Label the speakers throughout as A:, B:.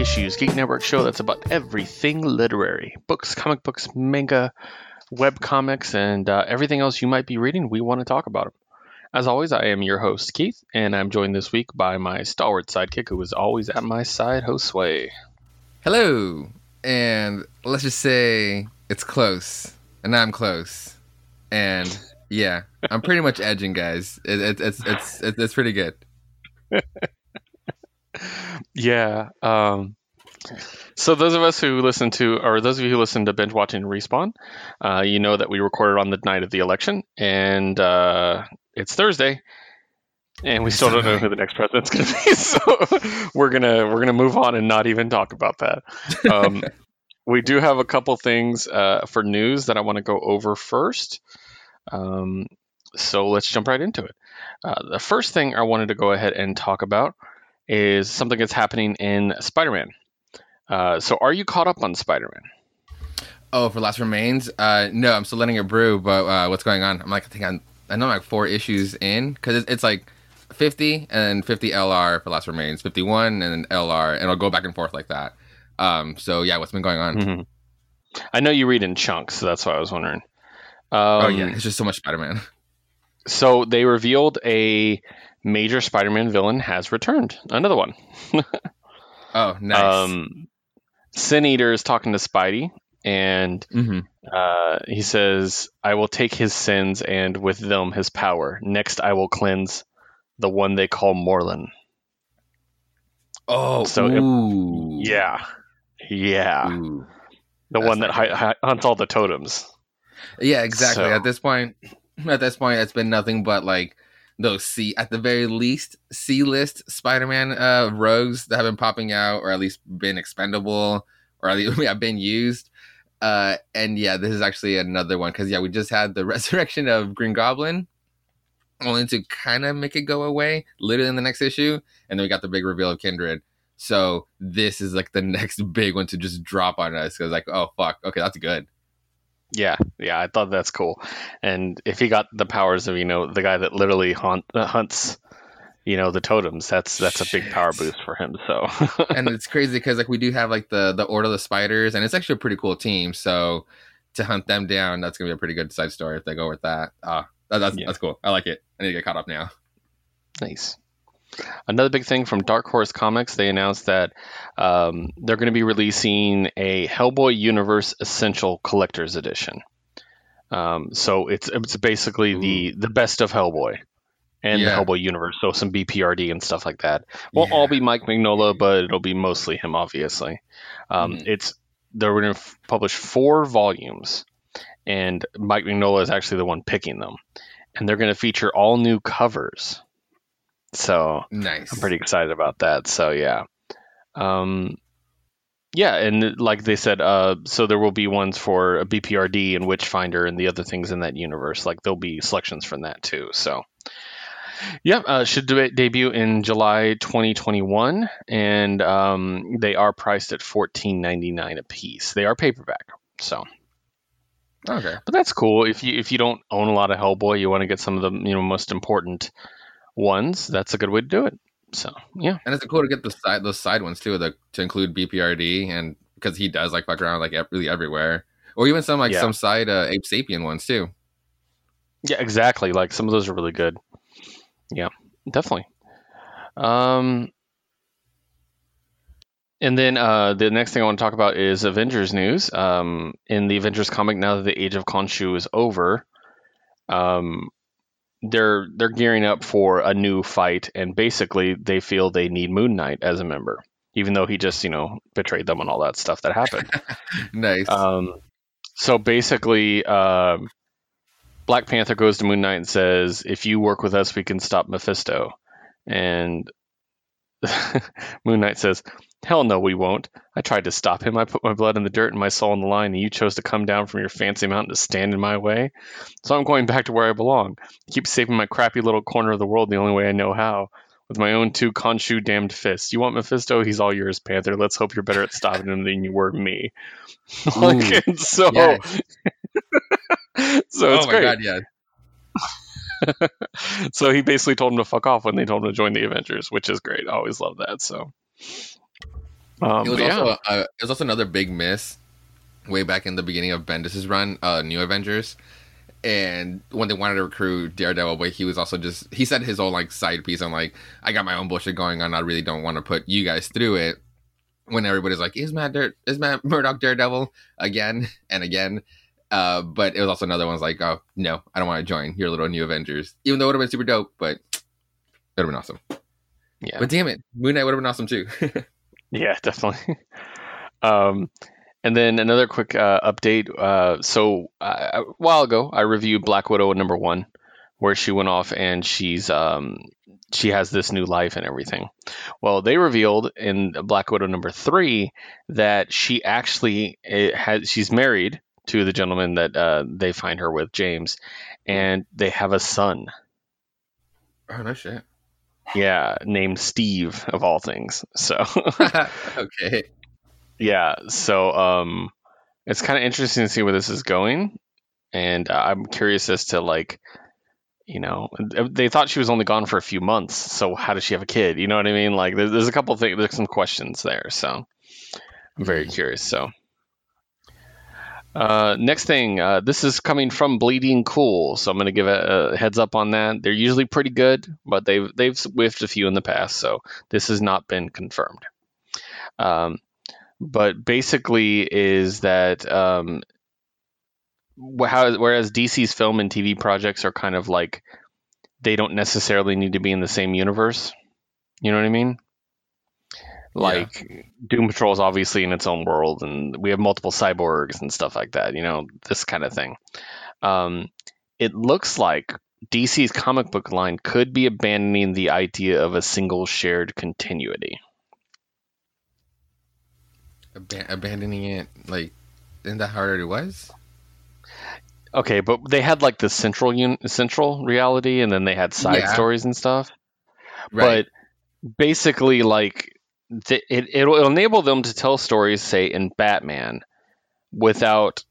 A: Issues, Geek Network show that's about everything literary books, comic books, manga, web comics, and uh, everything else you might be reading. We want to talk about them. As always, I am your host, Keith, and I'm joined this week by my stalwart sidekick who is always at my side, Josue.
B: Hello, and let's just say it's close, and I'm close, and yeah, I'm pretty much edging, guys. It, it, it's it's it's it's pretty good.
A: Yeah. Um, so those of us who listen to, or those of you who listen to binge watching respawn, uh, you know that we recorded on the night of the election, and uh, it's Thursday, and we still don't know who the next president's going to be. So we're gonna we're gonna move on and not even talk about that. Um, we do have a couple things uh, for news that I want to go over first. Um, so let's jump right into it. Uh, the first thing I wanted to go ahead and talk about is something that's happening in Spider-Man. Uh, so, are you caught up on Spider-Man?
B: Oh, for Last Remains? Uh, no, I'm still letting it brew. But uh, what's going on? I'm like, I think I'm, I know I'm like four issues in because it's, it's like 50 and 50 LR for Last Remains, 51 and then LR, and it'll go back and forth like that. Um, so yeah, what's been going on?
A: Mhm. I know you read in chunks, so that's why I was wondering. Um,
B: oh yeah, it's just so much Spider-Man.
A: So they revealed a major Spider-Man villain has returned. Another one.
B: Oh, nice.
A: Um, Sin Eater is talking to Spidey, and
B: hmm
A: uh, he says, "I will take his sins, and with them his power. Next, I will cleanse the one they call Morlun."
B: Oh,
A: so it- Yeah, yeah,
B: Ooh.
A: the
B: That's
A: one that hi- hi- hunts all the totems.
B: Yeah, exactly.
A: So-
B: At this point, at this point, it's been nothing but like those C, at the very least, C list Spider-Man uh, rogues that have been popping out, or at least been expendable, or at least yeah, been used. Uh, and yeah, this is actually another one because yeah, we just had the resurrection of Green Goblin, only to kind of make it go away, literally in the next issue, and then we got the big reveal of Kindred. So this is like the next big one to just drop on us because like, oh fuck, okay, that's good.
A: Yeah, yeah, I thought that's cool. And if he got the powers of you know the guy that literally haunt, uh, hunts, you know the totems, that's that's a big power boost for him. So
B: and it's crazy because like we do have like the the order of the spiders and it's actually a pretty cool team so to hunt them down that's gonna be a pretty good side story if they go with that uh that, that's
A: Yeah.
B: that's cool i like it i need to get caught up now
A: Nice. Another big thing from Dark Horse Comics, they announced that um, they're going to be releasing a Hellboy Universe Essential Collector's Edition. Um, so it's it's basically the the best of Hellboy and
B: Yeah.
A: the Hellboy universe. So some BPRD and stuff like that. Won't all be Mike Mignola, but it'll be mostly him, obviously. Um,
B: Mhm.
A: It's they're going to f- publish four volumes, and Mike Mignola is actually the one picking them, and they're going to feature all new covers. So
B: nice
A: I'm pretty excited about that. So yeah, um, yeah, and like they said, uh, so there will be ones for a BPRD and Witchfinder and the other things in that universe. Like there'll be selections from that too. So yeah, uh, should de- debut in July 2021, and um, they are priced at 14.99 a piece. They are paperback. So,
B: okay
A: but that's cool. If you if you don't own a lot of Hellboy, you want to get some of the you know most important ones. That's a good way to do it. So yeah.
B: and it's cool to get the side those side ones too the, to include bprd and because he does like fuck around like really everywhere or even some like
A: Yeah.
B: some side uh, Abe Sapien ones too
A: Yeah, exactly. Like some of those are really good. Yeah, definitely. Um, and then uh, the next thing I want to talk about is Avengers news. Um, in the Avengers comic, now that the Age of Khonshu is over, um, they're they're gearing up for a new fight, and basically they feel they need Moon Knight as a member, even though he just you know betrayed them and all that stuff that happened.
B: nice
A: Um, so basically, um, Black Panther goes to Moon Knight and says, "If you work with us, we can stop Mephisto." And Moon Knight says, "Hell no, we won't. I tried to stop him. I put my blood in the dirt and my soul on the line, and you chose to come down from your fancy mountain to stand in my way. So I'm going back to where I belong. I Keep saving my crappy little corner of the world the only way I know how." With my own two Khonshu damned fists. You want Mephisto? He's all yours, Panther. Let's hope you're better at stopping him than you were me. like,
B: Ooh.
A: and so, so it's
B: oh my
A: great.
B: god yeah
A: so he basically told him to fuck off when they told him to join the Avengers, which is great. I always love that. So, Um,
B: it was
A: but yeah.
B: also uh, it was also another big miss way back in the beginning of Bendis's run, uh, New Avengers. And when they wanted to recruit Daredevil, but he was also just he said his own like side piece on like I got my own bullshit going on. I really don't want to put you guys through it. When everybody's like, is Matt Dare- is Matt Murdock Daredevil again and again? Uh, but it was also another one's like, oh no, I don't want to join your little New Avengers, even though it would have been super dope, but it would have been awesome.
A: yeah.
B: But damn it, Moon Knight would have been awesome too.
A: Yeah, definitely. um, and then another quick uh, update. Uh, so uh, a while ago, I reviewed Black Widow number one, where she went off and she's um, she has this new life and everything. Well, they revealed in Black Widow number three that she actually eh, has she's married to the gentleman that uh, they find her with, James, and they have a son.
B: oh no shit.
A: Yeah, named Steve of all things. So.
B: okay.
A: yeah so um it's kind of interesting to see where this is going and uh, i'm curious as to like you know they thought she was only gone for a few months so how does she have a kid you know what i mean like there's, there's a couple things there's some questions there so i'm very curious so uh, next thing, uh, this is coming from Bleeding Cool, so I'm going to give a, a heads up on that. They're usually pretty good, but they've they've whiffed a few in the past, so this has not been confirmed. Um, but basically is that um, how, whereas DC's film and TV projects are kind of like they don't necessarily need to be in the same universe. You know what I mean? Like Doom Patrol is obviously in its own world, and we have multiple cyborgs and stuff like that. You know, this kind of thing. Um, it looks like DC's comic book line could be abandoning the idea of a single shared continuity.
B: Aban- abandoning it, like, isn't that how it was?
A: Okay, but they had like the central un- central reality, and then they had side
B: Yeah.
A: stories and stuff.
B: Right.
A: But basically, like th- it, it'll, enable them to tell stories, say in Batman, without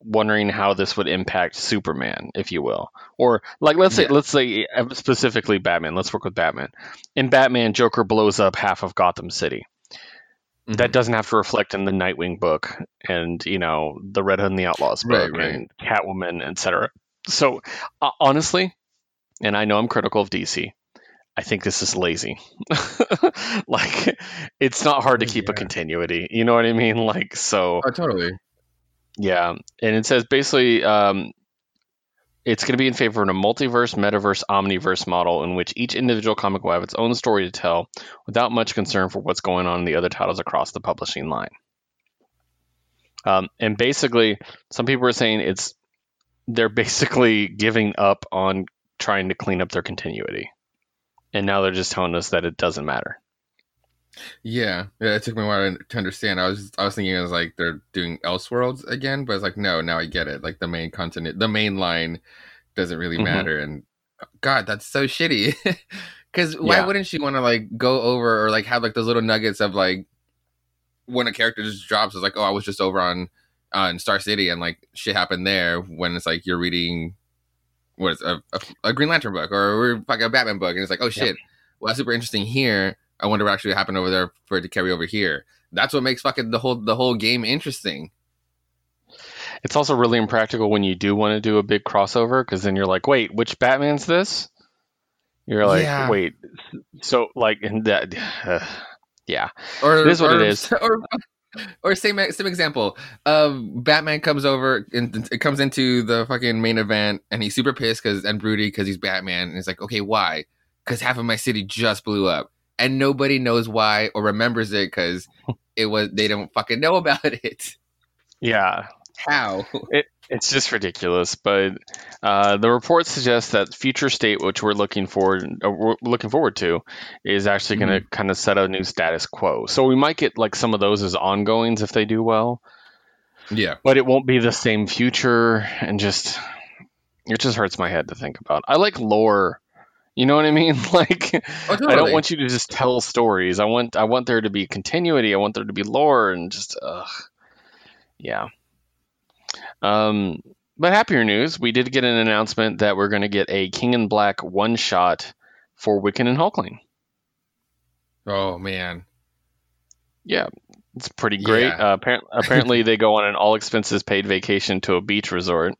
A: wondering how this would impact Superman, if you will, or like let's say
B: Yeah.
A: let's say uh, specifically Batman. Let's work with Batman. In Batman, Joker blows up half of Gotham City.
B: Mhm.
A: That doesn't have to reflect in the Nightwing book and you know the Red Hood and the Outlaws
B: Right,
A: book
B: right.
A: and Catwoman, etc. So uh, honestly, and I know I'm critical of DC. I think this is lazy. like it's not hard to keep a continuity. You know what I mean? Like so
B: Oh, totally.
A: yeah, and it says basically um, it's going to be in favor of a multiverse, metaverse, omniverse model in which each individual comic will have its own story to tell without much concern for what's going on in the other titles across the publishing line. Um, and basically, some people are saying it's they're basically giving up on trying to clean up their continuity, and now they're just telling us that it doesn't matter.
B: Yeah, yeah. It took me a while to understand. I was, I was thinking it was like they're doing Elseworlds again, but it's like no, now I get it. Like the main content, the main line doesn't really
A: Mhm.
B: matter. And God, that's so shitty. Because why
A: Yeah.
B: wouldn't she want to like go over or like have like those little nuggets of like when a character just drops, it's like, oh, I was just over on on Star City and like shit happened there. When it's like you're reading what is a, a, a Green Lantern book or like a Batman book, and it's like, oh shit, well that's super interesting here. I wonder what actually happened over there for it to carry over here. That's what makes fucking the whole the whole game interesting.
A: It's also really impractical when you do want to do a big crossover because then you're like, wait, which Batman's this? You're like,
B: Yeah.
A: wait, so like, and that, yeah,
B: Or
A: It is what
B: or,
A: it is.
B: Or, or same same example. Um, Batman comes over and it comes into the fucking main event, and he's super pissed because and broody because he's Batman, and he's like, okay, why? Because half of my city just blew up, and nobody knows why or remembers it because it was they don't fucking know about it.
A: yeah.
B: How?
A: It's just ridiculous. But uh, the report suggests that future state, which we're looking forward, uh, we're looking forward to, is actually going to kind of set a new status quo. So we might get like some of those as ongoings if they do well.
B: Yeah,
A: but it won't be the same future and just it just hurts my head to think about i like lore you know what i mean like
B: oh,
A: i don't want you to just tell stories i want i want there to be continuity i want there to be lore and just ugh. yeah um but happier news we did get an announcement that we're going to get a king and black one shot for wiccan and hulkling
B: Oh man,
A: yeah It's pretty great.
B: Yeah.
A: Uh, apparently, apparently they go on an all expenses paid vacation to a beach resort.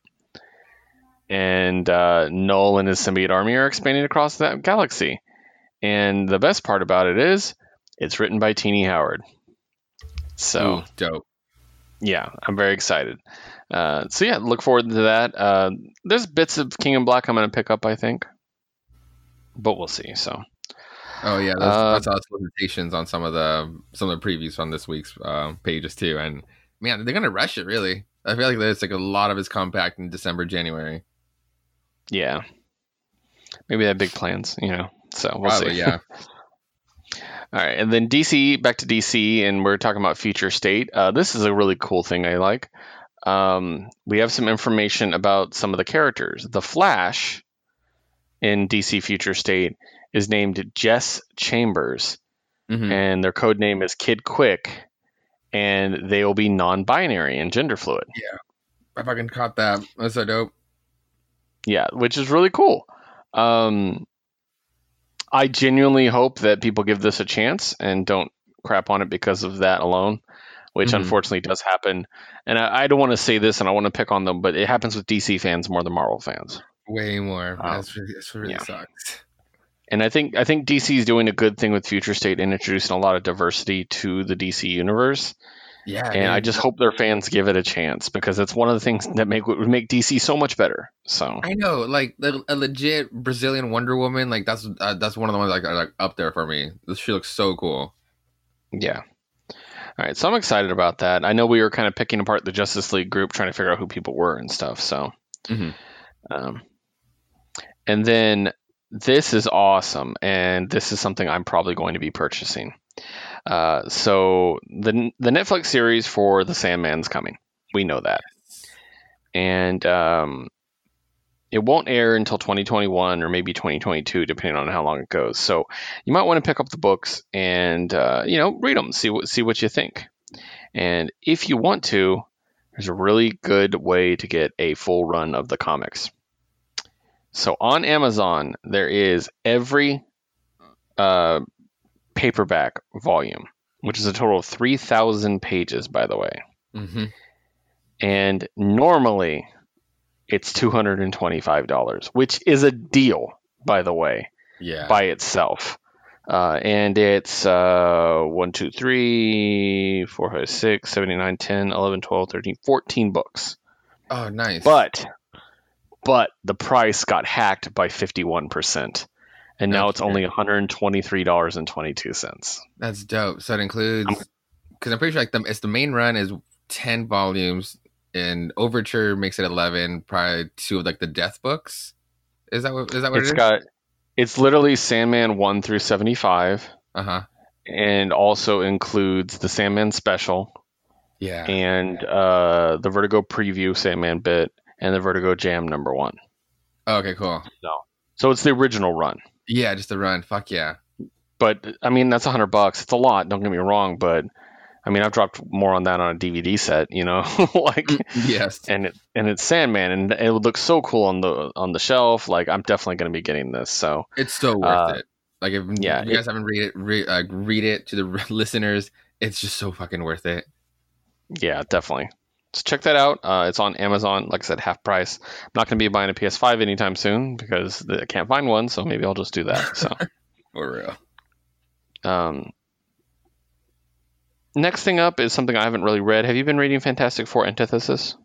A: And uh, Knull and his symbiote army are expanding across that galaxy. And the best part about it is, it's written by Tini Howard. So
B: Ooh, dope.
A: yeah, I'm very excited. Uh, so yeah, look forward to that. Uh, there's bits of King and Black I'm going to pick up, I think, but we'll see. So
B: Oh yeah, there's,
A: Uh,
B: I saw solicitations on some of the some of the previews on this week's uh, pages too, and man, they're gonna rush it. Really, I feel like there's like a lot of his compact in December, January.
A: yeah, maybe they have big plans, you know. So we'll
B: Probably,
A: see.
B: yeah.
A: All right, and then DC, back to DC, and we're talking about future state. Uh, this is a really cool thing I like. Um, we have some information about some of the characters. The Flash in DC Future State is named Jess Chambers,
B: Mhm.
A: and their code name is Kid Quick, and they will be non-binary and gender fluid.
B: Yeah, I fucking caught that. That's so dope.
A: Yeah, which is really cool. Um, I genuinely hope that people give this a chance and don't crap on it because of that alone, which
B: Mhm.
A: unfortunately does happen. And I, I don't want to say this and I want to pick on them, but it happens with DC fans more than Marvel fans.
B: Way more.
A: Wow.
B: That's really, that's really
A: Yeah.
B: sucks.
A: And I think I think DC is doing a good thing with Future State and introducing a lot of diversity to the DC universe.
B: Yeah,
A: And I just hope their fans give it a chance because it's one of the things that make would make DC so much better. So
B: I know, like a legit Brazilian Wonder Woman. Like that's uh, that's one of the ones like like up there for me. She looks so cool.
A: Yeah. All right, so I'm excited about that. I know we were kind of picking apart the Justice League group, trying to figure out who people were and stuff. So,
B: Mhm.
A: um, and then this is awesome, and this is something I'm probably going to be purchasing. Uh, so the the Netflix series for the Sandman's coming. We know that, and um, it won't air until 2021 or maybe 2022, depending on how long it goes. So you might want to pick up the books and uh, you know read them, see what see what you think. And if you want to, there's a really good way to get a full run of the comics. So on Amazon, there is every uh, paperback volume, which is a total of 3,000 pages, by the way.
B: Mm-hmm.
A: And normally it's $225, which is a deal, by the way
B: Yeah.
A: by itself. Uh, and it's uh, 1, 2, 3, 4, 5, 6, 7, 9, 10, 11, 12, 13, 14 books.
B: oh, nice.
A: But but the price got hacked by 51%. And now
B: That's
A: it's only $123.22.
B: that's dope. So it includes because I'm pretty sure like the it's the main run is ten volumes, and Overture makes it eleven. Probably two of like the Death books. Is that what is that what
A: It's
B: it is?
A: got it's literally Sandman 1 through 75
B: Uh huh.
A: and also includes the Sandman special
B: Yeah.
A: and uh, the Vertigo preview Sandman bit and the Vertigo Jam number 1.
B: Oh, okay. Cool.
A: So it's the original run.
B: Yeah, just the run. Fuck yeah.
A: But I mean, that's a hundred bucks. It's a lot. Don't get me wrong, but I mean, I've dropped more on that on a DVD set, you know, like,
B: Yes.
A: and it and it's Sandman, and it would look so cool on the on the shelf. Like, I'm definitely going to be getting this. So
B: It's so worth
A: Uh,
B: it. Like if
A: yeah,
B: you guys haven't read it, re, uh, read it to the listeners. It's just so fucking worth it.
A: yeah, definitely. So check that out. Uh, it's on Amazon. Like I said, half price. I'm not going to be buying a PS5 anytime soon because I can't find one. So maybe I'll just do that. So.
B: For real.
A: Um, next thing up is something I haven't really read. Have you been reading Fantastic Four Antithesis?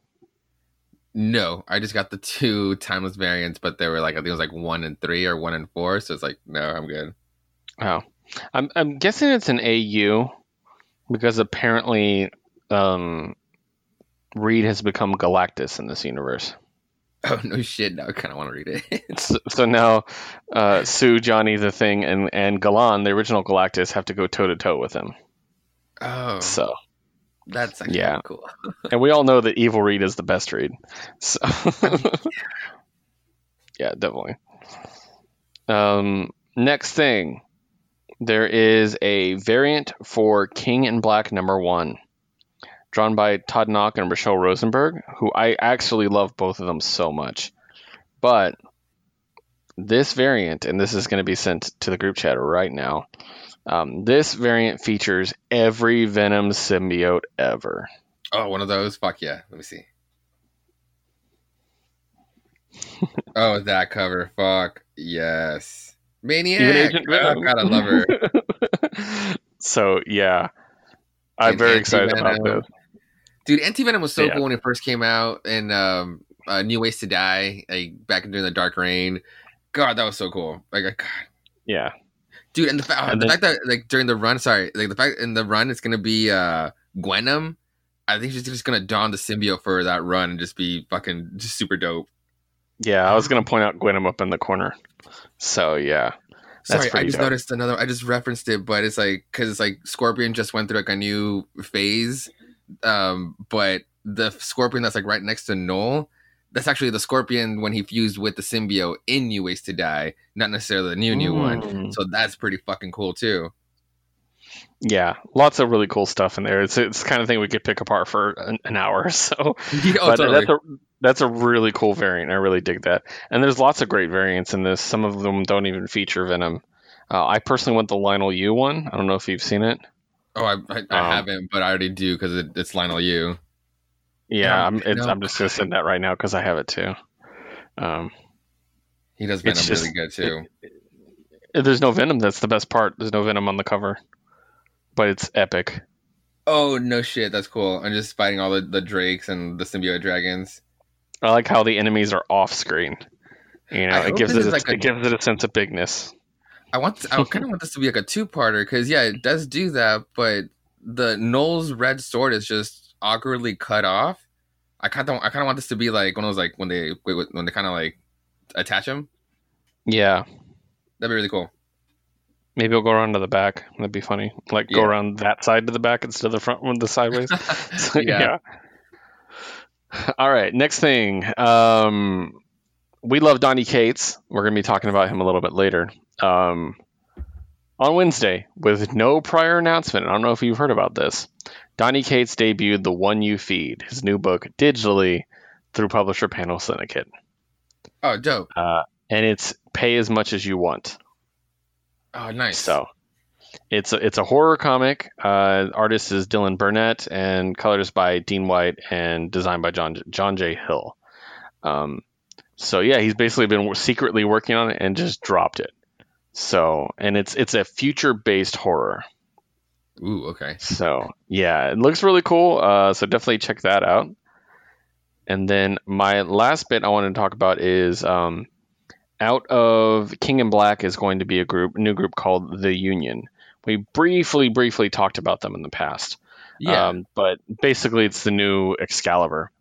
B: No, I just got the two timeless variants, but they were like I think it was like one and three or one and four. So it's like no, I'm good.
A: Oh, I'm I'm guessing it's an AU because apparently um, Reed has become Galactus in this universe.
B: Oh no shit! Now I kind of want to read it.
A: So, so now uh, Sue, Johnny, the Thing, and and Galan, the original Galactus, have to go toe to toe with him.
B: Oh,
A: So,
B: that's
A: yeah.
B: cool.
A: and we all know that Evil Reed is the best read. So, yeah, definitely. Um, next thing, there is a variant for King and Black number one, drawn by Todd Nauck and Rochelle Rosenberg, who I actually love both of them so much. But this variant, and this is going to be sent to the group chat right now, Um, this variant features every Venom symbiote ever.
B: Oh, one of those. Fuck yeah. Let me see. oh, that cover. Fuck yes. Maniac.
A: Even Agent
B: Oh,
A: Venom.
B: God, I love her.
A: so yeah, I'm
B: And
A: very excited about this.
B: Dude, Anti Venom was so
A: Yeah.
B: cool when it first came out, and um, uh, New Ways to Die, like back during the Dark Reign. God, that was so cool. Like, God,
A: Yeah,
B: dude, and the, fa-
A: And
B: the
A: then-
B: fact that like during the run, sorry, like the fact in the run it's gonna be uh Gwenom. I think she's just gonna don the symbiote for that run and just be fucking just super dope.
A: yeah. I was gonna point out Gwenom up in the corner. So yeah,
B: Sorry, I just
A: dope.
B: noticed another. I just referenced it, but it's like because it's like Scorpion just went through like a new phase, um, but the Scorpion that's like right next to Knull, that's actually the Scorpion when he fused with the symbiote in New Ways to Die, not necessarily the new new one.
A: Mm.
B: So that's pretty fucking cool too.
A: Yeah, lots of really cool stuff in there. It's it's the kind of thing we could pick apart for an, an hour. So,
B: oh,
A: but
B: totally.
A: that's a that's a really cool variant. I really dig that. And there's lots of great variants in this. Some of them don't even feature Venom. Uh, I personally want the Leinil Yu one. I don't know if you've seen it.
B: oh, I, I, I
A: um,
B: haven't, but I already do because it, it's Leinil Yu.
A: Yeah,
B: No,
A: I'm it's,
B: no.
A: I'm just gonna send that right now because I have it too. Um,
B: He does Venom
A: It's just-
B: really good too.
A: there's no Venom. That's the best part. There's no Venom on the cover, but it's epic.
B: oh no shit, that's cool. I'm just fighting all the, the drakes and the symbiote dragons.
A: I like how the enemies are off screen. You know,
B: I
A: it gives
B: this
A: it
B: is
A: a,
B: like a-
A: it gives it a sense of bigness.
B: I want. I kind of want this to be like a two-parter because yeah, it does do that, but the Knull's red sword is just awkwardly cut off. I kind of. I kind of want this to be like one of those like when they when they kind of like attach them.
A: Yeah,
B: That'd be really cool.
A: maybe we'll go around to the back. That'd be funny. Like go around that side to the back instead of the front one, the sideways. So,
B: Yeah.
A: yeah. All right. Next thing. Um, we love Donny Cates. We're going to be talking about him a little bit later. Um, on Wednesday, with no prior announcement, I don't know if you've heard about this. Donny Cates debuted the One You Feed, his new book, digitally through publisher Panel Syndicate,
B: Oh, dope.
A: uh, and it's pay as much as you want.
B: Oh, nice.
A: So it's a, it's a horror comic. Uh, artist is Dylan Burnett and colorist by Dean White and designed by John John J. Hill. Um, so yeah, he's basically been secretly working on it and just dropped it. So and it's it's a future based horror.
B: Ooh, okay.
A: So yeah, it looks really cool. Uh, so definitely check that out. And then my last bit I want to talk about is um, out of King and Black is going to be a group, new group called the Union. We briefly, briefly talked about them in the past.
B: Yeah.
A: Um, but basically, it's the new Excalibur,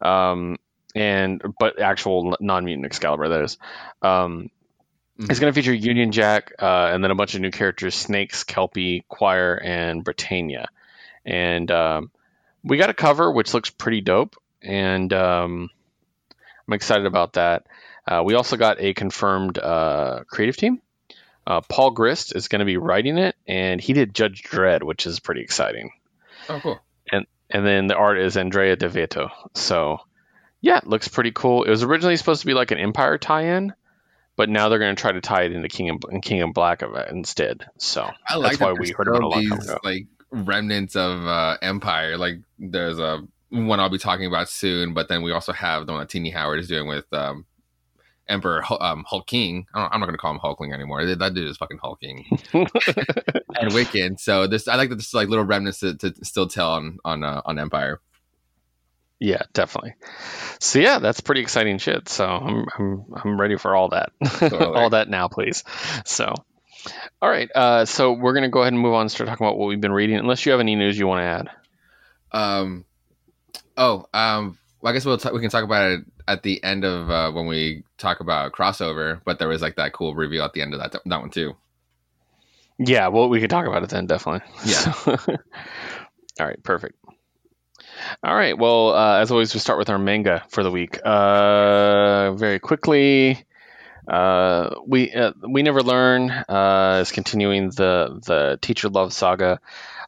A: um, and but actual non-mutant Excalibur that is. Um,
B: Mhm.
A: It's going to feature Union Jack, uh, and then a bunch of new characters: Snakes, Kelpie, Choir, and Britannia. And um, we got a cover which looks pretty dope, and um, I'm excited about that. Uh, we also got a confirmed uh, creative team. Uh, Paul Grist is going to be writing it, and he did Judge Dredd, which is pretty exciting
B: oh, cool.
A: and and then the art is Andrea Di Vito. So, yeah, it looks pretty cool. It was originally supposed to be like an Empire tie-in, but now they're going to try to tie it into King and King and Black of it instead. So
B: I like
A: that's why we heard about a long
B: these like remnants of uh, Empire. Like there's a one I'll be talking about soon, but then we also have the one that Tini Howard is doing with um, Emperor um, Hulk King. I don't, I'm not going to call him Hulkling anymore. That dude is fucking hulking and Wiccan. So this I like that. This is like little remnants to, to still tell on on uh, on Empire.
A: Yeah, definitely. So yeah, that's pretty exciting shit. So I'm I'm I'm ready for all that.
B: Totally.
A: all that now, please. So all right. Uh, so we're gonna go ahead and move on and start talking about what we've been reading. Unless you have any news you want to add.
B: Um. Oh. Um. Well, I guess we'll talk, we can talk about it at the end of uh, when we talk about crossover. But there was like that cool reveal at the end of that that one too.
A: Yeah, well, we could talk about it then, definitely.
B: Yeah.
A: So- all right, perfect. All right, well, uh, as always, we start with our manga for the week. Uh, very quickly, uh, we uh, we never learn uh, is continuing the the teacher love saga.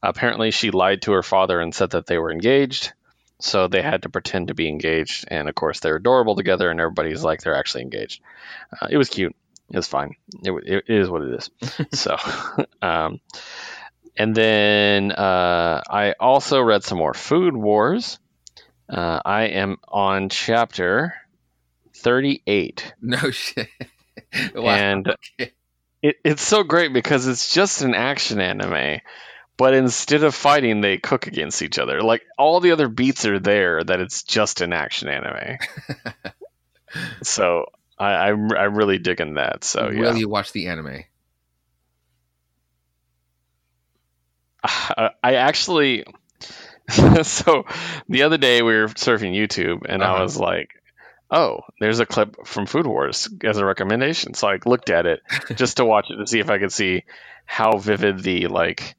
A: Apparently, she lied to her father and said that they were engaged, so they had to pretend to be engaged. And of course, they're adorable together, and everybody's like they're actually engaged. Uh, it was cute. It's fine. It, it is what it is. so, um, and then uh, I also read some more Food Wars. Uh, I am on chapter 38.
B: No shit. Wow.
A: And it, it's so great because it's just an action anime, but instead of fighting, they cook against each other. Like all the other beats are there that it's just an action anime. so I, I'm I'm really digging that. So yeah,
B: Will you watch the anime?
A: I I actually. so the other day we were surfing YouTube and I
B: Uh-huh.
A: was like, "Oh, there's a clip from Food Wars as a recommendation." So I looked at it just to watch it to see if I could see how vivid the like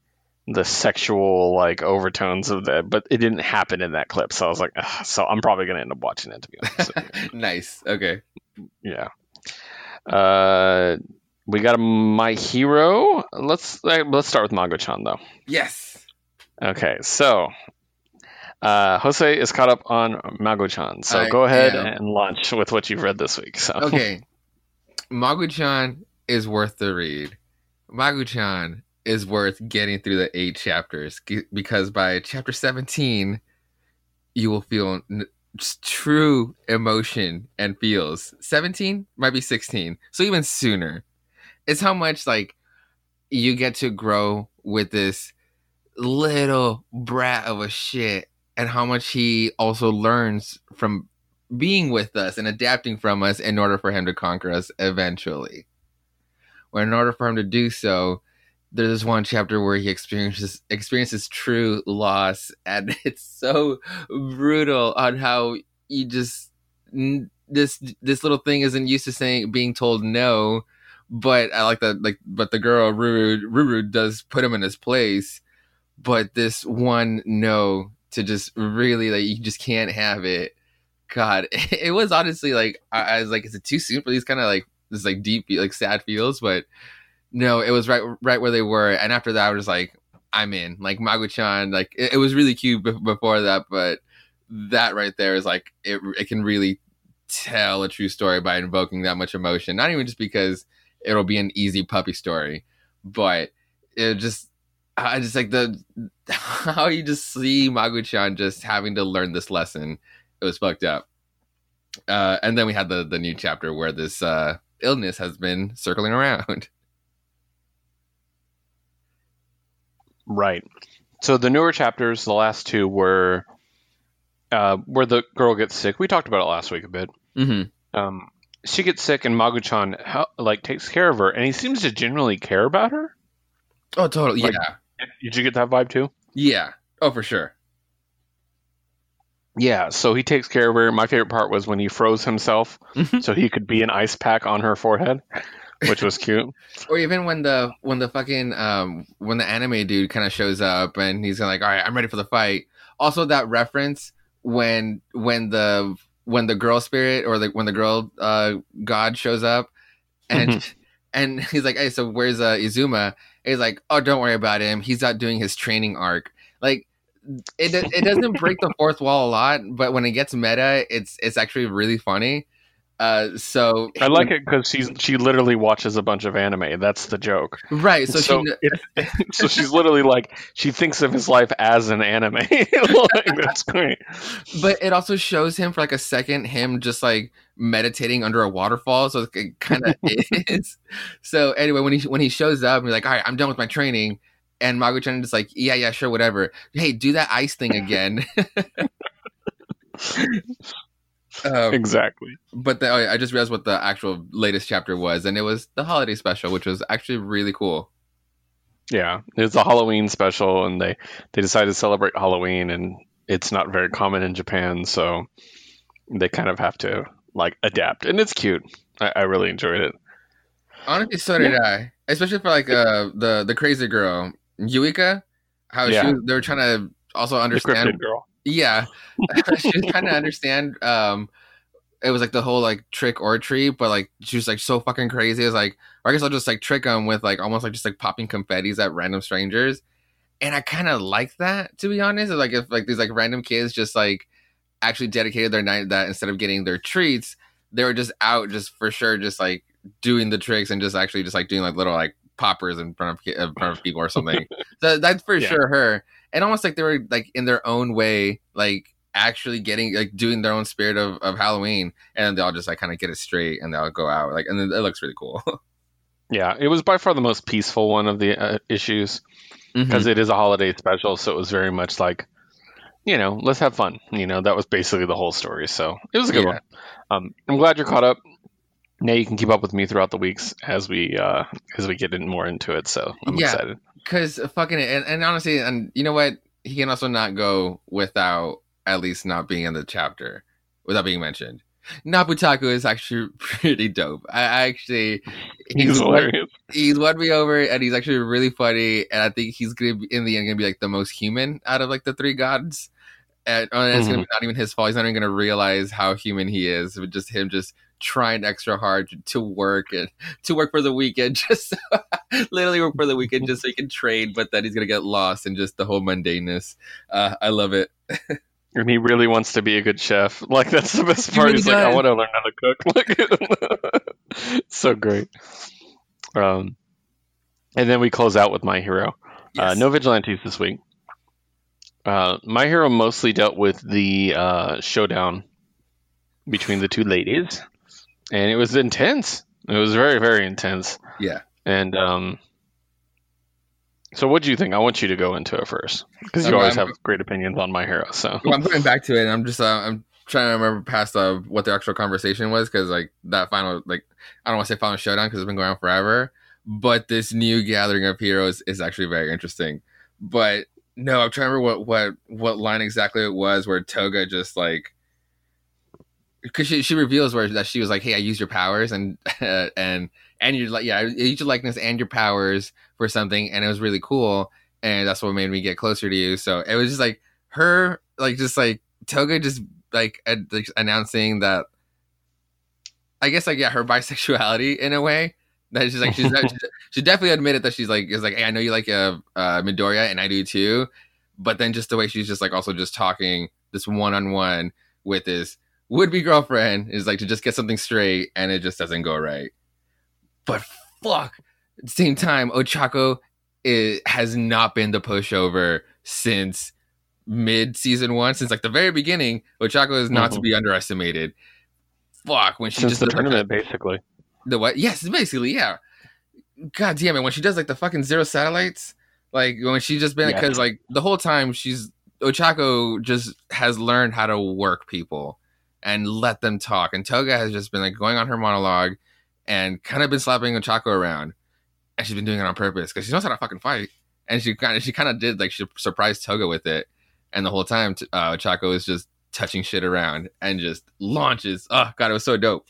A: the sexual like overtones of that, but it didn't happen in that clip. So I was like, Ugh. so I'm probably gonna end up watching it to be honest.
B: nice. Okay.
A: yeah. Uh, we got a My Hero. Let's let's start with Magu-chan though.
B: Yes.
A: Okay, so uh, Jose is caught up on Magu-chan. So
B: I
A: go ahead
B: am.
A: and launch with what you've read this week. So
B: Okay. Magu-chan is worth the read. Magu-chan is worth getting through the eight chapters because by chapter 17 you will feel n- true emotion and feels 17 might be 16 so even sooner it's how much like you get to grow with this little brat of a shit and how much he also learns from being with us and adapting from us in order for him to conquer us eventually. Where in order for him to do so, there's this one chapter where he experiences experiences true loss, and it's so brutal on how you just this this little thing isn't used to saying being told no, but I like that like but the girl Ruru Ruru does put him in his place, but this one no to just really like you just can't have it. God, it was honestly like I, I was like, is it too soon for these kind of like this like deep like sad feels? But no, it was right right where they were, and after that, I was like, I'm in. Like Magu-chan, like it, it was really cute be- before that, but that right there is like it. It can really tell a true story by invoking that much emotion. Not even just because it'll be an easy puppy story, but it just I just like the how you just see Magu-chan just having to learn this lesson. It was fucked up. Uh, and then we had the the new chapter where this uh, illness has been circling around.
A: Right. So the newer chapters, the last two were uh, where the girl gets sick. We talked about it last week a bit.
B: Mm-hmm.
A: Um, she gets sick, and Magu-chan like takes care of her, and he seems to genuinely care about her.
B: Oh, totally.
A: Like-
B: yeah,
A: Did you get that vibe too?
B: yeah. Oh, for sure.
A: Yeah. So he takes care of her. My favorite part was when he froze himself
B: Mhm.
A: so he could be an ice pack on her forehead, which was cute.
B: Or even when the when the fucking um when the anime dude kind of shows up and he's like, all right, I'm ready for the fight. Also, that reference when when the when the girl spirit or the when the girl uh god shows up and and he's like, hey, so where's uh Izuma? And he's like, oh, don't worry about him. He's out doing his training arc. Like it it doesn't break the fourth wall a lot, but when it gets meta, it's it's actually really funny. Uh, so
A: I like it because she's she literally watches a bunch of anime. That's the joke.
B: right. So,
A: So,
B: she
A: it's, so she's literally like she thinks of his life as an anime. like, that's great.
B: but it also shows him for like a second him just like meditating under a waterfall so it kind of is so anyway when he when he shows up and he's like all right i'm done with my training and Magu-chan is like yeah yeah sure whatever hey do that ice thing again um,
A: Exactly.
B: but the, oh, i just realized what the actual latest chapter was and it was the holiday special which was actually really cool
A: Yeah, it's a Halloween special, and they they decided to celebrate Halloween, and it's not very common in Japan, so they kind of have to like adapt, and it's cute. I, I really enjoyed it.
B: Honestly, so did I. Especially for like uh the the crazy girl Yuika, how
A: Yeah.
B: she was, they were trying to also understand.
A: cryptid girl.
B: Yeah, she was trying to understand. Um, it was like the whole like trick or treat, but like she was like so fucking crazy. It was like, I guess I'll just like trick them with like almost like just like popping confettis at random strangers, and I kind of like that to be honest. Like if like these like random kids just like actually dedicated their night that instead of getting their treats, they were just out just for sure, just like doing the tricks and just actually just like doing like little like poppers in front of in front of people or something. so that's for
A: Yeah.
B: sure her. And almost like they were like in their own way, like actually getting like doing their own spirit of, of Halloween, and they all just like kind of get it straight and they'll go out like, and it looks really cool.
A: Yeah, it was by far the most peaceful one of the uh, issues because it is a holiday special, so it was very much like, you know, let's have fun. You know, that was basically the whole story. So it was a good
B: Yeah.
A: one. Um, I'm glad you're caught up. Now you can keep up with me throughout the weeks as we uh, as we get in more into it. So I'm
B: Yeah.
A: excited.
B: Because fucking and, and honestly, and you know what, he can also not go without at least not being in the chapter, without being mentioned. Nabutaku is actually pretty dope. I, I actually
A: He's
B: he's won,
A: hilarious.
B: he's won me over, and he's actually really funny. And I think he's gonna be in the end gonna be like the most human out of like the three gods. And, uh, it's gonna be not even his fault. He's not even gonna realize how human he is. With just him just trying extra hard to, to work and to work for the weekend, just so, literally work for the weekend just so he can train, But then he's gonna get lost in just the whole mundaneness. Uh, I love it.
A: And he really wants to be a good chef. Like that's the best part.
B: really
A: He's like, I want to learn how to cook. Like, so great. Um, and then we close out with my hero. Uh, no vigilantes this week. Uh, my hero mostly dealt with the uh, showdown between the two ladies, and it was intense. It was very, very intense.
B: Yeah.
A: And um, so, what do you think? I want you to go into it first because you
B: Um,
A: always
B: I'm-
A: have great opinions on my hero. So,
B: Well, I'm going back to it, and I'm just uh, I'm trying to remember past uh, what the actual conversation was because like that final like I don't want to say final showdown because it's been going on forever, but this new gathering of heroes is actually very interesting. But no, I'm trying to remember what what what line exactly it was where Toga just like because she she reveals where that she was like, hey, I use your powers and and and you're like yeah, I use your likeness and your powers for something, and it was really cool, and that's what made me get closer to you. So it was just like her like just like Toga just like, ad- like announcing that I guess like yeah her bisexuality in a way that she's like she's she, she definitely admitted that she's like is like hey I know you like uh, uh Midoriya and I do too but then just the way she's just like also just talking this one on one with his would be girlfriend is like to just get something straight and it just doesn't go right but fuck at the same time Ochako it has not been the pushover since mid season one, since like the very beginning. Ochako is not to
A: Mhm.
B: be underestimated. Fuck, when she
A: since
B: just
A: the
B: does, like,
A: tournament, basically.
B: the what? Yes, basically, yeah. God damn it, when she does like the fucking zero satellites, like when she just been because like the whole time she's Ochako just has learned how to work people and let them talk, and Toga has just been like going on her monologue and kind of been slapping Ochako around, and she's been doing it on purpose because she knows how to fucking fight, and she kind of she kind of did like she surprised Toga with it, and the whole time uh, Ochako is just touching shit around and just launches. Oh god, it was so dope.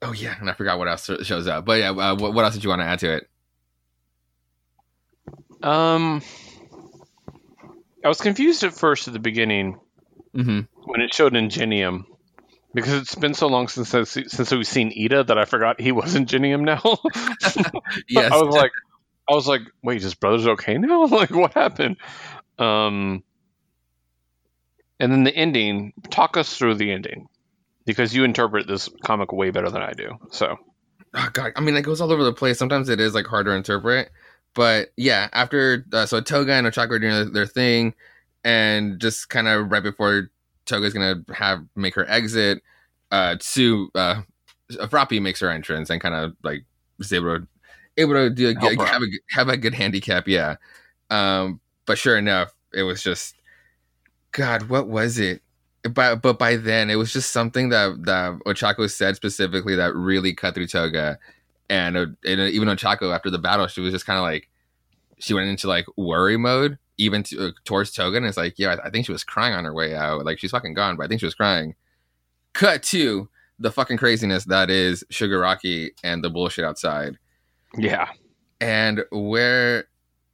B: Oh yeah, and I forgot what else shows up. But yeah, uh, what, what else did you want to add to it?
A: Um, I was confused at first at the beginning
B: Mm-hmm.
A: when it showed Ingenium because it's been so long since I- since we've seen Iida that I forgot he was Ingenium now.
B: Yes.
A: I was like, I was like, wait, his brother's okay now? like, what happened? Um, and then the ending. Talk us through the ending because you interpret this comic way better than I do. So
B: oh god, I mean, it goes all over the place. Sometimes it is like hard to interpret. But yeah, after uh, so Toga and Ochako are doing their, their thing, and just kind of right before Toga's gonna have make her exit, uh, Tsu uh, Froppy makes her entrance and kind of like is able to able to do
A: her
B: have a have a good handicap. Yeah. Um, but sure enough, it was just God. What was it? But but by then, it was just something that that Ochako said specifically that really cut through Toga, and, uh, and even Ochako after the battle, she was just kind of like she went into like worry mode even to, uh, towards Toga, and it's like yeah, I, I think she was crying on her way out. Like she's fucking gone, but I think she was crying. Cut to the fucking craziness that is Shigaraki and the bullshit outside
A: yeah,
B: and where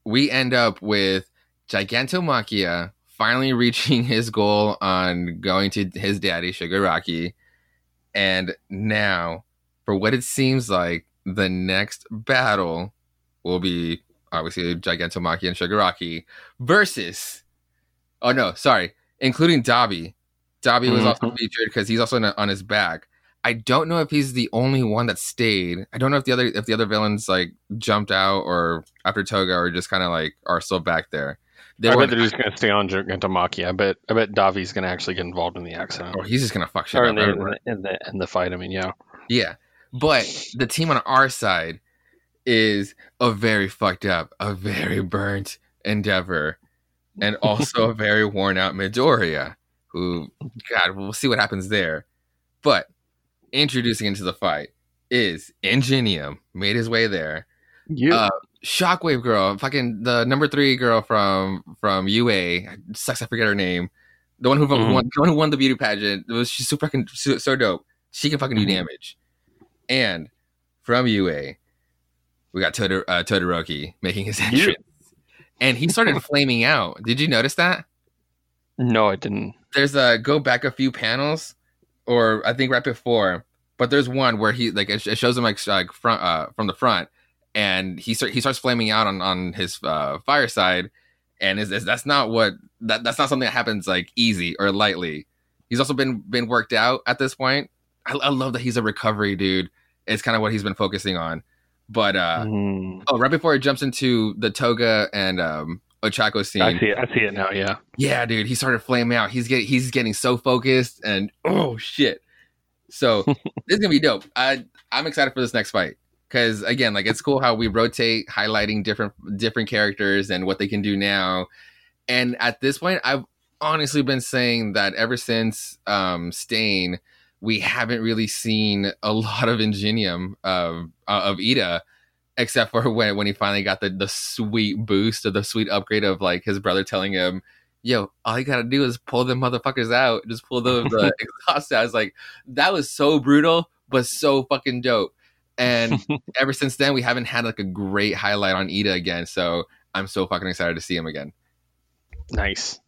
B: we end up with Gigantomachia finally reaching his goal on going to his daddy Shigaraki, and now, for what it seems like, the next battle will be obviously Gigantomachia and Shigaraki versus. Oh no, sorry, including Dabi. Dabi was also
A: Mhm.
B: featured because he's also on- on his back. I don't know if he's the only one that stayed. I don't know if the other if the other villains like jumped out or after Toga or just kind of like are still back there. They
A: I bet they're just gonna stay on Gigantomachia. I bet I bet Dabi's gonna actually get involved in the accident
B: or he's just gonna fuck shit
A: or
B: up
A: in the, in the in the fight. I mean, yeah.
B: Yeah. But the team on our side is a very fucked up, a very burnt Endeavor, and also a very worn out Midoriya, who, God, we'll see what happens there. But introducing into the fight is Ingenium, made his way there.
A: You
B: Uh, Shockwave girl, fucking the number three girl from from UA, sucks I forget her name. The one who
A: Mhm.
B: won, the one who won the beauty pageant. It was she's super fucking so, so dope. She can fucking do
A: Mhm.
B: damage. And from UA, we got Todor- uh, Todoroki making his
A: Yeah.
B: entrance, and he started flaming out. Did you notice that?
A: no, I didn't.
B: There's a go back a few panels, or I think right before, but there's one where he like it, it shows him like, like front uh, from the front, and he start, he starts flaming out on on his uh, fireside, and is, is that's not what that that's not something that happens like easy or lightly. He's also been been worked out at this point. I, I love that he's a recovery dude. It's kind of what he's been focusing on. But uh
A: Mm.
B: oh, right before it jumps into the Toga and um Ochako scene,
A: I see it. I see it now. Yeah.
B: yeah, dude, he started flaming out. He's getting he's getting so focused and oh shit. So this is gonna be dope. I I'm excited for this next fight because again, like it's cool how we rotate highlighting different different characters and what they can do now. And at this point, I've honestly been saying that ever since um Stain, we haven't really seen a lot of Ingenium of uh, of Iida except for when when he finally got the the sweet boost or the sweet upgrade of like his brother telling him, "Yo, all you gotta do is pull the motherfuckers out, just pull the, the exhaust out." I was like, that was so brutal, but so fucking dope. And ever since then, we haven't had like a great highlight on Iida again. So I'm so fucking excited to see him again.
A: Nice.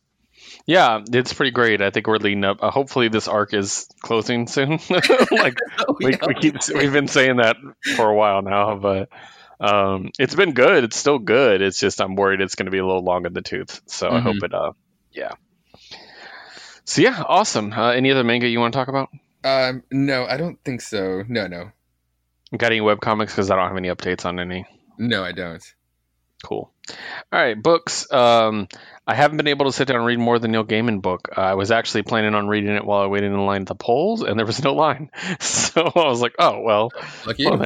A: Yeah, it's pretty great. I think we're leading up. Uh, hopefully, this arc is closing soon. like we, we keep we've been saying that for a while now, but um, it's been good. It's still good. It's just I'm worried it's going to be a little long in the tooth. So I hope it. Uh, yeah. So yeah, awesome. Uh, any other manga you want to talk about?
B: Um, no, I don't think so. No, no,
A: Got any web comics? Because I don't have any updates on any.
B: no, I don't.
A: Cool. All right, books. Um, I haven't been able to sit down and read more than Neil Gaiman book. Uh, I was actually planning on reading it while I waited in line at the polls, and there was no line. So I was like, oh well.
B: Lucky you.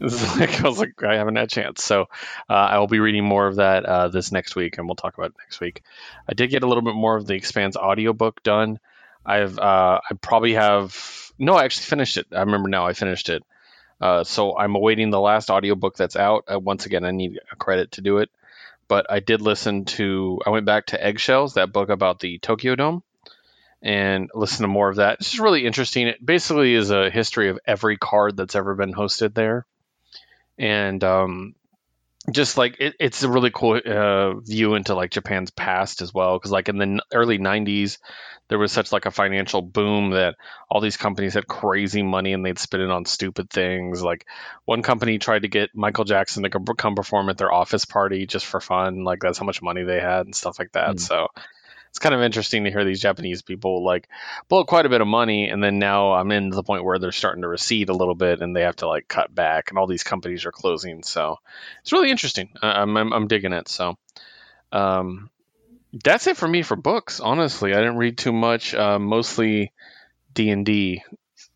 A: Well, like, I was like, I haven't had a chance. So uh, I will be reading more of that uh, this next week, and we'll talk about it next week. I did get a little bit more of the Expanse audiobook done. I've uh, I probably have no, I actually finished it. I remember now I finished it. Uh, so I'm awaiting the last audiobook that's out. Uh, once again, I need a credit to do it. But I did listen to. I went back to Eggshells, that book about the Tokyo Dome, and listen to more of that. It's just really interesting. It basically is a history of every card that's ever been hosted there, and um, just like it, it's a really cool uh, view into like Japan's past as well. Because like in the n- early '90s, there was such like a financial boom that all these companies had crazy money and they'd spend it on stupid things. Like one company tried to get Michael Jackson to come perform at their office party just for fun. Like that's how much money they had and stuff like that.
B: Mm.
A: So it's kind of interesting to hear these Japanese people like blow quite a bit of money, and then now I'm in the point where they're starting to recede a little bit, and they have to like cut back, and all these companies are closing. So it's really interesting. I'm I'm, I'm digging it. So. Um, that's it for me for books. Honestly, I didn't read too much. Uh, mostly D and D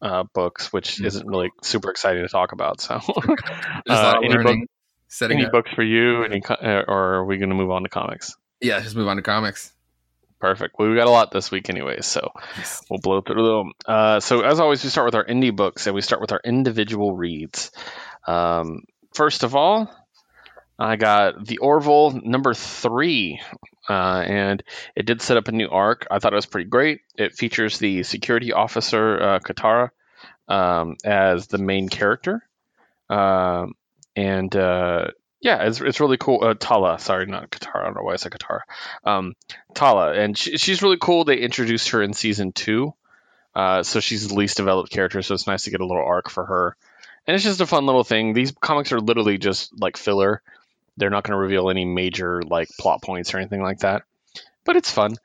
A: uh, books, which
B: Mm.
A: isn't really super exciting to talk about. So, Uh, any book-
B: learning, setting
A: any books for you? Any, or are we going to move on to comics?
B: Yeah, just move on to comics.
A: Perfect. Well, we got a lot this week, anyway, so we'll blow through them. Uh, so, as always, we start with our indie books, and we start with our individual reads. Um, first of all, I got the Orville number three, uh, and it did set up a new arc. I thought it was pretty great. It features the security officer uh, Katara um, as the main character, um, and uh, yeah, it's, it's really cool. Uh, Tala, sorry, not Katara. I don't know why I said Katara. Um, Tala, and she, she's really cool. They introduced her in season two, uh, so she's the least developed character. So it's nice to get a little arc for her, and it's just a fun little thing. These comics are literally just like filler. They're not going to reveal any major like plot points or anything like that, but it's fun.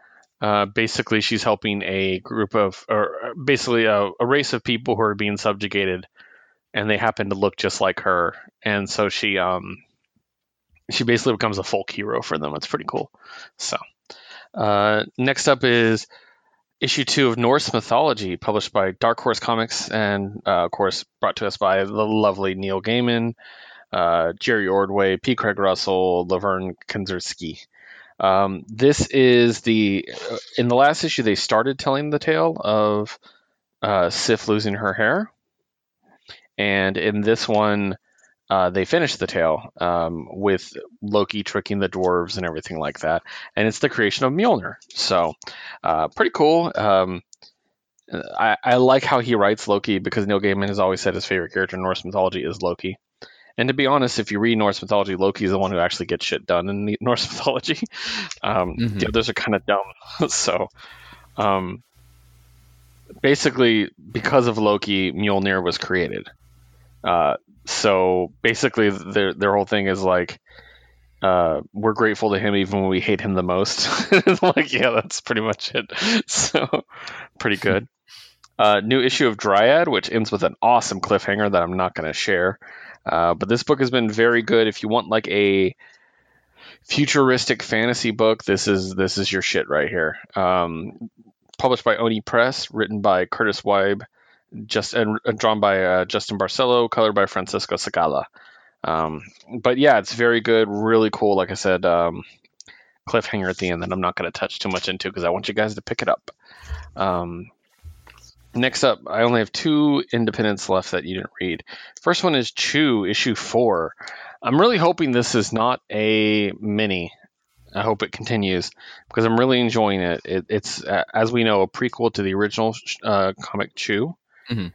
A: Uh, basically, she's helping a group of, or basically a, a race of people who are being subjugated, and they happen to look just like her, and so she um she basically becomes a folk hero for them. It's pretty cool. So, uh, next up is issue two of Norse Mythology, published by Dark Horse Comics, and uh, of course brought to us by the lovely Neil Gaiman, uh, Jerry Ordway, P. Craig Russell, Lovern Kindzierski. Um, this is the uh, in the last issue they started telling the tale of uh, Sif losing her hair, and in this one uh, they finish the tale um, with Loki tricking the dwarves and everything like that, and it's the creation of Mjolnir. So, uh, pretty cool. Um, I, I, like how he writes Loki because Neil Gaiman has always said his favorite character in Norse mythology is Loki. And to be honest, if you read Norse mythology, Loki is the one who actually gets shit done in Norse mythology. Um, mm-hmm. The others are kind of dumb. so, um, basically, because of Loki, Mjolnir was created. Uh, so basically, their their whole thing is like, uh, we're grateful to him even when we hate him the most. like, yeah, that's pretty much it. So, pretty good. Uh, new issue of Dryad, which ends with an awesome cliffhanger that I'm not going to share. Uh, but this book has been very good. If you want like a futuristic fantasy book, this is this is your shit right here. Um, published by Oni Press, written by Kurtis Wiebe, just and, and drawn by uh, Justin Barcelo, colored by Francisco Segala. Um, but yeah, it's very good, really cool. Like I said, um, cliffhanger at the end that I'm not going to touch too much into because I want you guys to pick it up. Um, next up, I only have two independents left that you didn't read. First one is Chu, issue four. I'm really hoping this is not a mini. I hope it continues because I'm really enjoying it. it it's, uh, as we know, a prequel to the original uh, comic Chew. Mm-hmm.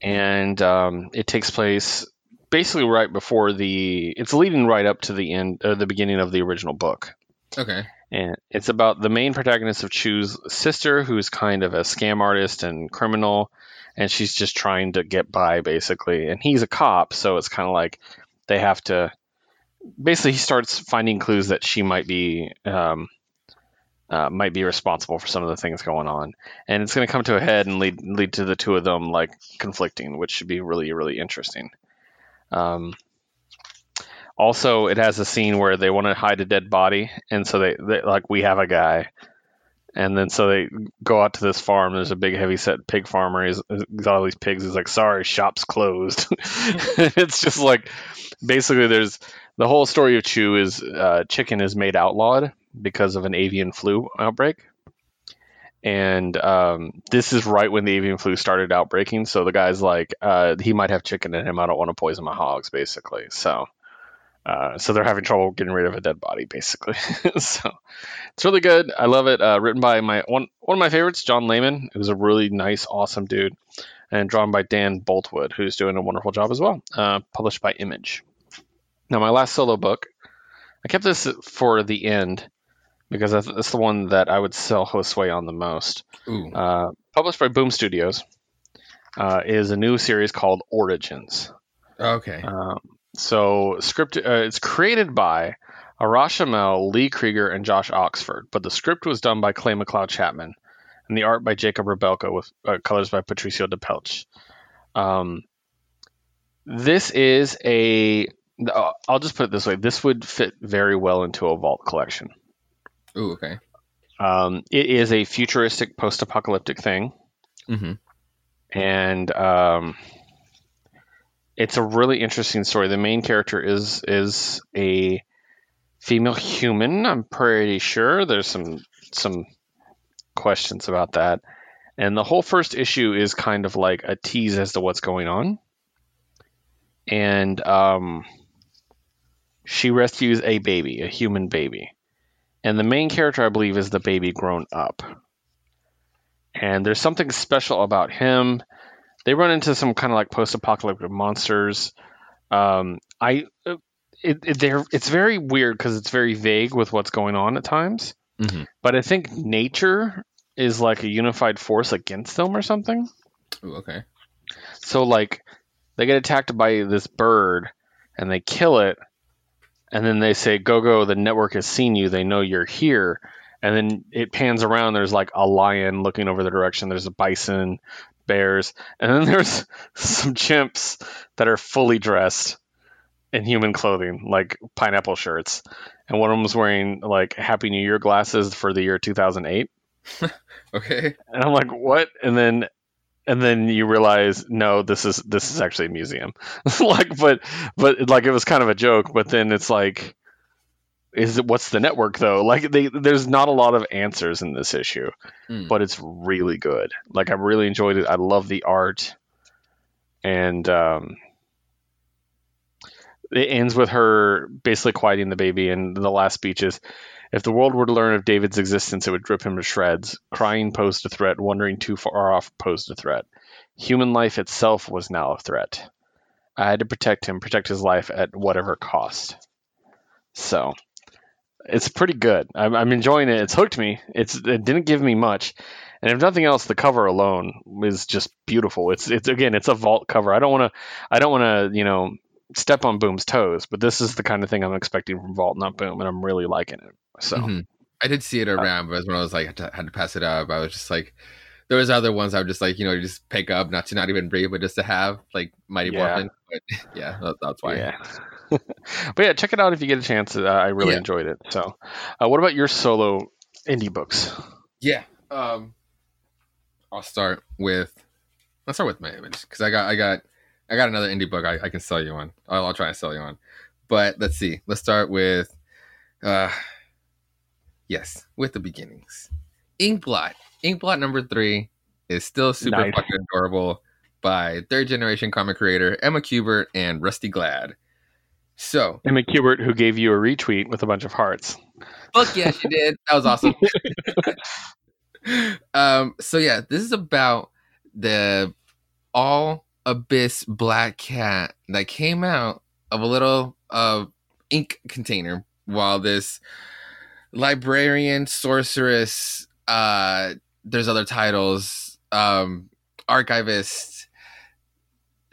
A: And um, it takes place basically right before the. It's leading right up to the end, or the beginning of the original book.
B: Okay.
A: And it's about the main protagonist of Chu's sister, who's kind of a scam artist and criminal, and she's just trying to get by, basically. And he's a cop, so it's kind of like they have to. Basically, he starts finding clues that she might be um, uh, might be responsible for some of the things going on, and it's going to come to a head and lead lead to the two of them like conflicting, which should be really really interesting. Um, also, it has a scene where they want to hide a dead body, and so they, they like we have a guy, and then so they go out to this farm. There's a big heavy set pig farmer. He's, got all these pigs. He's like, "Sorry, shop's closed." it's just like basically there's the whole story of Chew is uh, chicken is made outlawed because of an avian flu outbreak. And um, this is right when the avian flu started outbreaking. So the guy's like, uh, he might have chicken in him. I don't want to poison my hogs, basically. So, uh, so they're having trouble getting rid of a dead body, basically. so it's really good. I love it. Uh, written by my one one of my favorites, John Layman, who's a really nice, awesome dude, and drawn by Dan Boultwood, who's doing a wonderful job as well. Uh, published by Image. Now, my last solo book, I kept this for the end because that's, the one that I would sell Josue on the most. Uh, published by Boom Studios, uh, is a new series called Origins.
B: Okay.
A: Um, so script uh, it's created by Arash Amel, Lee Krieger, and Josh Oxford, but the script was done by Clay McLeod Chapman, and the art by Jakub Rebelka with uh, colors by Patricio Delpeche. Um, this is a. I'll just put it this way: this would fit very well into a vault collection.
B: Ooh, okay.
A: Um, it is a futuristic post-apocalyptic thing,
B: mm-hmm.
A: and um, it's a really interesting story. The main character is is a female human. I'm pretty sure. There's some some questions about that, and the whole first issue is kind of like a tease as to what's going on, and um, she rescues a baby, a human baby and the main character, I believe, is the baby grown up. And there's something special about him. They run into some kind of like post-apocalyptic monsters. Um, I, it, it they're, it's very weird because it's very vague with what's going on at times.
B: Mm-hmm.
A: But I think nature is like a unified force against them or something.
B: Ooh, okay.
A: So like, they get attacked by this bird, and they kill it, and then they say, "Go, go! The network has seen you. They know you're here." and then it pans around. There's like a lion looking over the direction. There's a bison, bears, and then there's some chimps that are fully dressed in human clothing, like pineapple shirts, and one of them was wearing like Happy New Year glasses for the year 2008.
B: Okay.
A: And I'm like, what? And then and then you realize no this is this is actually a museum. Like but but like it was kind of a joke but then it's like is it what's the network though? Like they there's not a lot of answers in this issue
B: Mm.
A: but it's really good. Like i really enjoyed it. I love the art. And um it ends with her basically quieting the baby and the last speech is if the world were to learn of david's existence it would rip him to shreds. Crying posed a threat wandering too far off posed a threat. Human life itself was now a threat. I had to protect him protect his life at whatever cost. So it's pretty good. I'm, I'm enjoying it. It's hooked me. It's it didn't give me much. And if nothing else the cover alone is just beautiful. It's it's again it's a vault cover. I don't want to i don't want to you know step on boom's toes but this is the kind of thing i'm expecting from vault not boom and i'm really liking it so
B: Mhm. I did see it around, but when I was like had to, had to pass it up, I was just like, there was other ones I would just like you know you just pick up, not to not even read, but just to have like Mighty
A: Yeah.
B: Morphin. But yeah, that, that's why.
A: yeah but yeah check it out if you get a chance uh, i really
B: Yeah.
A: enjoyed it so uh, what about your solo indie books
B: Yeah. Um, I'll start with let's start with my image because I got I got I got another indie book I, I can sell you on. I'll, I'll try to sell you on. But let's see. Let's start with uh yes, with the beginnings. Inkblot. Inkblot number three is still super
A: Nice.
B: fucking adorable by third generation comic creator Emma Kubert and Rusty Gladd. So
A: emma kubert who gave you a retweet with a bunch of hearts
B: Fuck yeah, she did. That was awesome. um, so yeah, this is about the all abyss black cat that came out of a little uh ink container while this librarian sorceress uh there's other titles um archivist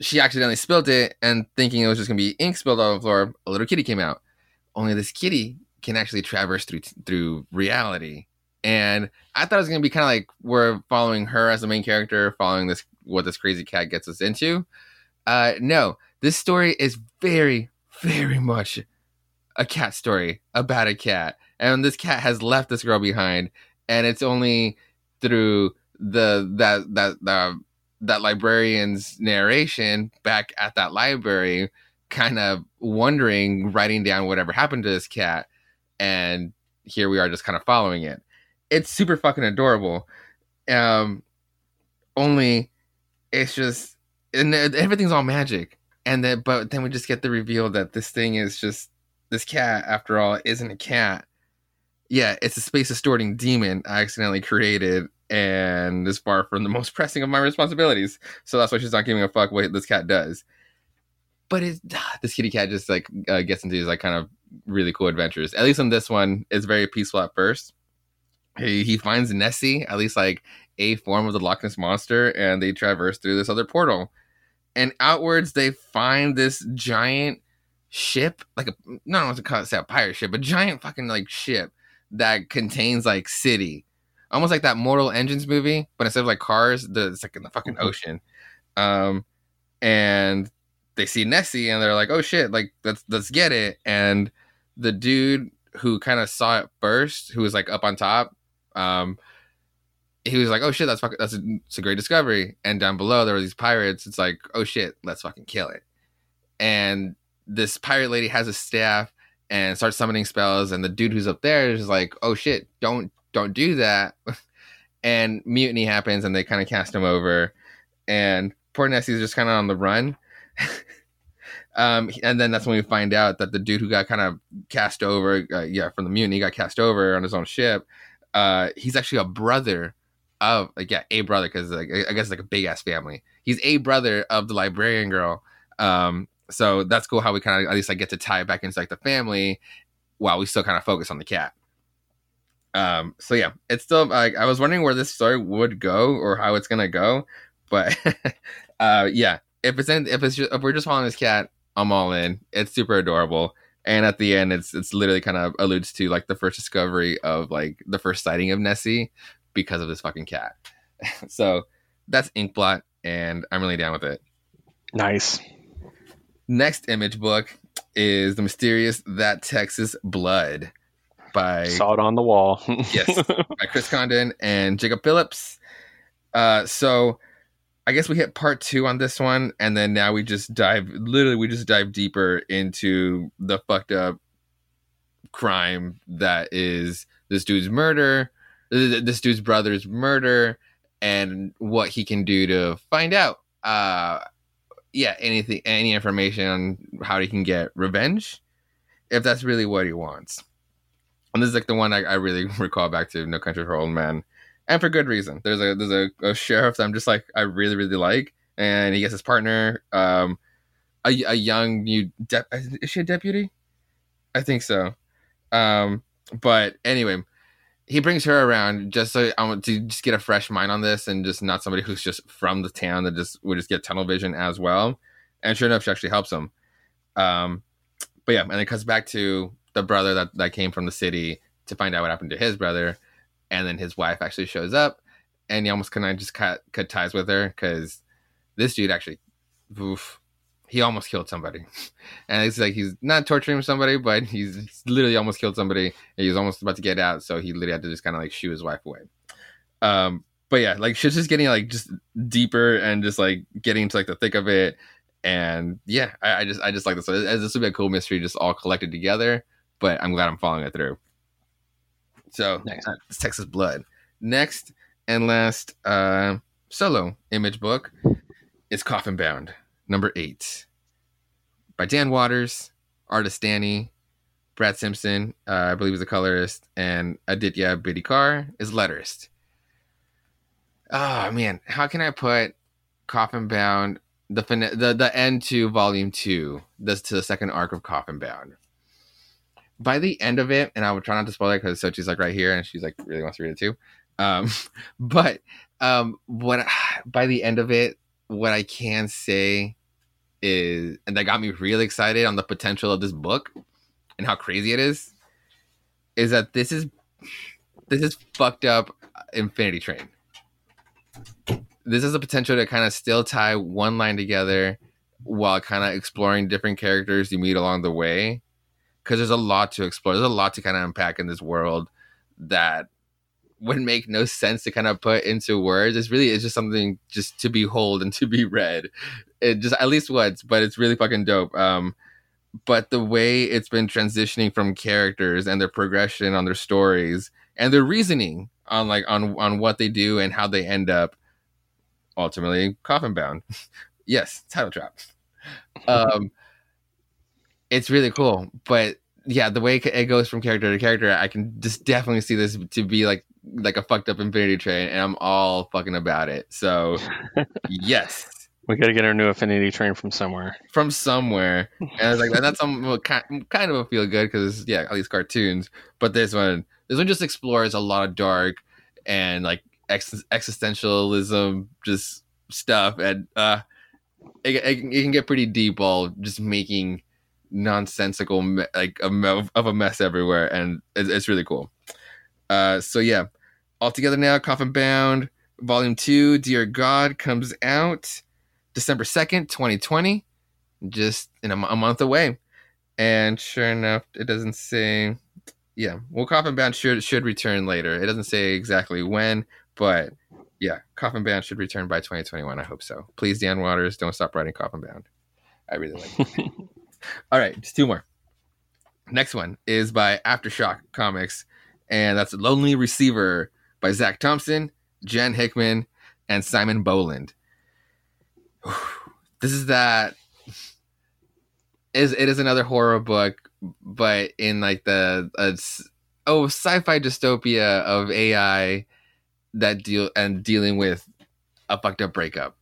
B: she accidentally spilled it and thinking it was just gonna be ink spilled on the floor a little kitty came out only this kitty can actually traverse through through reality. And I thought it was gonna be kind of like we're following her as the main character, following this what this crazy cat gets us into. Uh, no, this story is very, very much a cat story about a cat, and this cat has left this girl behind, and it's only through the that that the that librarian's narration back at that library kind of wondering, writing down whatever happened to this cat, and here we are just kind of following it. It's super fucking adorable. Um, only it's just and everything's all magic, and then but then we just get the reveal that this thing is just this cat after all isn't a cat. Yeah, it's a space distorting demon I accidentally created and is far from the most pressing of my responsibilities. So that's why she's not giving a fuck what this cat does but it, this kitty cat just like uh, gets into these like kind of really cool adventures. At least in this one, it's very peaceful at first. He, he finds Nessie, at least like a form of the Loch Ness monster, and they traverse through this other portal. And outwards, they find this giant ship, like a no, I don't want to say a pirate ship, a giant fucking like ship that contains like city, almost like that Mortal Engines movie, but instead of like cars, the, it's like in the fucking ocean. Um, and they see Nessie and they're like, "Oh shit! Like let's let's get it." And the dude who kind of saw it first, who was like up on top, um, he was like, "Oh shit! That's fucking that's a, it's a great discovery." And down below there were these pirates. It's like, "Oh shit! Let's fucking kill it." And this pirate lady has a staff and starts summoning spells. And the dude who's up there is like, "Oh shit! Don't don't do that." and mutiny happens, and they kind of cast him over. And poor Nessie's just kind of on the run. um, and then that's when we find out that the dude who got kind of cast over, uh, yeah, from the mutiny, got cast over on his own ship. Uh, he's actually a brother of, like, yeah, a brother because like I guess like a big ass family. He's a brother of the librarian girl. Um, so that's cool how we kind of at least I get to tie it back into like the family while we still kind of focus on the cat. Um, so yeah, it's still like I was wondering where this story would go or how it's gonna go, but uh, yeah, if it's in, if it's just, if we're just following this cat, I'm all in. It's super adorable. And at the end, it's it's literally kind of alludes to like the first discovery of like the first sighting of Nessie because of this fucking cat. so that's Inkblot, and I'm really down with it.
A: Nice.
B: Next image book is The Mysterious That Texas Blood by
A: Saw it on the wall.
B: Yes. by Chris Condon and Jacob Phillips. Uh, so I guess we hit part two on this one, and then now we just dive literally we just dive deeper into the fucked up crime that is this dude's murder, this dude's brother's murder, and what he can do to find out. Uh, yeah, anything, any information on how he can get revenge, if that's really what he wants. And this is like the one I, I really recall back to No Country for Old Men, and for good reason. There's a there's a, a sheriff that I'm just like I really really like, and he gets his partner, um, a, a young new de- is she a deputy? I think so. Um, but anyway, he brings her around just so I want to just get a fresh mind on this and just not somebody who's just from the town that just would just get tunnel vision as well. And sure enough, she actually helps him. Um, but yeah, and it comes back to the brother that, that came from the city to find out what happened to his brother. And then his wife actually shows up and he almost kind of just cut, cut ties with her because this dude actually, oof, he almost killed somebody. And it's like he's not torturing somebody, but he's, literally almost killed somebody. he was almost about to get out, so he literally had to just kind of like shoo his wife away. Um, but yeah, like shit's just getting like just deeper and just like getting into like the thick of it. And yeah, I, I just I just like this. So this would be a cool mystery, just all collected together. But I'm glad I'm following it through. So
A: Nice.
B: uh, it's Texas Blood. Next and last uh, solo image book is Coffin Bound, number eight, by Dan Watters, artist Dani, Brad Simpson, uh, I believe is a colorist, and Aditya Bidikar is letterist. Oh man, how can I put Coffin Bound the fin- the the end to volume two, this to the second arc of Coffin Bound? By the end of it, and I would try not to spoil it because Sochi's like right here, and she's like really wants to read it too. Um, but um, what by the end of it, what I can say is, and that got me really excited on the potential of this book and how crazy it is, is that this is this is fucked up Infinity Train. This is a potential to kind of still tie one line together while kind of exploring different characters you meet along the way. Because there's a lot to explore. There's a lot to kind of unpack in this world that would make no sense to kind of put into words. It's really it's just something just to behold and to be read. It just at least once, but it's really fucking dope. Um, but the way it's been transitioning from characters and their progression on their stories and their reasoning on like on on what they do and how they end up ultimately coffin bound. yes, title trap. Um, it's really cool, but yeah, the way it goes from character to character, I can just definitely see this to be like like a fucked up Infinity Train, and I'm all fucking about it. So yes,
A: we got to get our new Infinity Train from somewhere.
B: from somewhere, and I was like, that's some kind of a feel good because yeah, all these cartoons. But this one, this one just explores a lot of dark and like ex- existentialism, just stuff, and uh, it, it, it can get pretty deep while just making nonsensical me- like a me- of a mess everywhere, and it's, it's really cool. Uh, so yeah, all together now, Coffin Bound, Volume Two, Dear God, comes out December second, twenty twenty, just in a, m- a month away. And sure enough, it doesn't say. Yeah, well, Coffin Bound should should return later. It doesn't say exactly when, but yeah, Coffin Bound should return by 2021. I hope so. Please, Dan Watters, don't stop writing Coffin Bound. I really like. All right, just two more. Next one is by Aftershock Comics, and that's Lonely Receiver by Zac Thompson, Jen Hickman, and Simon Bowland. This is that is it is another horror book, but in like the uh, oh sci-fi dystopia of AI that deal and dealing with a fucked up breakup.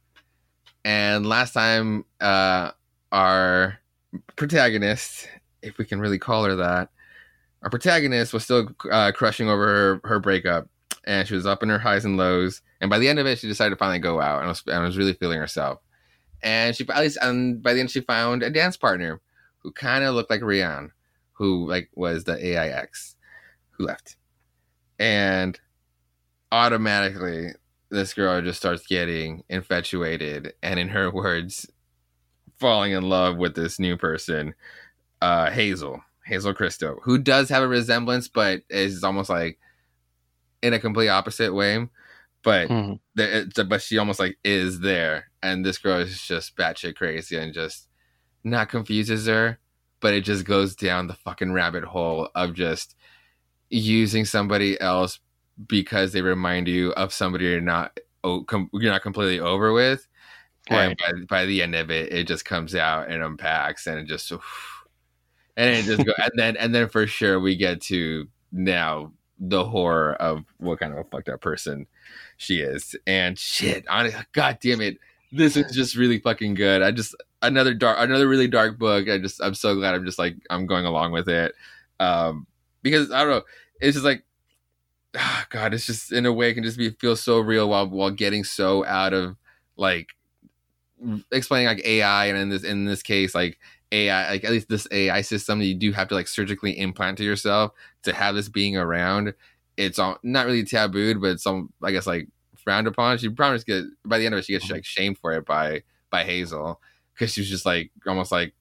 B: And last time, uh, our protagonist, if we can really call her that, our protagonist was still uh, crushing over her, her breakup, and she was up in her highs and lows. And by the end of it, she decided to finally go out and was, and was really feeling herself. And she at least, and by the end, she found a dance partner who kind of looked like Rian. who like was the AIX who left. And automatically this girl just starts getting infatuated and in her words falling in love with this new person uh hazel hazel christo who does have a resemblance but is almost like in a complete opposite way. But
A: Mhm.
B: the, but she almost like is there. And this girl is just batshit crazy and just not confuses her but it just goes down the fucking rabbit hole of just using somebody else because they remind you of somebody you're not oh, com- you're not completely over with and by, by the end of it it just comes out and unpacks and it just and it just go and then and then for sure we get to now the horror of what kind of a fucked up person she is. And shit on god damn it this is just really fucking good. I just another dark another really dark book. I just i'm so glad i'm just like i'm going along with it. Um because i don't know it's just like ah, god it's just in a way it can just be feel so real while while getting so out of like explaining like ai and in this in this case like ai like at least this ai system you do have to like surgically implant to yourself to have this being around it's all not really tabooed but some i guess like frowned upon. She probably just get by the end of it she gets like shamed for it by by hazel because she was just like almost like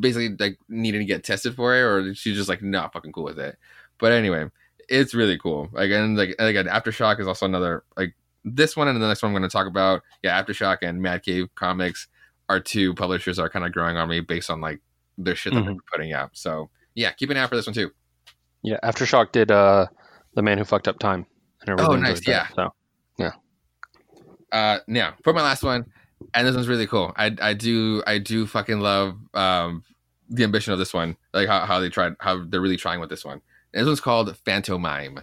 B: basically like needing to get tested for it or she's just like not fucking cool with it. But anyway it's really cool. Like and like and again aftershock is also another like this one and the next one i'm going to talk about yeah aftershock and mad cave comics are two publishers that are kind of growing on me based on like their shit that they're putting out so yeah keep an eye out for this one too
A: Yeah, Aftershock did uh, the man who fucked up time.
B: Oh, nice,
A: Yeah. that, So yeah.
B: uh now for my last one and this one's really cool i i do i do fucking love um the ambition of this one like how, how they tried how they're really trying with this one and this one's called phantomime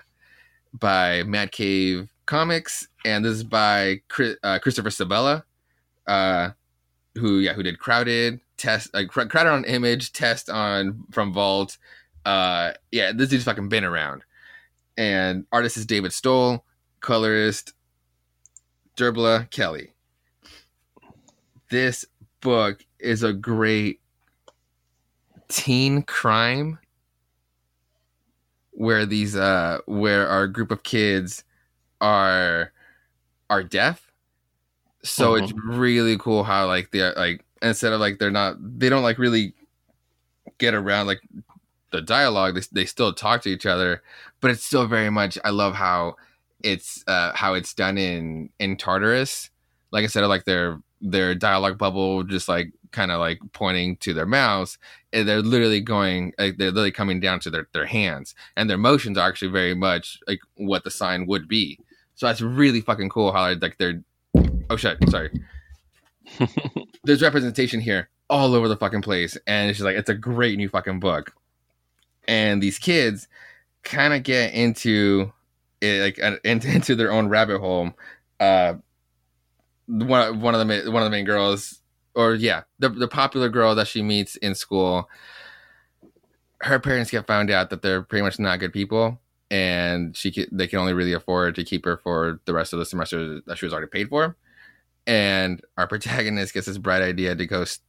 B: by mad cave comics and this is by Chris, uh, christopher sebela uh who yeah who did crowded test uh, crowded on image test on from vault uh yeah this dude's fucking been around and artist is david stoll colorist Dearbhla Kelly. This book is a great teen crime where these uh where our group of kids are are deaf. So it's really cool how like they're like instead of like they're not they don't like really get around like the dialogue they, they still talk to each other but it's still very much i love how it's uh how it's done in in tartarus. Like instead of like their their dialogue bubble just like kind of like pointing to their mouths and they're literally going like they're literally coming down to their, their hands. And their motions are actually very much like what the sign would be so that's really fucking cool how like they're oh shit sorry. There's representation here all over the fucking place and it's just like it's a great new fucking book. And these kids kind of get into it like uh, into, into their own rabbit hole. Uh one, one of the one of the main girls or yeah the, the popular girl that she meets in school her parents get found out that they're pretty much not good people and she they can only really afford to keep her for the rest of the semester that she was already paid for. And our protagonist gets this bright idea to go s-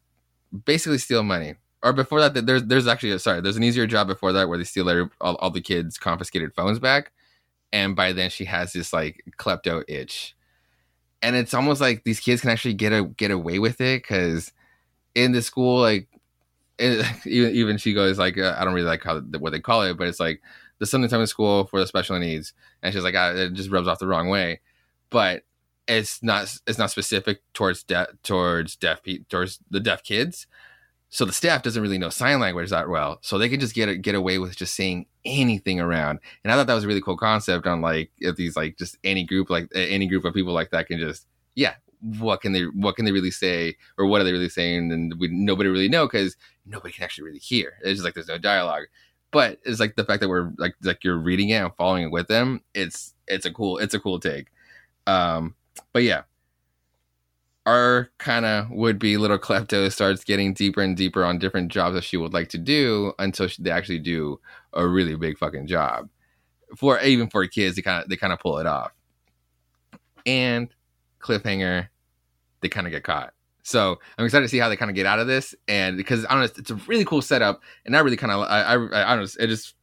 B: basically steal money. Or before that there's there's actually sorry there's an easier job before that where they steal their, all, all the kids confiscated phones back. And by then she has this like klepto itch. And it's almost like these kids can actually get a get away with it because in the school like it, even even she goes like uh, I don't really like how what they call it, but it's like there's something time in school for the special needs, and she's like ah, it just rubs off the wrong way, but it's not it's not specific towards deaf towards deaf pe- towards the deaf kids. So the staff doesn't really know sign language that well, so they can just get get away with just saying anything around. And I thought that was a really cool concept on like if these like just any group like any group of people like that can just yeah what can they what can they really say or what are they really saying? And we nobody really know because nobody can actually really hear. It's just like there's no dialogue but it's like the fact that we're like like you're reading it and following it with them it's it's a cool it's a cool take. Um but yeah. Our kind of would be little klepto starts getting deeper and deeper on different jobs that she would like to do until she, they actually do a really big fucking job. For even for kids they kind of they kind of pull it off. And cliffhanger they kind of get caught So I'm excited to see how they kind of get out of this, and because honest, it's a really cool setup, and I really kind of I I, I, know, it just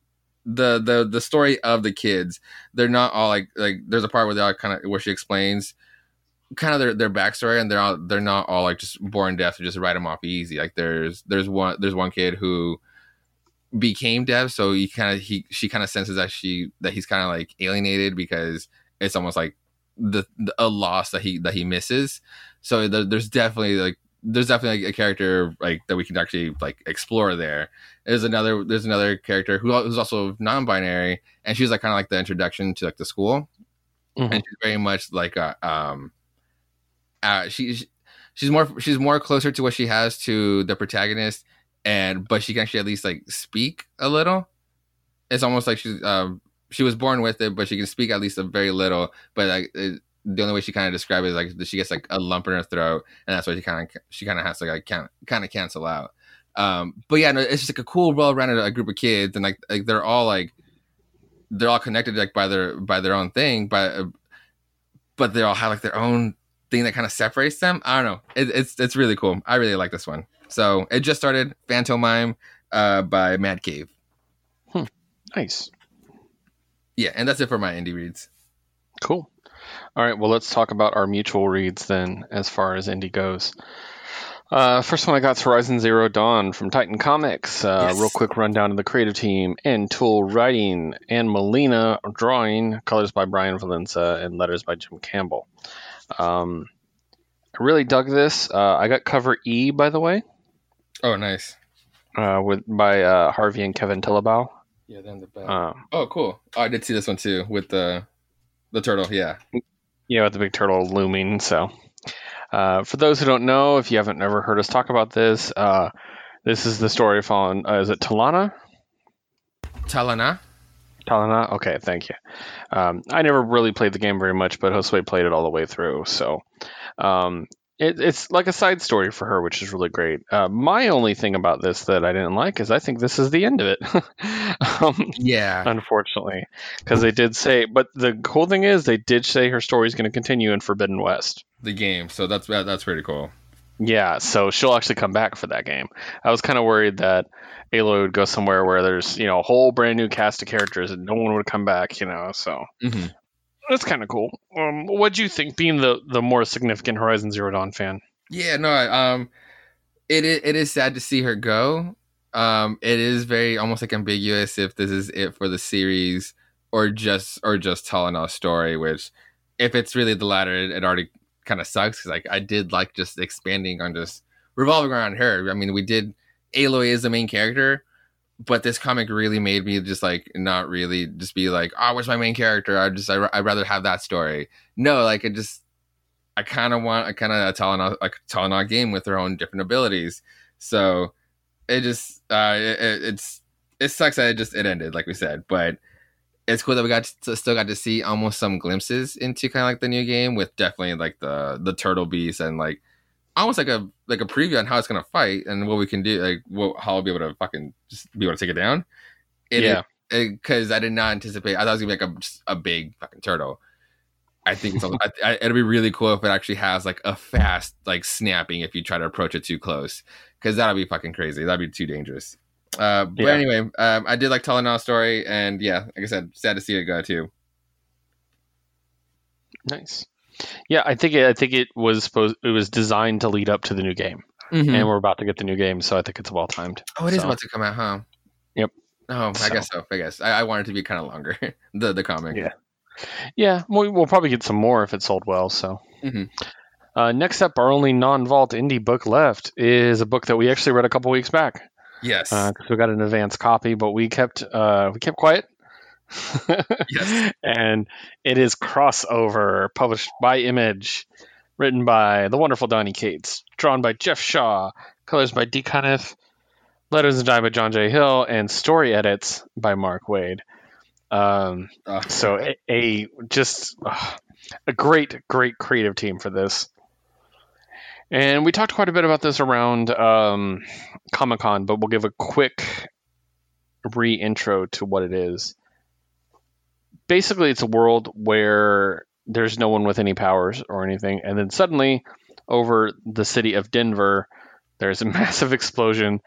B: the the the story of the kids. They're not all like like there's a part where they all kind of where she explains kind of their their backstory, and they're all they're not all like just born deaf to just write them off easy. Like there's there's one there's one kid who became deaf so he kind of he she kind of senses that she that he's kind of like alienated because it's almost like the, the, a loss that he that he misses so there, there's definitely like there's definitely like a character like that we can actually like explore there. There's another there's another character who, who's also non-binary and she's like kind of like the introduction to like the school.
A: Mhm.
B: and she's very much like a um uh she's she's more she's more closer to what she has to the protagonist and but she can actually at least like speak a little. It's almost like she's um she was born with it but she can speak at least a very little but like it, the only way she kind of describe it is like she gets like a lump in her throat and that's why she kind of she kind of has to like can kind of cancel out. Um but yeah no, it's just like a cool well-rounded uh, group of kids and like like they're all like they're all connected like by their by their own thing but but they all have like their own thing that kind of separates them. I don't know. It, it's it's really cool. I really like this one. So it just started phantomime uh by mad cave.
A: Nice.
B: yeah and that's it for my indie reads.
A: Cool. All right. Well, let's talk about our mutual reads then, as far as indie goes. Uh, first one I got is Horizon Zero Dawn from Titan Comics. Uh,
B: Yes.
A: Real quick rundown of the creative team: Anne Toole writing, Ann Maulina drawing, colors by Bryan Valenza, and letters by Jim Campbell. Um, I really dug this. Uh, I got cover E, by the way,
B: oh nice
A: uh, with by uh, Harvey and Kevin Tillabau.
B: yeah then the back.
A: Uh,
B: oh cool oh i did see this one too with the the turtle yeah
A: Yeah, with the big turtle looming. So, uh, for those who don't know, if you haven't ever heard us talk about this, uh, this is the story following. Uh, is it Talanah?
B: talanah
A: Talanah? Okay, thank you. Um, I never really played the game very much, but Josue played it all the way through. So, um, it, it's like a side story for her, which is really great. Uh, my only thing about this that I didn't like is I think this is the end of it. um,
B: yeah
A: unfortunately, because they did say. But the cool thing is, they did say her story is going to continue in Forbidden West.
B: the game so that's that's pretty cool
A: Yeah, so she'll actually come back for that game. I was kind of worried that Aloy would go somewhere where there's you know a whole brand new cast of characters and no one would come back. You know, so
B: hmm
A: that's kind of cool. Um, what do you think, being the the more significant Horizon Zero Dawn fan?
B: Yeah, no, um, it it is sad to see her go. Um, it is very almost like ambiguous if this is it for the series or just or just telling a story. Which, if it's really the latter, it, it already kind of sucks. 'cause, like I did like just expanding on just revolving around her. I mean, we did Aloy is the main character, but this comic really made me just like not really just be like, oh, where's my main character? I just I I'd rather have that story. No, like it just I kind of want a kind of a Talanah, a game with their own different abilities. So it just uh, it, it- it's it sucks that it just it ended like we said, but it's cool that we got to, still got to see almost some glimpses into kind of like the new game with definitely like the the turtle beast and like almost like a like a preview on how it's gonna fight and what we can do like what, how I'll be able to fucking just be able to take it down. It,
A: Yeah.
B: because I did not anticipate. I thought it was gonna be like a a big fucking turtle. I think it's, I, I, it'll be really cool if it actually has like a fast like snapping if you try to approach it too close, because that'll be fucking crazy. That'd be too dangerous. Uh, but
A: Yeah.
B: anyway, um, I did like Talanah story, and yeah, like I said, sad to see it go too.
A: Nice. Yeah, I think it, I think it was supposed it was designed to lead up to the new game, and we're about to get the new game, so I think it's well timed.
B: Oh, it is
A: So,
B: about to come out, huh?
A: Yep.
B: Oh, I
A: So-
B: guess so. I guess I, I want it to be kind of longer. the the comic.
A: Yeah. Yeah, we, we'll probably get some more if it sold well. So.
B: Mhm.
A: Uh, next up, our only non-vault indie book left is a book that we actually read a couple weeks back
B: Yes.
A: because we got an advance copy, but we kept uh, we kept quiet.
B: Yes.
A: And it is crossover, published by Image, written by the wonderful Donny Cates, drawn by Geoff Shaw, colors by Dee Cunniffe, letters and die by John J. Hill, and story edits by Mark Waid. Um,
B: Oh,
A: so a, a just uh, a great, great creative team for this. And we talked quite a bit about this around um, Comic Con, but we'll give a quick re-intro to what it is. Basically, it's a world where there's no one with any powers or anything, and then suddenly over the city of Denver. There's a massive explosion,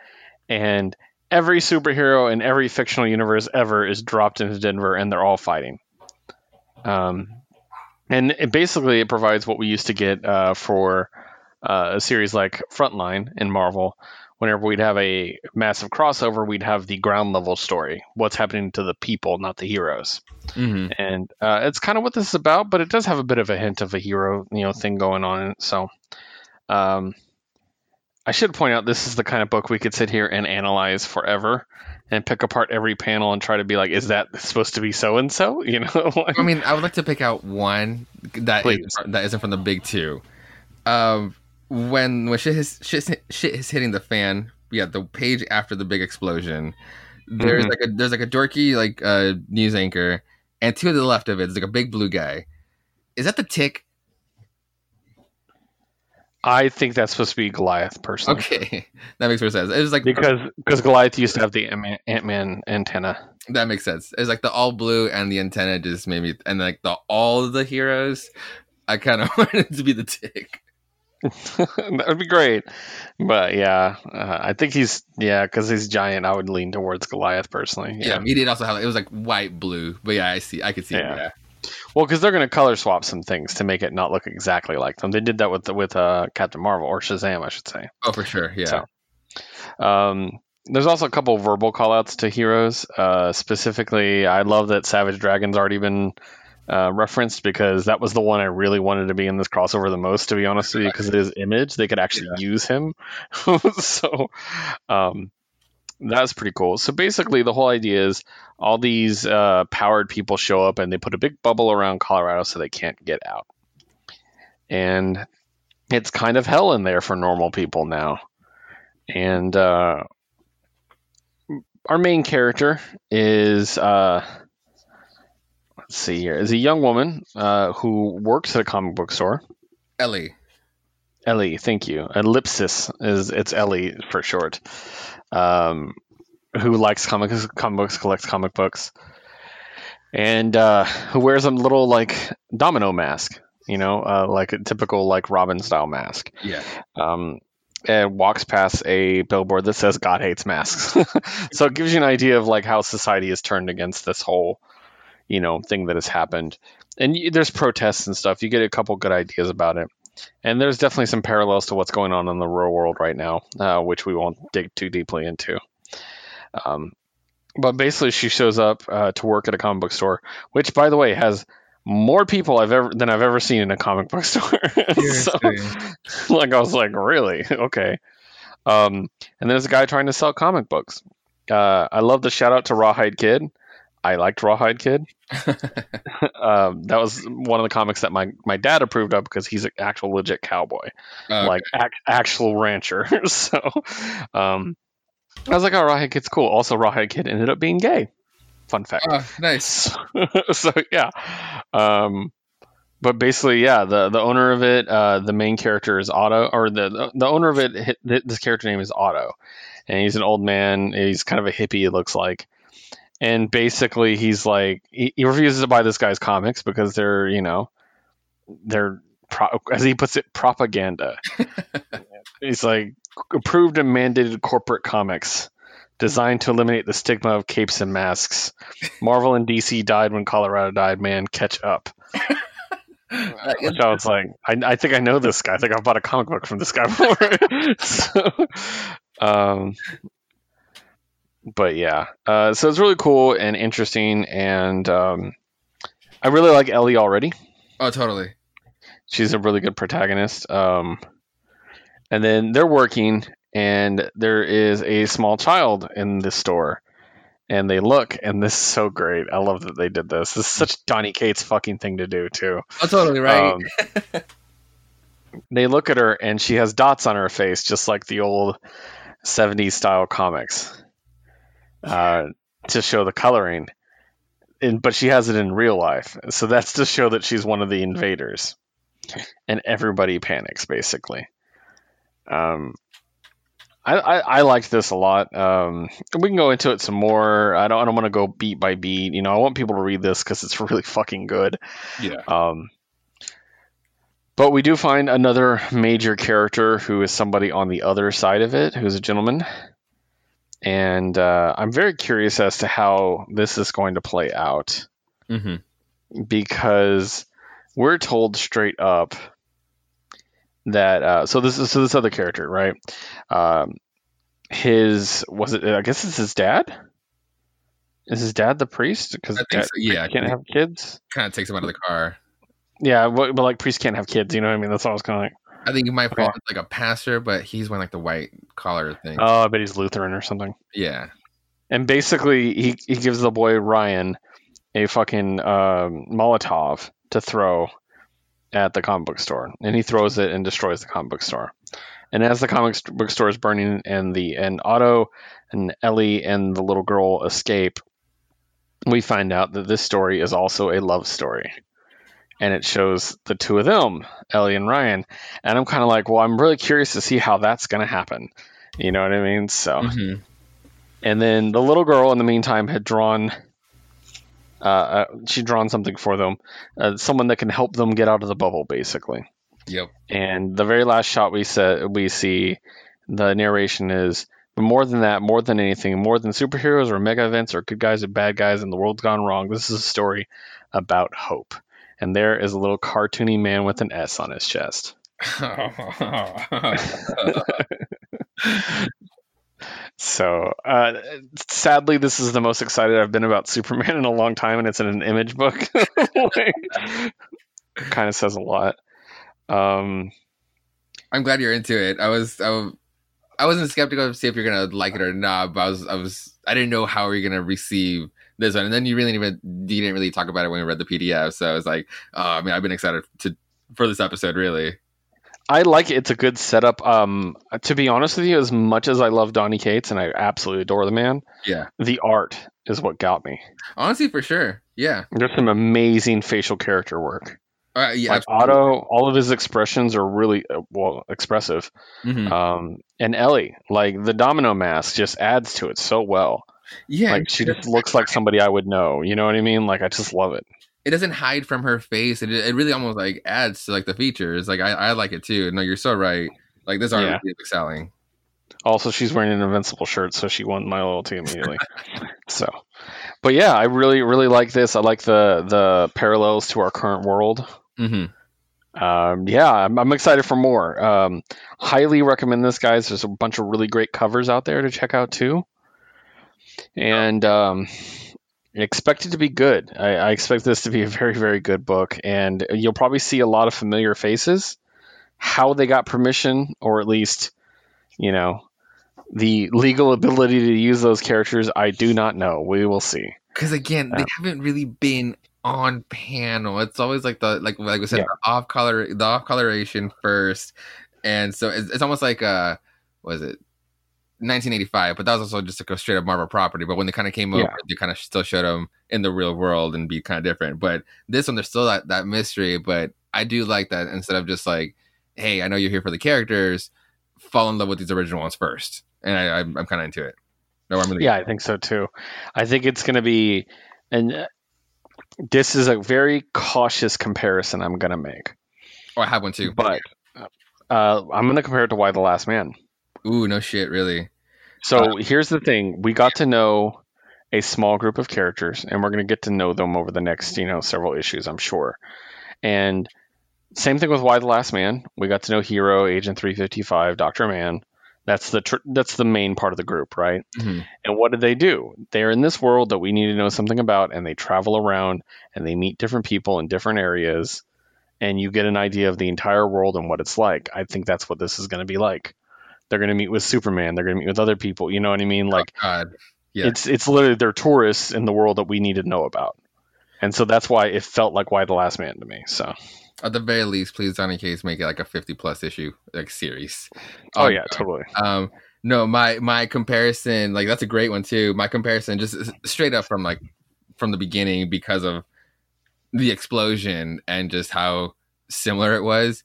A: and every superhero in every fictional universe ever is dropped into Denver, and they're all fighting. Um, and it basically it provides what we used to get uh, for uh, a series like Frontline in Marvel. Whenever we'd have a massive crossover, we'd have the ground level story, what's happening to the people, not the heroes.
B: Mm-hmm.
A: And uh, it's kind of what this is about, but it does have a bit of a hint of a hero, you know, thing going on in it. So, um, I should point out this is the kind of book we could sit here and analyze forever and pick apart every panel and try to be like, is that supposed to be so and so? You know,
B: I mean, I would like to pick out one that that isn't from the big two. Um, when when shit is shit, shit is hitting the fan, yeah, the page after the big explosion, there's
A: Mhm.
B: like a there's like a dorky like uh news anchor, and to the left of it is like a big blue guy. Is that the tick?
A: I think that's supposed to be Goliath personally.
B: Okay, that makes more sense. It was like
A: Because because Goliath used to have the Ant Man antenna.
B: that makes sense. It's like the all blue and the antenna just made me, and like the all of the heroes. I kind of wanted to be the tick.
A: that would be great. But yeah, uh, I think he's yeah because he's giant. I would lean towards Goliath personally.
B: Yeah,
A: Yeah.
B: he did also have it was like white blue, but yeah, I see, I could see,
A: Yeah.
B: yeah.
A: Well, because they're going to color swap some things to make it not look exactly like them. They did that with with uh, Captain Marvel or Shazam, I should say.
B: Oh, for sure, yeah.
A: So- Um, there's also a couple verbal callouts to heroes. Uh, specifically, I love that Savage Dragon's already been uh, referenced because that was the one I really wanted to be in this crossover the most, to be honest with you, because of his image. They could actually use him. so um, that's pretty cool. So basically, the whole idea is all these uh, powered people show up and they put a big bubble around Colorado so they can't get out. And it's kind of hell in there for normal people now and uh, our main character is uh, see here is a young woman uh, who works at a comic book store.
B: Ellie.
A: Ellie, thank you. Ellipsis is it's Ellie for short. Um, who likes comics, comic books, collects comic books, and uh, who wears a little like domino mask. You know, uh, like a typical like Robin style mask
B: Yeah.
A: um, and walks past a billboard that says "God hates masks." so it gives you an idea of like how society is turned against this whole, you know, thing that has happened. And y there's protests and stuff. You get a couple good ideas about it, and there's definitely some parallels to what's going on in the real world right now, uh, which we won't dig too deeply into. Um, but basically, she shows up uh, to work at a comic book store, which, by the way, has more people I've ever than I've ever seen in a comic book store. so, like I was like, really? Okay. Um, and there's a guy trying to sell comic books. Uh, I love the shout out to Rawhide Kid. I liked Rawhide Kid. um, that was one of the comics that my, my dad approved of because he's an actual legit cowboy,
B: Oh,
A: like ac- actual rancher. so um, I was like, oh, Rawhide Kid's cool. Also, Rawhide Kid ended up being gay. Fun fact.
B: oh, nice.
A: so yeah um but basically yeah the the owner of it uh the main character is otto or the the owner of it hi- this character name is otto and he's an old man he's kind of a hippie it looks like and basically he's like he, he refuses to buy this guy's comics because they're you know they're pro- as he puts it propaganda he's like approved and mandated corporate comics designed to eliminate the stigma of capes and masks Marvel and DC died when Colorado died. Man, catch up. Which I was like, I, I think I know this guy. I think I've bought a comic book from this guy before. so, um, but yeah, uh, so it's really cool and interesting, and um, I really like Ellie already.
B: oh, totally.
A: She's a really good protagonist. Um, and then they're working, and there is a small child in the store. And they look, and this is so great. I love that they did this. This is such Donny Cates fucking thing to do, too.
B: Oh, totally right.
A: Um, they look at her, and she has dots on her face, just like the old 70s style comics, uh, to show the coloring. And, but she has it in real life. So that's to show that she's one of the invaders. And everybody panics, basically. Um, I, I, I liked this a lot. Um, we can go into it some more. I don't I don't want to go beat by beat. You know, I want people to read this because it's really fucking good.
B: yeah.
A: Um, But we do find another major character who is somebody on the other side of it, who's a gentleman. And uh, I'm very curious as to how this is going to play out
B: Mm-hmm.
A: because we're told straight up that uh, so this is so this other character right um, his was it I guess it's his dad is his dad the priest because
B: I so, yeah.
A: can't have kids
B: Kind of takes him out of the car.
A: yeah but, but like priests can't have kids you know what I mean that's all I was kind of like
B: I think he might fall like a pastor, but he's wearing like the white collar thing.
A: oh I bet he's Lutheran or something
B: yeah.
A: and basically he, he gives the boy Ryan a fucking um, Molotov to throw at the comic book store, and he throws it and destroys the comic book store. And as the comic book store is burning, and the and Otto and Ellie and the little girl escape, we find out that this story is also a love story. And it shows the two of them, Ellie and Ryan. And I'm kind of like, well, I'm really curious to see how that's going to happen. You know what I mean? So,
B: Mhm.
A: and then the little girl, in the meantime, had drawn. Uh, uh, she'd drawn something for them, uh, someone that can help them get out of the bubble, basically.
B: Yep.
A: And the very last shot we said we see, the narration is, but more than that, more than anything, more than superheroes or mega events or good guys or bad guys and the world's gone wrong. This is a story about hope. And there is a little cartoony man with an S on his chest. So, uh, sadly, this is the most excited I've been about Superman in a long time, and it's in an image book. like, kind of says a lot. Um,
B: I'm glad you're into it. I was I, was, I wasn't skeptical to see if you're gonna like it or not, but I was I was I didn't know how you're gonna receive this one. And then you really didn't even you didn't really talk about it when we read the PDF. So I was like, oh, I mean, I've been excited to for this episode. Really,
A: I like it. It's a good setup. Um, to be honest with you, as much as I love Donny Cates and I absolutely adore the man,
B: yeah.
A: the art is what got me.
B: Honestly, for sure, yeah,
A: There's some amazing facial character work.
B: uh, yeah.
A: like Otto, all of his expressions are really uh, well expressive.
B: Mhm.
A: Um, and Ellie, like the domino mask, just adds to it so well.
B: Yeah.
A: like she just looks like somebody I would know. You know what I mean? Like I just love it.
B: it doesn't hide from her face. It it really almost like adds to like the features. Like I, I like it too. No, you're so right. Like this art
A: Yeah.
B: is excelling.
A: Also, she's wearing an invincible shirt, so she won my loyalty immediately. so, but yeah, I really, really like this. I like the the parallels to our current world.
B: Mm-hmm.
A: Um, yeah, I'm, I'm excited for more. Um, highly recommend this, guys. There's a bunch of really great covers out there to check out too, and um, expect it to be good. I, I expect this to be a very, very good book, and you'll probably see a lot of familiar faces. How they got permission, or at least, you know, the legal ability to use those characters, I do not know. We will see.
B: Because again, they haven't really been on panel. It's always like the like like we said,
A: Yeah.
B: the off color, the off coloration first, and so it's, it's almost like uh, was it 1985? But that was also just like a straight up Marvel property. But when they kind of came over,
A: Yeah.
B: they kind of still showed them in the real world and be kind of different. But this one, there's still that that mystery. But I do like that instead of just like, hey, I know you're here for the characters, fall in love with these original ones first, and I, I'm, I'm kind of into it. No, I'm really
A: Yeah, I think so too. I think it's going to be, and uh, this is a very cautious comparison I'm going to make,
B: Oh, I have one too.
A: but uh, I'm going to compare it to Y: The Last Man.
B: Ooh, no shit, really.
A: So here's the thing: we got to know a small group of characters, and we're going to get to know them over the next, you know, several issues, I'm sure. And same thing with Y: The Last Man. We got to know Hero, Agent 355, Doctor Mann. That's the tr- that's the main part of the group, right?
B: Mhm.
A: And what did they do? They're in this world that we need to know something about, and they travel around and they meet different people in different areas, and you get an idea of the entire world and what it's like. I think that's what this is going to be like. They're going to meet with Superman. They're going to meet with other people. You know what I mean? Like
B: Oh, God. Yeah.
A: it's it's literally they're tourists in the world that we need to know about, and so that's why it felt like Y: The Last Man to me. So
B: At the very least, please, Donny Cates, make it like a fifty plus issue like series.
A: oh
B: Um,
A: yeah, totally.
B: Um, no, my my comparison, like that's a great one too. My comparison, just straight up from like from the beginning, because of the explosion and just how similar it was.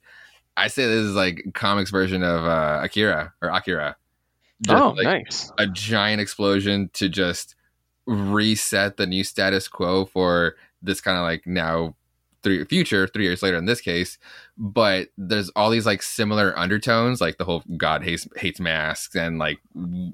B: I say this is like comics version of uh, Akira or Akira. Just
A: oh,
B: like
A: nice.
B: a giant explosion to just reset the new status quo for this kind of like now three future three years later in this case but there's all these like similar undertones like the whole god hates hates masks and like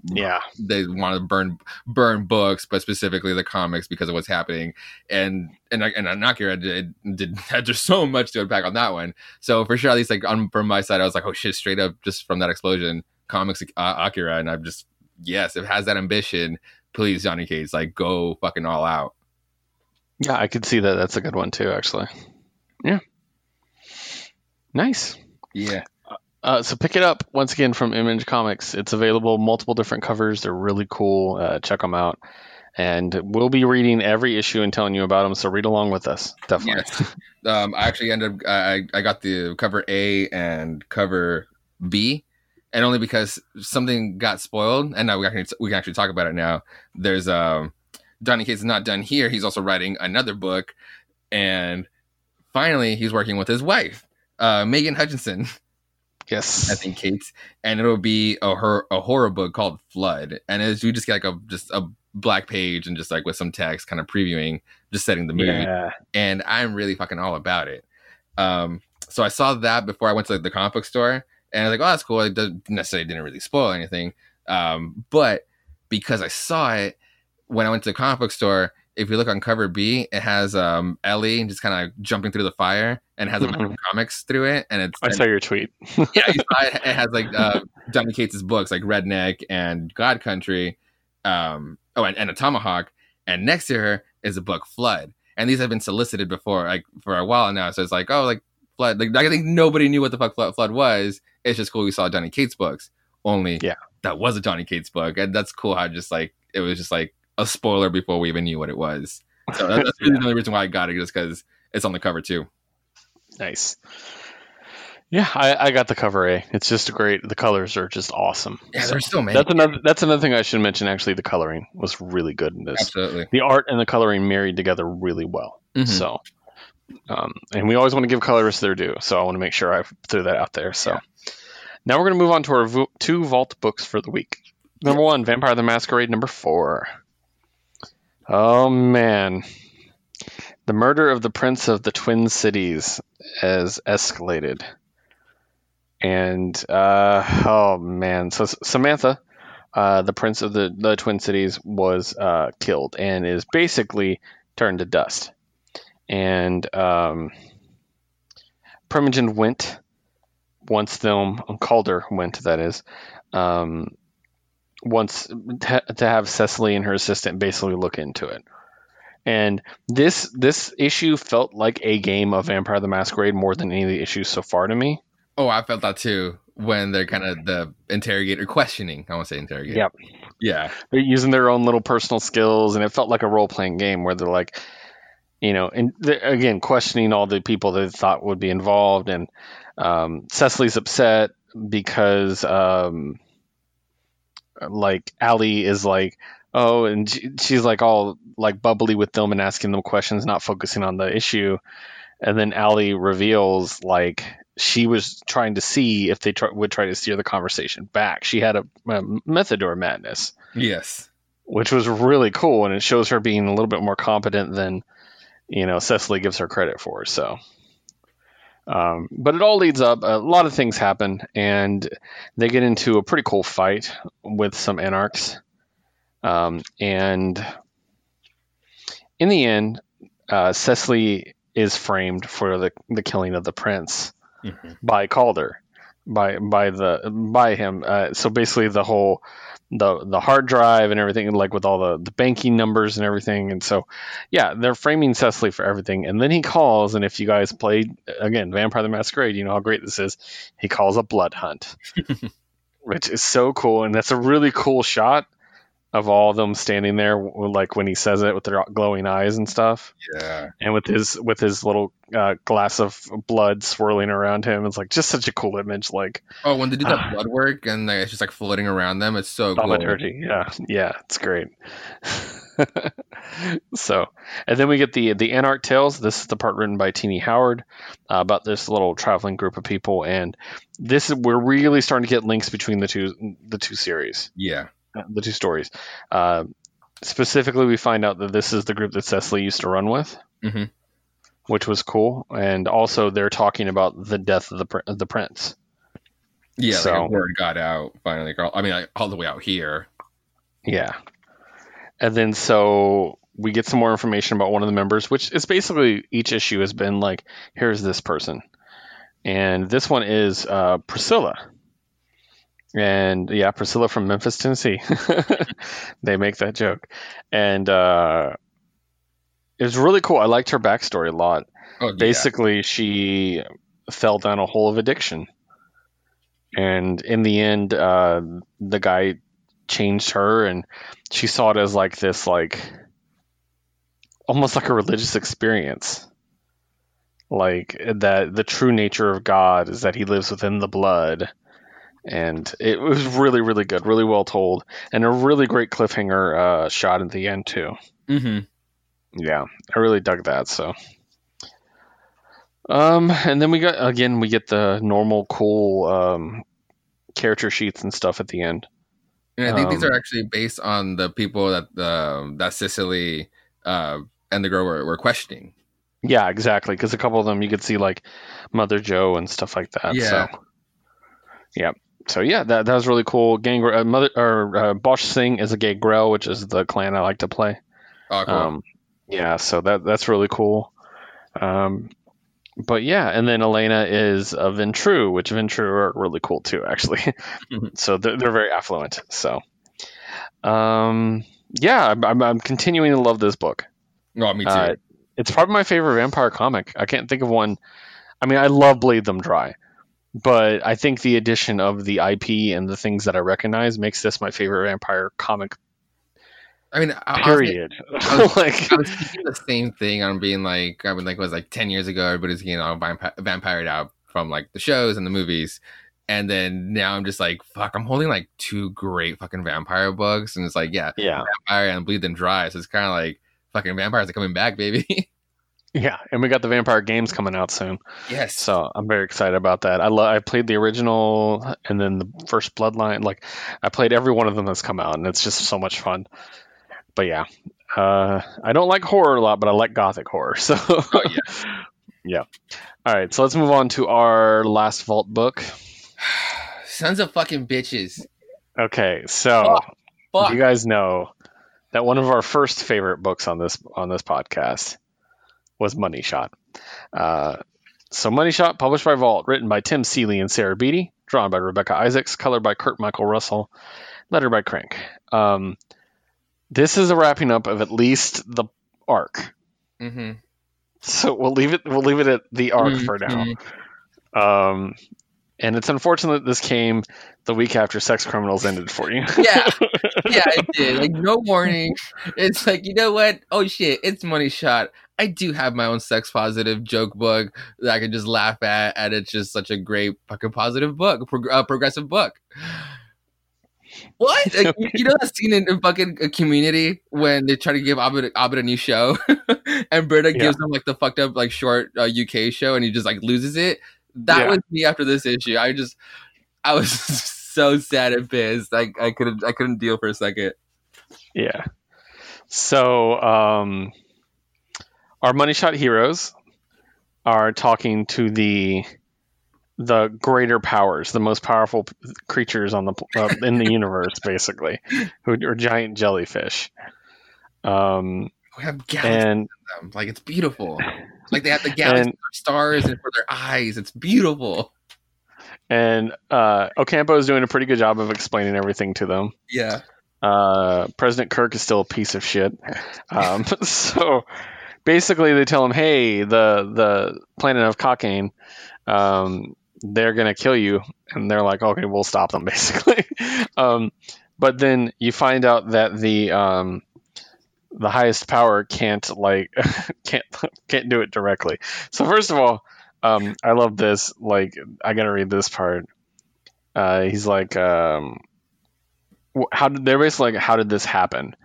A: Yeah.
B: they want to burn burn books but specifically the comics because of what's happening and and and Akira did did had just so much to unpack on that one so for sure at least like on from my side I was like oh shit straight up just from that explosion comics uh, Akira and I'm just yes it has that ambition please Donny Cates like go fucking all out
A: Yeah, I could see that. That's a good one too, actually. Yeah. Nice.
B: yeah
A: Uh, so pick it up once again from Image Comics. It's available, multiple different covers. They're really cool. Uh, check them out. And we'll be reading every issue and telling you about them. So read along with us, definitely.
B: Yes. Um, I actually ended up I I got the cover A and cover B, and only because something got spoiled, and now we can we can actually talk about it now. There's um, Donny Cates is not done here. He's also writing another book, and finally he's working with his wife, uh, Megan Hutchison.
A: Yes.
B: I think Kate's, and it'll be a her a horror book called Flood, and it's you just get like a just a black page and just like with some text kind of previewing, just setting the mood
A: Yeah.
B: and I'm really fucking all about it. Um, so I saw that before I went to like, the comic book store, and I was like, "Oh, that's cool." It doesn't necessarily didn't really spoil anything, um, but because I saw it when I went to the comic book store, if you look on cover B, it has um, Ellie just kind of jumping through the fire, and has a bunch of comics through it, and it's
A: I saw your tweet.
B: yeah, it, it has like uh, Donny Cates' books like Redneck and God Country, um, oh, and, and a Tomahawk, and next to her is a book Flood, and these have been solicited before, like for a while now. So it's like, oh, like Flood, like I think nobody knew what the fuck Flood, Flood was. It's just cool we saw Donny Cates books. Only,
A: Yeah.
B: that was a Donny Cates book, and that's cool. How just like it was just like a spoiler before we even knew what it was. So that, that's really the only reason why I got it, just because it's on the cover too.
A: Nice. Yeah, I, I got the cover A. It's just great. The colors are just awesome.
B: Yeah,
A: So
B: there's so many.
A: that's another. That's another thing I should mention. Actually, the coloring was really good in this.
B: Absolutely.
A: The art and the coloring married together really well.
B: Mhm.
A: So, um, and we always want to give colorists their due. So I want to make sure I threw that out there. So now we're going to move on to our vo- two vault books for the week. Number one, Vampire the Masquerade. Number four. Oh man, the murder of the Prince of the Twin Cities has escalated, and uh, oh man, so Samantha. Uh, the prince of the, the Twin Cities was uh, killed and is basically turned to dust. And um, Primogen went, once them, Calder went, that is, um, wants to, have Cecily and her assistant basically look into it. And this this issue felt like a game of Vampire the Masquerade more than any of the issues so far to me.
B: Oh, I felt that too when they're kind of the interrogator questioning. I want to say interrogator.
A: Yep.
B: Yeah.
A: they're using their own little personal skills and it felt like a role-playing game where they're like you know and they're, again questioning all the people they thought would be involved and um, cecily's upset because um, like Allie is like oh and she, she's like all like bubbly with them and asking them questions not focusing on the issue. And then Allie reveals like she was trying to see if they try, would try to steer the conversation back. She had a, a her madness.
B: Yes.
A: which was really cool and it shows her being a little bit more competent than you know Cecily gives her credit for so um, but it all leads up a lot of things happen and they get into a pretty cool fight with some anarchs um, and in the end uh, Cecily is framed for the, the killing of the prince by Calder, by by the by him. Uh, so basically, the whole the the hard drive and everything, like with all the the banking numbers and everything. And so, yeah, they're framing Cecily for everything. And then he calls, and if you guys played again Vampire the Masquerade, you know how great this is. He calls a blood hunt, which is so cool, and that's a really cool shot of all of them standing there, like when he says it with their glowing eyes and stuff
B: Yeah.
A: and with his with his little uh, glass of blood swirling around him. It's like just such a cool image, like
B: Oh, when they do that blood work and like, it's just like floating around them, it's so cool.
A: Yeah, yeah, it's great. so, and then we get the the Anarch Tales. This is the part written by Tini Howard uh, about this little traveling group of people, and this is we're really starting to get links between the two the two series.
B: Yeah.
A: Uh, the two stories. Uh, specifically, we find out that this is the group that Cecily used to run with
B: Mhm.
A: which was cool. And also, they're talking about the death of the pr- the prince.
B: Yeah,
A: So-
B: like word got out finally. Girl, I mean, like, all the way out here.
A: Yeah. And then so we get some more information about one of the members, which is basically each issue has been like, here's this person. And this one is uh, Priscilla. And yeah, Priscilla from Memphis, Tennessee. they make that joke. And uh, it was really cool. I liked her backstory a lot.
B: Oh, yeah.
A: Basically, she fell down a hole of addiction. And in the end, uh, the guy changed her and she saw it as like this like almost like a religious experience like that the true nature of god is that he lives within the blood and it was really really good really well told and a really great cliffhanger uh, shot at the end too
B: Mhm.
A: yeah i really dug that so um and then we got again we get the normal cool um character sheets and stuff at the end
B: And I think these
A: Um,
B: are actually based on the people that the that Cecily uh, and the girl were, were questioning.
A: Yeah, exactly. Because a couple of them you could see like Mother Joe and stuff like that.
B: Yeah.
A: So, yeah. So yeah, that that was really cool. Gang uh, Mother or uh, Bosch Singh is a gay Gangrel, which is the clan I like to play.
B: Oh, cool.
A: Um, yeah, so that that's really cool. Um, but yeah, and then Elena is a Ventrue, which Ventrue are really cool too, actually.
B: Mhm.
A: so they're, they're very affluent. So, um, yeah, I'm, I'm, I'm continuing to love this book.
B: oh, me too.
A: Uh, it's probably my favorite vampire comic. I can't think of one. I mean, I love Bleed Them Dry, but I think the addition of the IP and the things that I recognize makes this my favorite vampire comic.
B: I mean, I, I was-
A: Period.
B: was-
A: like,
B: I was thinking the same thing on being like, I mean, like it was like ten years ago. Everybody's getting all vampi- vampired out from like the shows and the movies, and then now I'm just like, fuck, I'm holding like two great fucking vampire books, and it's like, yeah,
A: yeah,
B: vampire and bleed them dry. So it's kind of like fucking vampires are coming back, baby.
A: yeah, and we got the vampire games coming out soon,
B: yes.
A: so I'm very excited about that. I love. I played the original and then the first Bloodline. Like, I played every one of them that's come out, and it's just so much fun. But yeah, uh, I don't like horror a lot, but I like gothic horror. So
B: Oh,
A: yeah. All right, so let's move on to our last vault book.
B: Sons of fucking bitches.
A: Okay, so you guys know that one of our first favorite books on this on this podcast was Money Shot. Uh, so Money Shot, published by Vault, written by Tim Seeley and Sarah Beattie, drawn by Rebekah Isaacs, colored by Kurt Michael Russell, lettered by Crank. Um, this is a wrapping up of at least the arc.
B: Mm-hmm.
A: So we'll leave it. We'll leave it at the arc for now. Um, and it's unfortunate that this came the week after Sex Criminals ended for you.
B: Yeah. yeah, it did. Like no warning. It's like you know what? Oh shit! It's money shot. I do have my own sex positive joke book that I can just laugh at, and it's just such a great fucking positive book, prog- uh, progressive book. What? Like, you- you know that scene in, in fucking uh, Community when they try to give Abed, Abed a new show, and Britta
A: Yeah.
B: gives him like the fucked up like short uh, UK show, and he just like loses it. That
A: Yeah.
B: was me after this issue. I just, I was so sad and pissed. I I couldn't I couldn't deal for a second.
A: Yeah. So, um, our money shot heroes are talking to the the greater powers, the most powerful p- creatures on the uh, in the universe, basically, who are giant jellyfish. Um,
B: We have galaxies
A: and
B: in them. Like it's beautiful. Like they have the galaxies
A: And-
B: for stars and for their eyes. It's beautiful.
A: And uh, Ocampo is doing a pretty good job of explaining everything to them.
B: Yeah.
A: Uh, President Kirk is still a piece of shit. Um, so basically, they tell him, "Hey, the the planet of cocaine, um, they're gonna kill you," and they're like, "Okay, we'll stop them." Basically, um, but then you find out that the um, the highest power can't like can't can't do it directly. So first of all, um, I love this. Like, I gotta read this part. Uh, he's like, um, how did they're basically like, how did this happen?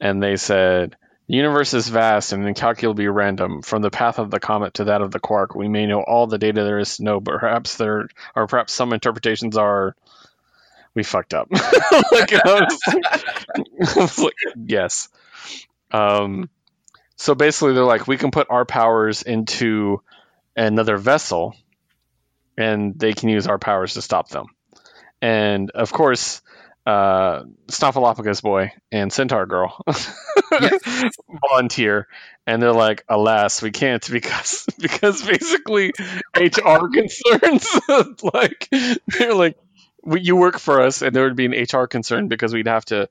A: And they said, the universe is vast and incalculably random. From the path of the comet to that of the quark, we may know all the data there is to know, but perhaps there, or perhaps some interpretations are, we fucked up. like, I was, I was like, yes. Um, So basically, they're like, we can put our powers into another vessel, and they can use our powers to stop them. And of course, uh, Snuffleupagus boy and Centaur girl volunteer, and they're like, "Alas, we can't because because basically HR concerns. like they're like, you work for us, and there would be an HR concern because we'd have to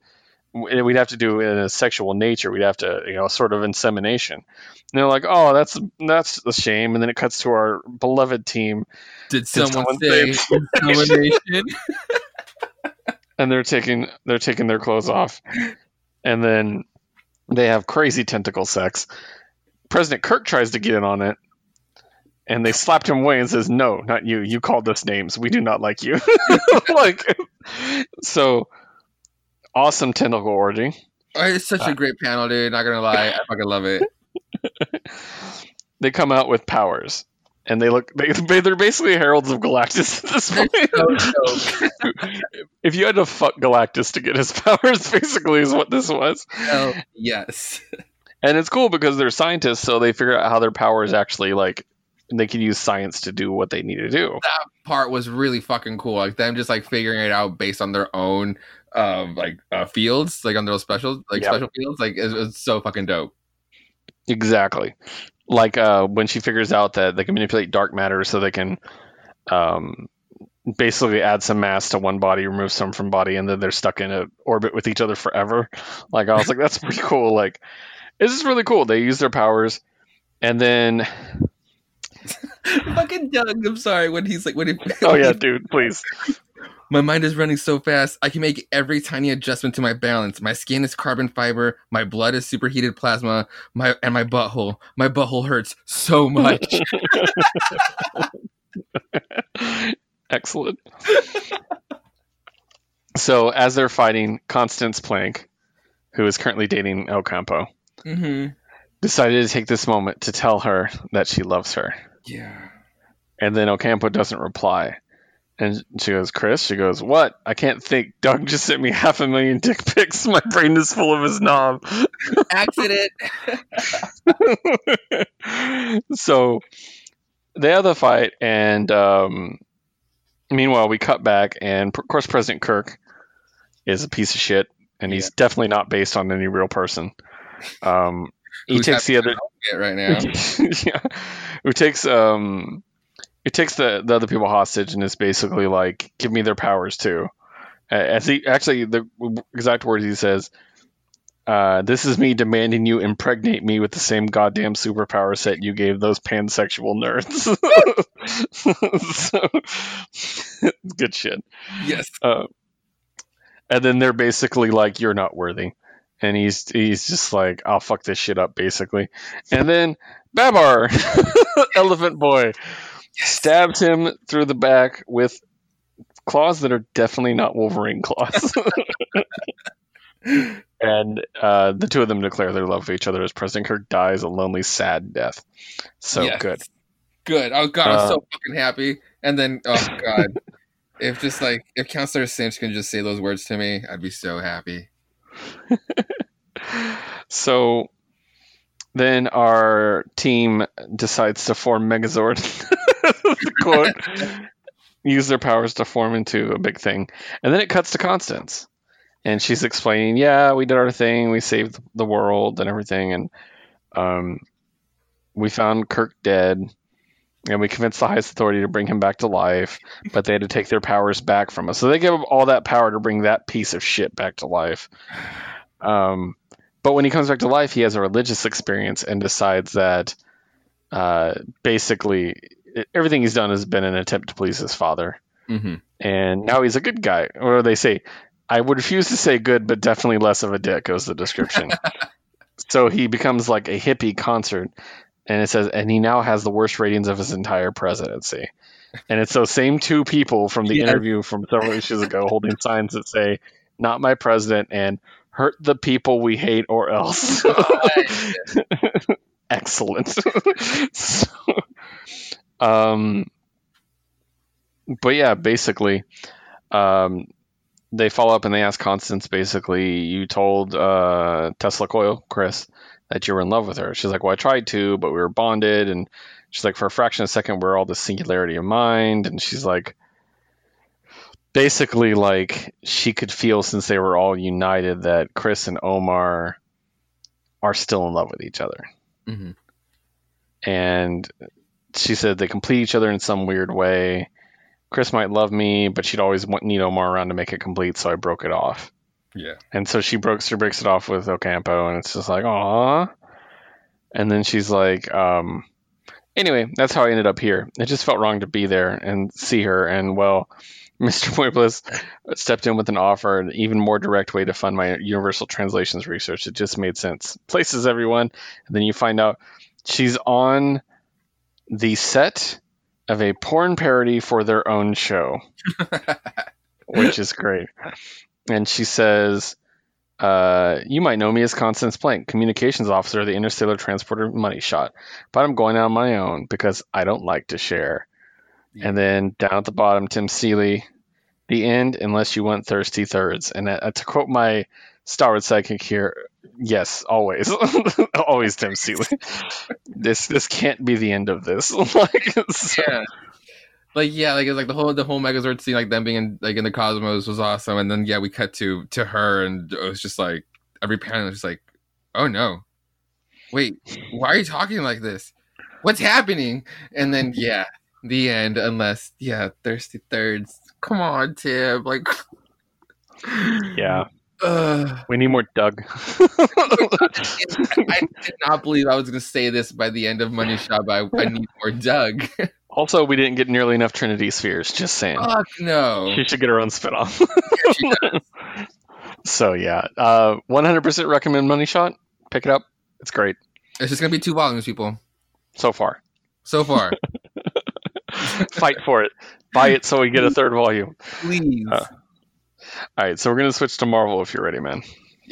A: we'd have to do it in a sexual nature. We'd have to you know sort of insemination." And they're like, "Oh, that's that's a shame." And then it cuts to our beloved team,
B: Did someone
A: someone
B: say
A: say-
B: insemination?
A: and they're taking they're taking their clothes off, and then they have crazy tentacle sex. President Kirk tries to get in on it, and they slapped him away and says, "No, not you. You called us names. We do not like you." like, so awesome tentacle orgy.
B: Oh, it's such a uh, great panel, dude. Not gonna lie, I fucking love it.
A: They come out with powers. And they look, they, they're basically heralds of Galactus at this
B: So
A: point. if you had to fuck Galactus to get his powers, basically is what this was.
B: Hell yes.
A: And it's cool because they're scientists, so they figure out how their powers actually like they can use science to do what they need to do.
B: That part was really fucking cool. Like them just like figuring it out based on their own um like uh, fields, like on those special like
A: Yep.
B: special fields. Like it's, it's so fucking dope.
A: Exactly. Like uh, when she figures out that they can manipulate dark matter, so they can um, basically add some mass to one body, remove some from body, and then they're stuck in a orbit with each other forever. Like I was like, that's pretty cool. Like this is really cool. They use their powers, and then
B: fucking Doug. I'm sorry when he's like when he.
A: oh yeah, dude, please.
B: My mind is running so fast. I can make every tiny adjustment to my balance. My skin is carbon fiber. My blood is superheated plasma. My and my butthole. My butthole hurts so much.
A: Excellent. so as they're fighting, Constance Plank, who is currently dating Ocampo,
B: hmm
A: decided to take this moment to tell her that she loves her.
B: Yeah.
A: And then Ocampo doesn't reply. And she goes, Chris? She goes, What? I can't think. Doug just sent me half a million dick pics. My brain is full of his knob.
B: Accident.
A: so they have the fight, and um, meanwhile, we cut back, and of course, President Kirk is a piece of shit, and he's definitely not based on any real person. Um, he
B: Who's
A: takes the other,
B: right now.
A: yeah, who takes um, who takes the, the other people hostage, and is basically like, "Give me their powers too." As he actually, the exact words he says, uh, "This is me demanding you impregnate me with the same goddamn superpower set you gave those pansexual nerds." so, good shit.
B: Yes.
A: Uh, and then they're basically like, "You're not worthy," and he's he's just like, "I'll fuck this shit up," basically. And then Babar, Elephant Boy, stabs him through the back with claws that are definitely not Wolverine claws. and uh, the two of them declare their love for each other as President Kirk dies a lonely, sad death. So
B: Yes.
A: good.
B: Good. Oh god, I'm
A: Uh,
B: so fucking happy. And then oh god. if just like if Counselor Sims can just say those words to me, I'd be so happy.
A: So then our team decides to form Megazord. Use their powers to form into a big thing. And then it cuts to Constance. And she's explaining, yeah, we did our thing. We saved the world and everything. And um, we found Kirk dead. And we convinced the highest authority to bring him back to life. But they had to take their powers back from us. So they gave him all that power to bring that piece of shit back to life. Um, but when he comes back to life, he has a religious experience and decides that uh, basically everything he's done has been an attempt to please his father.
B: Mm-hmm.
A: And now he's a good guy. Or they say, I would refuse to say good, but definitely less of a dick, goes the description. so he becomes like a hippie concert. And it says, and he now has the worst ratings of his entire presidency. And it's those same two people from the
B: Yes.
A: interview from several issues ago holding signs that say, not my president and hurt the people we hate or else. Excellent. so, um, but yeah, basically, um, they follow up and they ask Constance basically, you told uh, Tesla Coil, Chris, that you were in love with her. She's like, well, I tried to, but we were bonded, and she's like, for a fraction of a second, we're all the singularity of mind, and she's like, basically, like she could feel since they were all united that Chris and Omar are still in love with each other,
B: hmm
A: and she said they complete each other in some weird way. Chris might love me, but she'd always want, need Omar around to make it complete, so I broke it off.
B: Yeah.
A: And so she broke she breaks it off with Ocampo, and it's just like, aw. And then she's like, um, anyway, that's how I ended up here. It just felt wrong to be there and see her. And well, Mr. Pueblos stepped in with an offer, an even more direct way to fund my Universal Translations research. It just made sense. Places everyone, and then you find out she's on the set of a porn parody for their own show which is great. And she says, uh, "You might know me as Constance Plank, communications officer of the Interstellar Transporter Money Shot, but I'm going on my own because I don't like to share." And then down at the bottom, Tim Seeley, the end, unless you want thirsty thirds. And uh, to quote my Star Wars sidekick here, yes, always, always Tim Seeley. this this can't be the end of this. like, so-
B: yeah. Like yeah, like it's like the whole the whole Megazord scene, like them being in, like in the cosmos was awesome, and then yeah, we cut to to her, and it was just like every panel was just like, oh no, wait, why are you talking like this? What's happening? And then yeah, the end. Unless yeah, thirsty thirds. Come on, Tim. Like
A: yeah,
B: uh,
A: we need more Doug.
B: I did not believe I was going to say this by the end of Money Shot. But I, I need more Doug.
A: Also, we didn't get nearly enough Trinity spheres. Just saying.
B: Fuck no.
A: She should get her own spinoff.
B: She does.
A: so yeah, uh, 100% recommend Money Shot. Pick it up. It's great
B: It's just going to be two volumes, people.
A: so far.
B: So far,
A: Fight for it. Buy it so we get a third volume.
B: please.
A: Uh, All right, so we're gonna switch to Marvel if you're ready, man.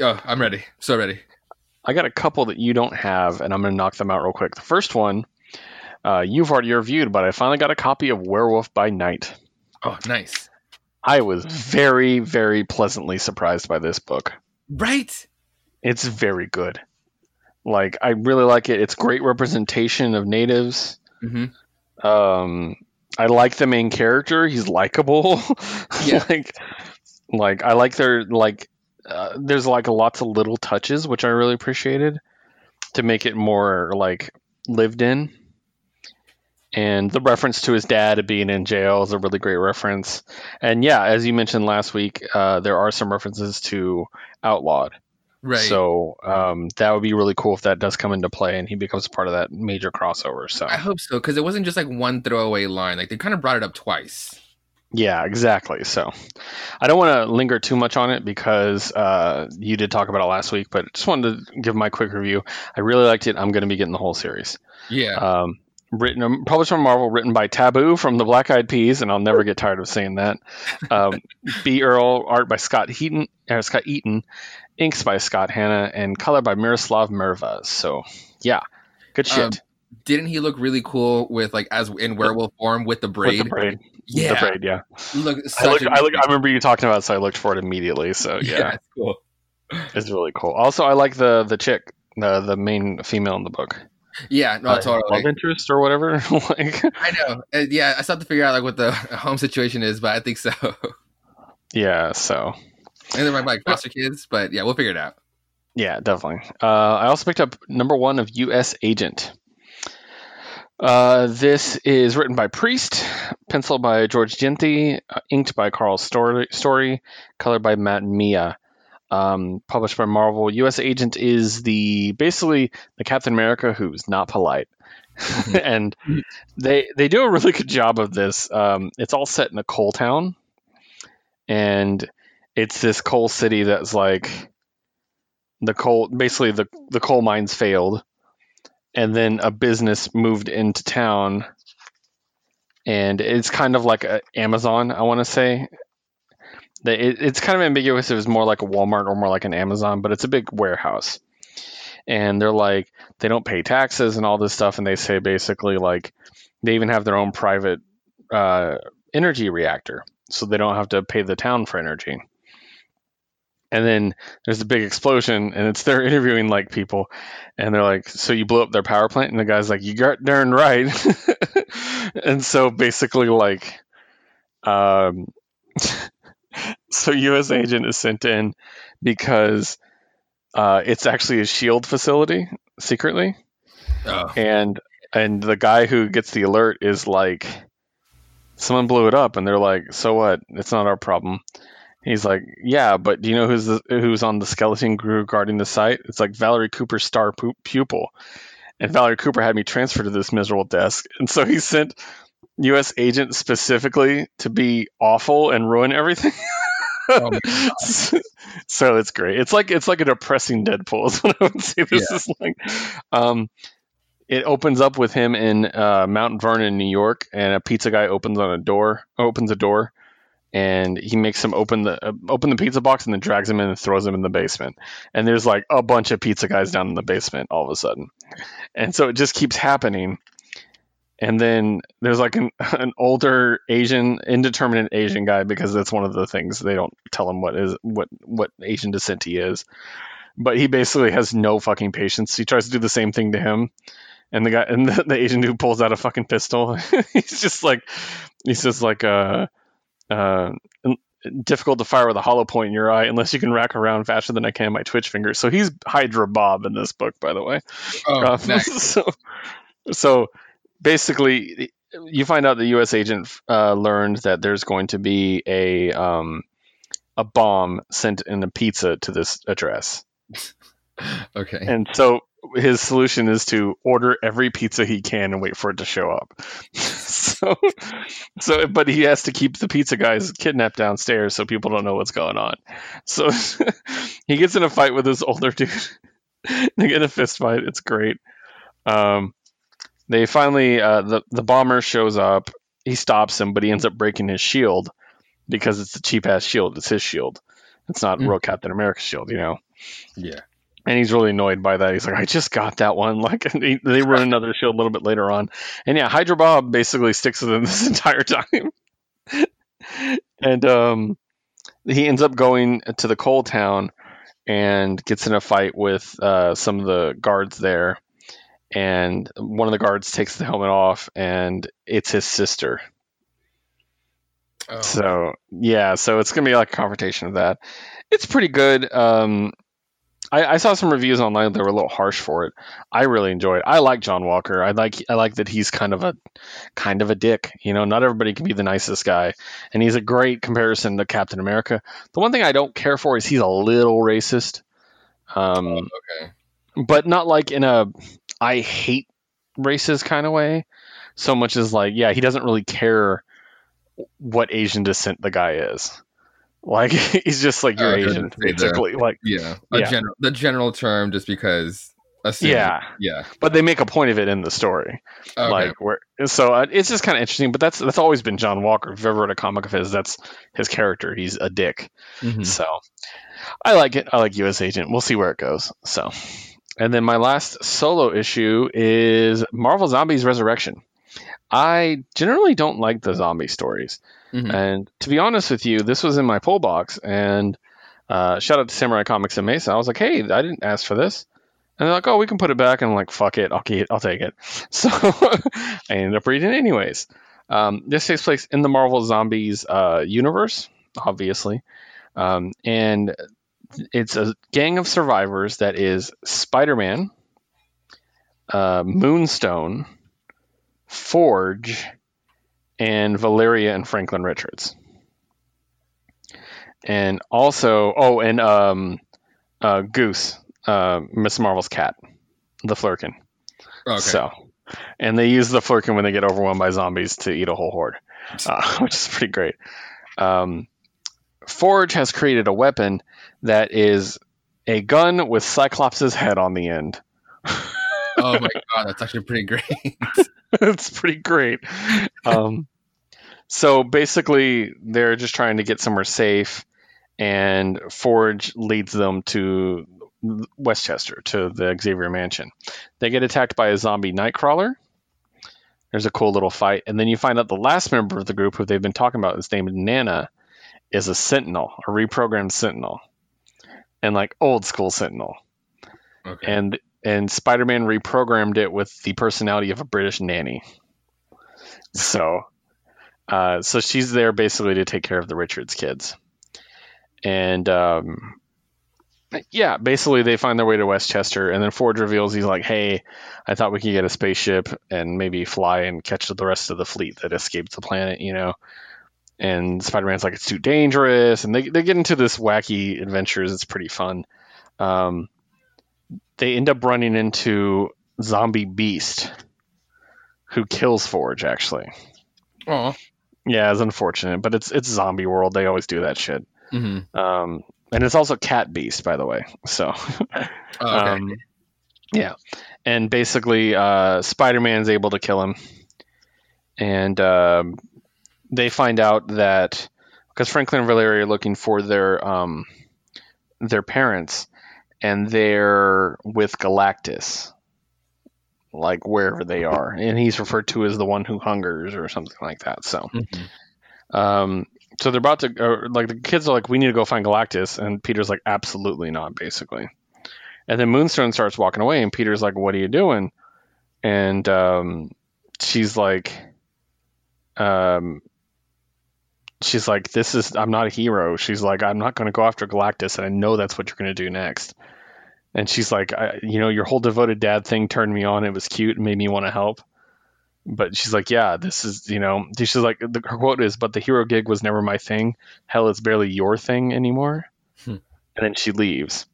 B: oh, I'm ready. So ready.
A: I got a couple that you don't have, and I'm gonna knock them out real quick. The first one, uh, you've already reviewed, but I finally got a copy of Werewolf by Night.
B: Oh, nice.
A: I was very, very pleasantly surprised by this book.
B: Right.
A: It's very good. Like I really like it. It's great representation of natives.
B: hmm
A: Um, I like the main character. He's likable.
B: Yeah.
A: like, like I like their like. Uh, there's like lots of little touches which I really appreciated to make it more like lived in. And the reference to his dad being in jail is a really great reference. And yeah, as you mentioned last week, uh, there are some references to Outlawed.
B: Right.
A: So um, that would be really cool if that does come into play and he becomes part of that major crossover. So
B: I hope so because it wasn't just like one throwaway line. Like they kind of brought it up twice.
A: Yeah, exactly. So I don't want to linger too much on it because uh, you did talk about it last week, but just wanted to give my quick review. I really liked it. I'm going to be getting the whole series.
B: Yeah.
A: Um, written, um, published by Marvel, written by Taboo from the Black Eyed Peas, and I'll never get tired of saying that. Um, B. Earl, art by Scott Heaton, uh, Scott Eaton, inks by Scott Hanna, and color by Miroslav Mervas. So yeah, good shit.
B: Um, Didn't he look really cool with like as in werewolf form with the braid?
A: With the braid.
B: Yeah.
A: The braid, yeah.
B: Look,
A: I, looked, I, look, I remember you talking about it, so I looked for it immediately. So yeah,
B: yeah, it's cool.
A: it's really cool. Also, I like the the chick, the the main female in the book.
B: Yeah, no,
A: Uh,
B: totally.
A: Love interest or whatever. like,
B: I know. Uh, yeah, I still have to figure out like what the home situation is, but I think so.
A: yeah. So
B: and they might like foster kids, but yeah, we'll figure it out.
A: Yeah, definitely. Uh, I also picked up number one of U.S. Agent. Uh, this is written by Priest, penciled by Georges Jeanty, uh, inked by Karl Story, Story colored by Matt Milla. Um, published by Marvel. U.S. Agent is the basically the Captain America who's not polite, and they they do a really good job of this. Um, it's all set in a coal town, and it's this coal city that's like the coal basically the the coal mines failed and then a business moved into town. And it's kind of like a amazon i want to say it, it's kind of ambiguous if it's more like a walmart or more like an amazon but it's a big warehouse. And they're like they don't pay taxes and all this stuff and they say basically like they even have their own private uh, energy reactor. So they don't have to pay the town for energy and then there's a big explosion, and it's they're interviewing like people, and they're like, "So you blew up their power plant?" And the guy's like, "You got darn right." and so basically, like, um, so U.S. agent is sent in because uh, it's actually a shield facility secretly,
B: Oh.
A: and and the guy who gets the alert is like, someone blew it up, and they're like, so what? It's not our problem. He's like, yeah, but do you know who's the, who's on the skeleton crew guarding the site? It's like Valerie Cooper's star pu- pupil, and Valerie Cooper had me transferred to this miserable desk, and so he sent U.S. agent specifically to be awful and ruin everything.
B: Oh my
A: so it's great. It's like it's like a depressing Deadpool is what I would say this
B: Yeah.
A: is like. Um, it opens up with him in uh, Mount Vernon, New York, and a pizza guy opens on a door, opens a door, and he makes him open the uh, open the pizza box and then drags him in and throws him in the basement. And there's like a bunch of pizza guys down in the basement all of a sudden, and so it just keeps happening. And then there's like an, an older Asian, indeterminate Asian guy because that's one of the things they don't tell him what is what what Asian descent he is. But he basically has no fucking patience. He tries to do the same thing to him, and the guy and the, the Asian dude pulls out a fucking pistol. he's just like he's just like uh uh difficult to fire with a hollow point in your eye unless you can rack around faster than I can my twitch fingers. So he's Hydra Bob in this book, by the way.
B: Oh,
A: Uh,
B: nice.
A: so, so basically, you find out the U.S. agent uh, learned that there's going to be a um, a bomb sent in a pizza to this address,
B: Okay.
A: and so his solution is to order every pizza he can and wait for it to show up. so, so, but he has to keep the pizza guys kidnapped downstairs so people don't know what's going on. So he gets in a fight with this older dude. they get in a fist fight. It's great. Um, they finally, uh, the the bomber shows up. He stops him, but he ends up breaking his shield because it's a cheap ass shield. It's his shield. It's not
B: Mm.
A: real Captain America's shield, you know
B: yeah.
A: And he's really annoyed by that. He's like, I just got that one. Like, and he, they run another shield a little bit later on, and yeah, Hydra Bob basically sticks with him this entire time, and um, he ends up going to the coal town and gets in a fight with uh, some of the guards there, and one of the guards takes the helmet off, and it's his sister.
B: Oh.
A: So yeah, so it's gonna be like a confrontation of that. It's pretty good. Um, I, I saw some reviews online that were a little harsh for it. I really enjoyed. it. I like John Walker. I like I like that he's kind of a kind of a dick. You know, not everybody can be the nicest guy, and he's a great comparison to Captain America. The one thing I don't care for is he's a little racist, um,
B: okay.
A: but not like in a I hate racist kind of way. So much as like, yeah, he doesn't really care what Asian descent the guy is. Like he's just like you're
B: Oh,
A: Asian,
B: say the-
A: basically. Like
B: Yeah. A
A: Yeah.
B: general the general term just because assume-
A: yeah,
B: Yeah.
A: but they make a point of it in the story.
B: Okay.
A: Like where so uh, it's just kind of interesting. But that's that's always been John Walker. If you've ever read a comic of his, that's his character. He's a dick.
B: Mhm.
A: So I like it. I like U.S. Agent. We'll see where it goes. So, and then my last solo issue is Marvel Zombies Resurrection. I generally don't like the zombie stories,
B: Mhm.
A: and to be honest with you, this was in my pull box. And uh, shout out to Samurai Comics and Mesa. I was like, hey, I didn't ask for this. And they're like, oh, we can put it back. And I'm like, fuck it, I'll keep it, I'll take it. So I ended up reading it anyways. Um, this takes place in the Marvel Zombies uh, universe, obviously, um, and it's a gang of survivors that is Spider-Man, uh, Moonstone, Forge, and Valeria and Franklin Richards. And also, oh, and um, uh, Goose, uh, Miss Marvel's cat, the Flerken.
B: Okay.
A: So, and they use the Flerken when they get overwhelmed by zombies to eat a whole horde, uh, which is pretty great. Um, Forge has created a weapon that is a gun with Cyclops' head on the end.
B: oh my god, that's actually pretty great.
A: it's pretty great. Um, so basically, they're just trying to get somewhere safe, and Forge leads them to Westchester to the Xavier Mansion. They get attacked by a zombie Nightcrawler. There's a cool little fight, and then you find out the last member of the group, who they've been talking about, is named Nana, is a Sentinel, a reprogrammed Sentinel. and like old school Sentinel.
B: Okay.
A: And and Spider-Man reprogrammed it with the personality of a British nanny. So, uh, so she's there basically to take care of the Richards kids, and um, yeah, basically they find their way to Westchester, and then Forge reveals he's like, "Hey, I thought we could get a spaceship and maybe fly and catch the rest of the fleet that escaped the planet," you know. And Spider-Man's like, "It's too dangerous," and they they get into this wacky adventures. It's pretty fun. Um, they end up running into Zombie Beast, who kills Forge. Actually,
B: Oh.
A: Yeah, it's unfortunate, but it's it's zombie world. They always do that shit.
B: hmm
A: Um, and it's also Cat Beast, by the way. So,
B: Oh, okay.
A: um, yeah, and basically, uh, Spider-Man's able to kill him, and um, they find out that because Franklin and Valeria are looking for their um, their parents, and they're with Galactus, like wherever they are, and he's referred to as the one who hungers or something like that. So,
B: Mhm.
A: um, so they're about to, or like the kids are like, we need to go find Galactus, and Peter's like, absolutely not, basically. And then Moonstone starts walking away, and Peter's like, what are you doing? And um, she's like, um, she's like, this is, I'm not a hero. She's like, I'm not going to go after Galactus, and I know that's what you're going to do next. And she's like, I, you know, your whole devoted dad thing turned me on. It was cute and made me want to help. But she's like, yeah, this is, you know, she's like, the, her quote is, but the hero gig was never my thing. Hell, it's barely your thing anymore.
B: Hmm.
A: And then she leaves.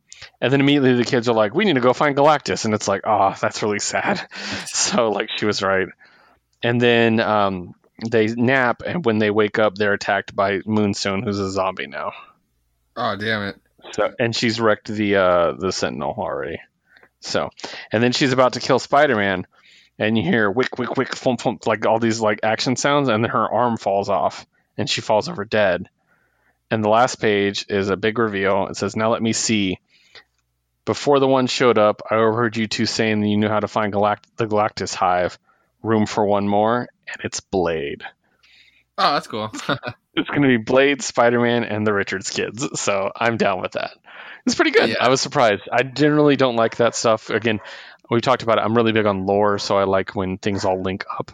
A: And then immediately the kids are like, we need to go find Galactus. And it's like, oh, that's really sad. so, like, she was right. And then um, they nap, and when they wake up, they're attacked by Moonstone, who's a zombie now.
B: Oh, damn it.
A: So, and she's wrecked the uh, the Sentinel already. So, and then she's about to kill Spider-Man, and you hear wick wick wick thump thump like all these like action sounds, and then her arm falls off, and she falls over dead. And the last page is a big reveal. It says, "Now let me see." Before the one showed up, I overheard you two saying that you knew how to find Galact- the Galactus Hive. Room for one more, and it's Blade.
B: Oh, that's cool.
A: It's going to be Blade, Spider Man, and the Richards kids. So I'm down with that. It's pretty good.
B: Yeah.
A: I was surprised. I generally don't like that stuff. Again, we talked about it. I'm really big on lore, so I like when things all link up.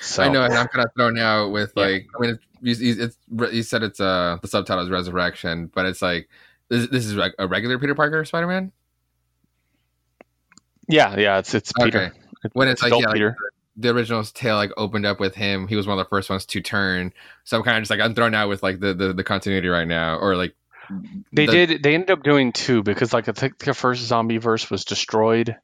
A: So
B: I know, and I'm kind of thrown out with
A: Yeah.
B: like, I mean, it's, it's, it's you said it's uh the subtitle is Resurrection, but it's like this, this is like a regular Peter Parker Spider Man.
A: Yeah, yeah. It's it's Peter.
B: Okay. When it's like
A: adult
B: yeah, like,
A: Peter.
B: The original tale like opened up with him. He was one of the first ones to turn. So I'm kind of just like I'm thrown out with like the the, the continuity right now, or like
A: They
B: the-
A: did. They ended up doing two because like I think the first zombie verse was destroyed,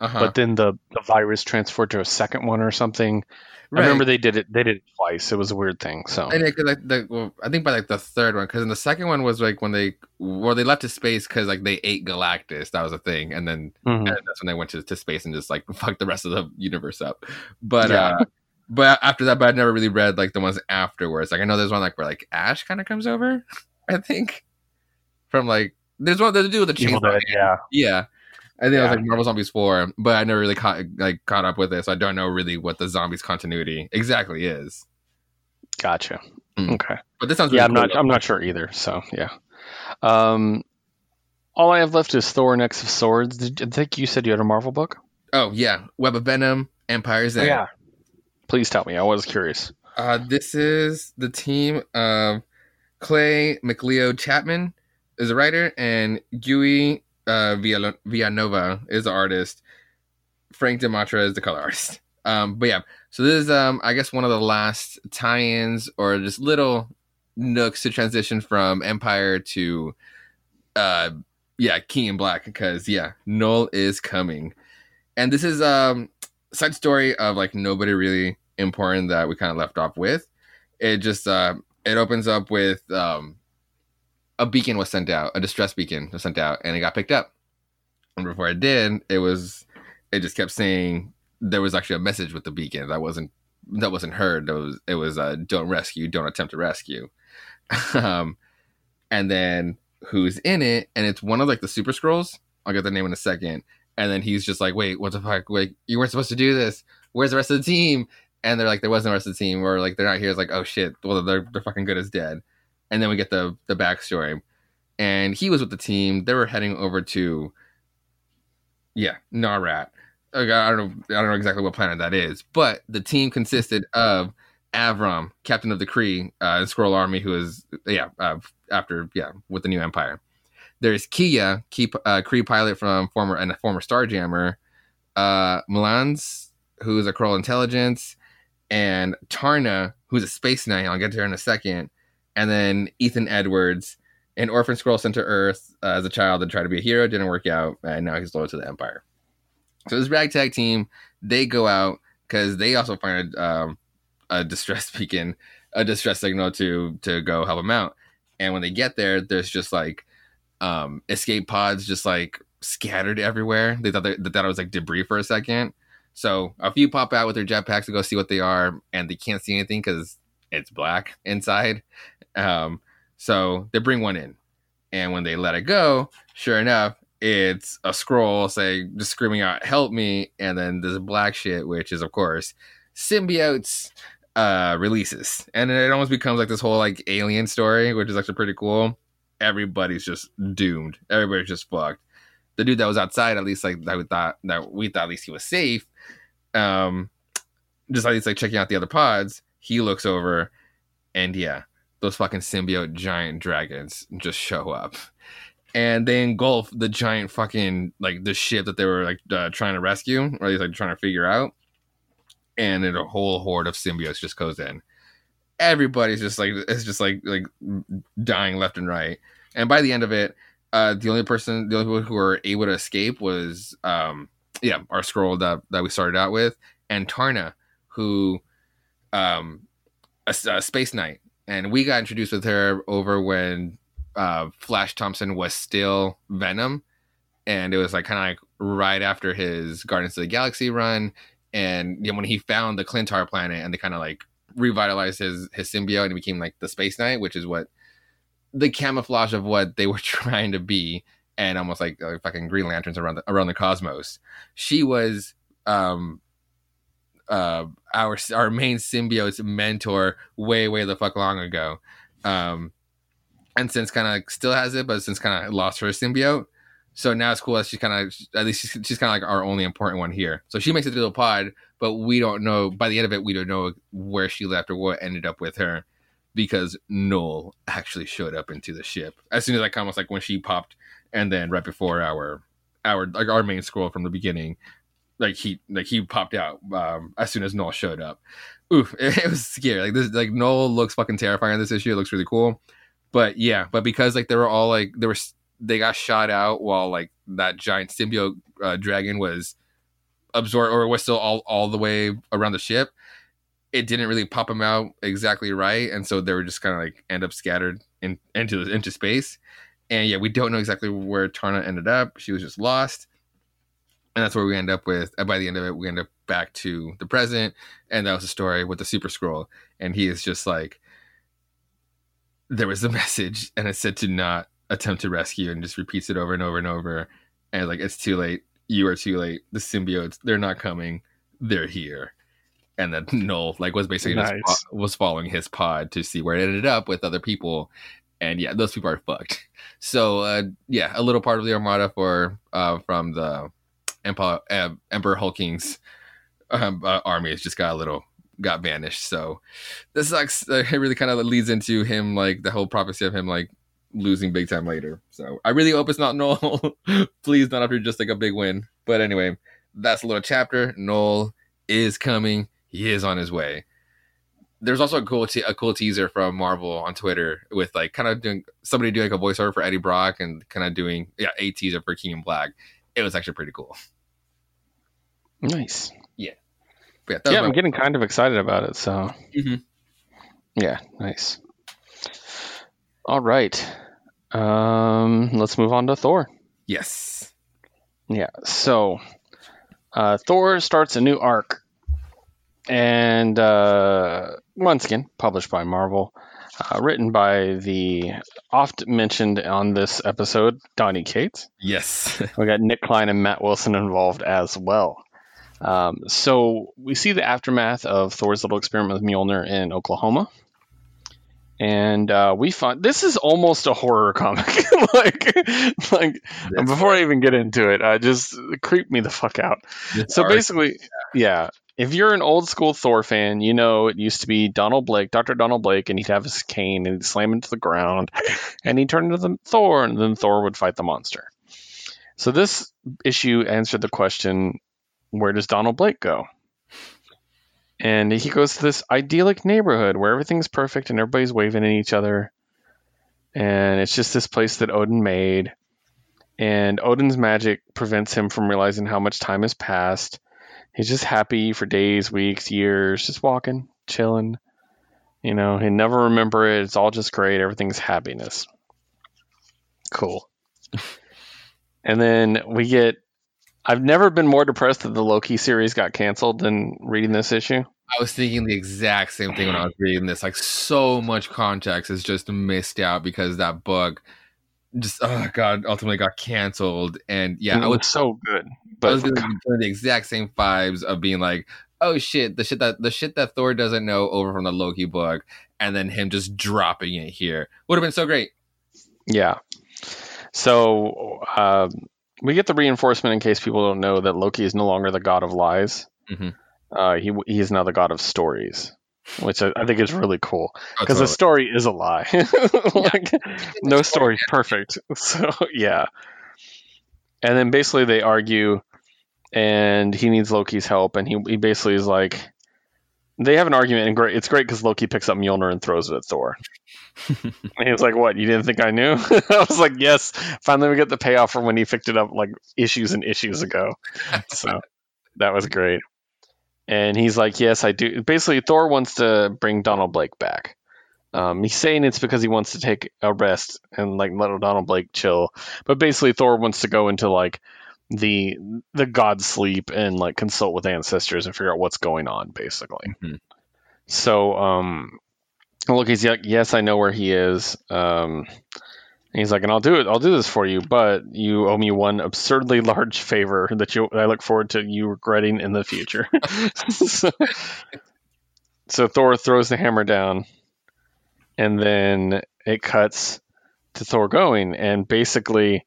B: Uh-huh.
A: but then the the virus transferred to a second one or something.
B: Right.
A: I remember they did it. They did it twice. It was a weird thing. So
B: And it, like the, well, I think by like the third one, because in the second one was like when they well they left to space because like they ate Galactus, that was a thing, and then
A: mhm.
B: and that's when they went to, to space and just like fucked the rest of the universe up. But
A: Yeah.
B: uh but after that, but I never really read like the ones afterwards. Like I know there's one like where like Ash kind of comes over, I think, from like there's one to do with the
A: Evil
B: chainsaw.
A: Dead, yeah.
B: Yeah. I think it was like Marvel Zombies 4, but I never really caught like caught up with it, so I don't know really what the zombies continuity exactly is.
A: Gotcha.
B: Mm.
A: Okay.
B: But this sounds
A: yeah, I'm
B: cool,
A: not.
B: though.
A: I'm not sure either. So yeah. Um, all I have left is Thor: Next of Swords. Did, I think you said you had a Marvel book.
B: Oh yeah, Web of Venom, Empire's End. Yeah.
A: Please tell me. I was curious.
B: Uh, this is the team of Clay McLeod Chapman is a writer, and Gui uh, Villa- Vilanova is the artist. Frank D'Armata is the color artist. Um, but yeah, so this is um, I guess one of the last tie-ins or just little nooks to transition from Empire to uh, yeah, King in Black because yeah, Knull is coming, and this is um side story of like nobody really important that we kind of left off with. It just uh it opens up with um a beacon was sent out, a distress beacon was sent out, and it got picked up. And before it did, it was it just kept saying there was actually a message with the beacon that wasn't that wasn't heard. It was it was uh don't rescue, don't attempt to rescue. um and then who's in it, and it's one of like the super Skrulls. I'll get the name in a second. And then he's just like, wait, what the fuck? Wait, you weren't supposed to do this. Where's the rest of the team? And they're like, there wasn't the rest of the team, or like they're not here. It's like, oh shit, well they're they're fucking good as dead. And then we get the the backstory. and he was with the team. They were heading over to, yeah, Narrat. I don't know. I don't know exactly what planet that is, but the team consisted of Avram, captain of the Kree uh, Skrull Army, who is yeah uh, after yeah with the new Empire. There's Kia, Key, uh, Kree pilot from former and a former Starjammer, uh, Milans, who is a Skrull intelligence, and Tarna, who's a space knight. I'll get to her in a second. And then Ethan Edwards, an orphan Skrull sent to Earth uh, as a child and tried to be a hero, didn't work out, and now he's loyal to the Empire. So this ragtag team, they go out because they also find um, a distress beacon, a distress signal to to go help them out. And when they get there, there's just like um, escape pods just like scattered everywhere. They thought they, they thought it was like debris for a second. So a few pop out with their jetpacks to go see what they are, and they can't see anything because it's black inside. Um, so they bring one in, and when they let it go, sure enough, it's a Skrull saying just screaming out help me and then there's black shit which is of course symbiotes uh releases. And it almost becomes like this whole like alien story which is actually pretty cool. Everybody's just doomed. Everybody's just fucked. The dude that was outside at least like that we thought that we thought at least he was safe um just at least like checking out the other pods he looks over and yeah those fucking symbiote giant dragons just show up. And they engulf the giant fucking like the ship that they were like uh, trying to rescue or at least like trying to figure out. And then a whole horde of symbiotes just goes in. Everybody's just like it's just like like dying left and right. And by the end of it uh the only person the only people who were able to escape was um yeah our Skrull that that we started out with and tarna who um a, a space knight and we got introduced with her over when uh, Flash Thompson was still Venom, and it was like kind of like right after his Guardians of the Galaxy run, and you know, when he found the Klyntar planet, and they kind of like revitalized his his symbiote and became like the Space Knight, which is what the camouflage of what they were trying to be, and almost like uh, fucking Green Lanterns around the around the cosmos. She was um uh our our main symbiote's mentor way way the fuck long ago. Um and since kind of still has it, but since kind of lost her symbiote. So now it's cool that she's kind of at least she's, she's kind of like our only important one here. So she makes it through the pod, but we don't know by the end of it we don't know where she left or what ended up with her because Knull actually showed up into the ship as soon as I almost like when she popped, and then right before our our like our main Skrull from the beginning, like he like he popped out um, as soon as Knull showed up. Oof, it, it was scary. Like this, like Knull looks fucking terrifying in this issue. It looks really cool but yeah, but because like they were all like they were they got shot out while like that giant symbiote uh, dragon was absorbed or was still all all the way around the ship. It didn't really pop them out exactly right, and so they were just kind of like end up scattered in, into into space. And yeah, we don't know exactly where Tarna ended up. She was just lost, and that's where we end up with. By the end of it, we end up back to the present, and that was the story with the Super Skrull. And he is just like, there was a message and it said to not attempt to rescue and just repeats it over and over and over. And like, it's too late. You are too late. The symbiotes, they're not coming. They're here. And then Knull like was basically nice. just was following his pod to see where it ended up with other people. And yeah, those people are fucked. So uh, yeah, a little part of the armada for uh, from the Empire, uh, Emperor Hulkling's um, uh, army has just got a little got vanished. So this sucks. Uh, it really kind of leads into him like the whole prophecy of him like losing big time later. So I really hope it's not Knull. Please not after just like a big win. But anyway, that's a little chapter. Knull is coming. He is on his way. There's also a cool te- a cool teaser from Marvel on Twitter with like kind of doing somebody doing like a voiceover for Eddie Brock and kind of doing yeah a teaser for King in Black. It was actually pretty cool.
A: Nice
B: yeah,
A: yeah I'm getting kind of excited about it. So, mm-hmm. yeah, nice. All right, um, let's move on to Thor.
B: Yes.
A: Yeah. So, uh, Thor starts a new arc, and uh, once again, published by Marvel. Uh, written by the oft mentioned on this episode, Donny Cates.
B: Yes.
A: we got Nic Klein and Matt Wilson involved as well. Um, so we see the aftermath of Thor's little experiment with Mjolnir in Oklahoma. and uh, we find this is almost a horror comic. like, like
B: That's
A: before I even get into it, uh, just creep me the fuck out. So basically, yeah. If you're an old school Thor fan, you know it used to be Donald Blake, Dr. Donald Blake, and he'd have his cane and he'd slam into the ground, and he'd turn into the Thor, and then Thor would fight the monster. So this issue answered the question, where does Donald Blake go? And he goes to this idyllic neighborhood where everything's perfect and everybody's waving at each other. And it's just this place that Odin made. And Odin's magic prevents him from realizing how much time has passed. He's just happy for days, weeks, years, just walking, chilling. You know, he never remember it. It's all just great. Everything's happiness. Cool. and then we get. I've never been more depressed that the Loki series got canceled than reading this issue.
B: I was thinking the exact same thing when I was reading this. Like so much context is just missed out because that book just oh god ultimately got canceled. And yeah,
A: And
B: I
A: it
B: was
A: was so good.
B: I
A: But
B: was getting the exact same vibes of being like, oh shit, the shit that the shit that Thor doesn't know over from the Loki book, and then him just dropping it here would have been so great.
A: Yeah. So um, we get the reinforcement in case people don't know that Loki is no longer the god of lies.
B: Mhm.
A: Uh, he he is now the god of stories, which I, I think is really cool
B: Oh,
A: because
B: totally.
A: the story is a lie. like, no story's perfect. So yeah. And then basically they argue, and he needs Loki's help, and he he basically is like. They have an argument, and great. It's great because Loki picks up Mjolnir and throws it at Thor. And he was like, "What? You didn't think I knew?" I was like, "Yes." Finally, we get the payoff from when he picked it up like issues and issues ago. So that was great. And he's like, "Yes, I do." Basically, Thor wants to bring Donald Blake back. Um, he's saying it's because he wants to take a rest and like let Donald Blake chill. But basically, Thor wants to go into like the the god sleep and like consult with ancestors and figure out what's going on. Basically.
B: Mhm.
A: So um, look, he's like, yes, I know where he is. Um, he's like, and I'll do it. I'll do this for you, but you owe me one absurdly large favor that you I look forward to you regretting in the future. so, so Thor throws the hammer down, and then it cuts to Thor going, and basically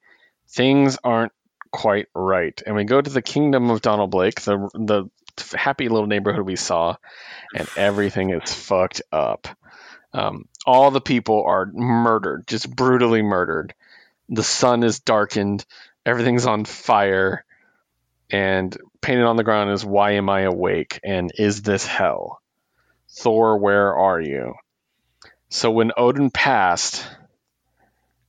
A: things aren't quite right. And we go to the kingdom of Donald Blake, the the happy little neighborhood we saw, and everything is fucked up. Um, all the people are murdered, just brutally murdered. The sun is darkened, everything's on fire, and painted on the ground is "Why am I awake?" and "Is this hell?" Thor, where are you? So when Odin passed,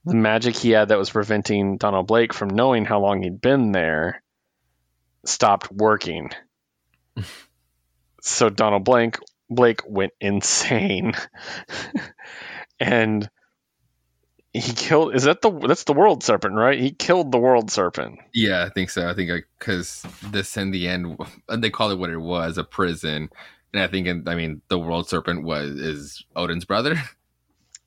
A: the magic he had that was preventing Donald Blake from knowing how long he'd been there stopped working. so Donald Blake Blake went insane. and he killed is that the that's the world serpent, right? He killed the world serpent.
B: Yeah, I think so. I think because this in the end, they call it what it was, a prison. And I think, in, I mean, the world serpent was is Odin's brother,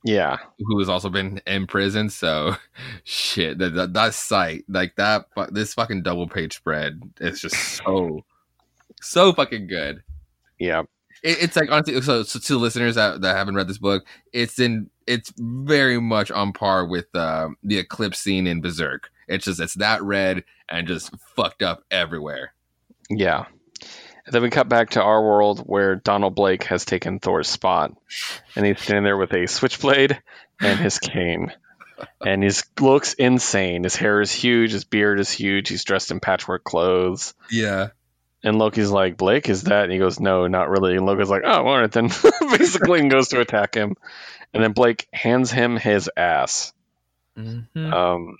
A: Yeah.
B: who has also been in prison. So, shit, that that, that site, like that, this fucking double page spread is just so, so fucking good.
A: Yeah.
B: It, it's like honestly, so, so to listeners that, that haven't read this book, it's in, it's very much on par with uh, the eclipse scene in Berserk. It's just it's that red and just fucked up everywhere.
A: Yeah. And then we cut back to our world where Donald Blake has taken Thor's spot. And he's standing there with a switchblade and his cane. And he looks insane. His hair is huge, his beard is huge, he's dressed in patchwork clothes.
B: Yeah.
A: And Loki's like, Blake, is that? And he goes, No, not really. And Loki's like, Oh, all right then. Basically, and goes to attack him. And then Blake hands him his ass.
B: Mm-hmm.
A: Um,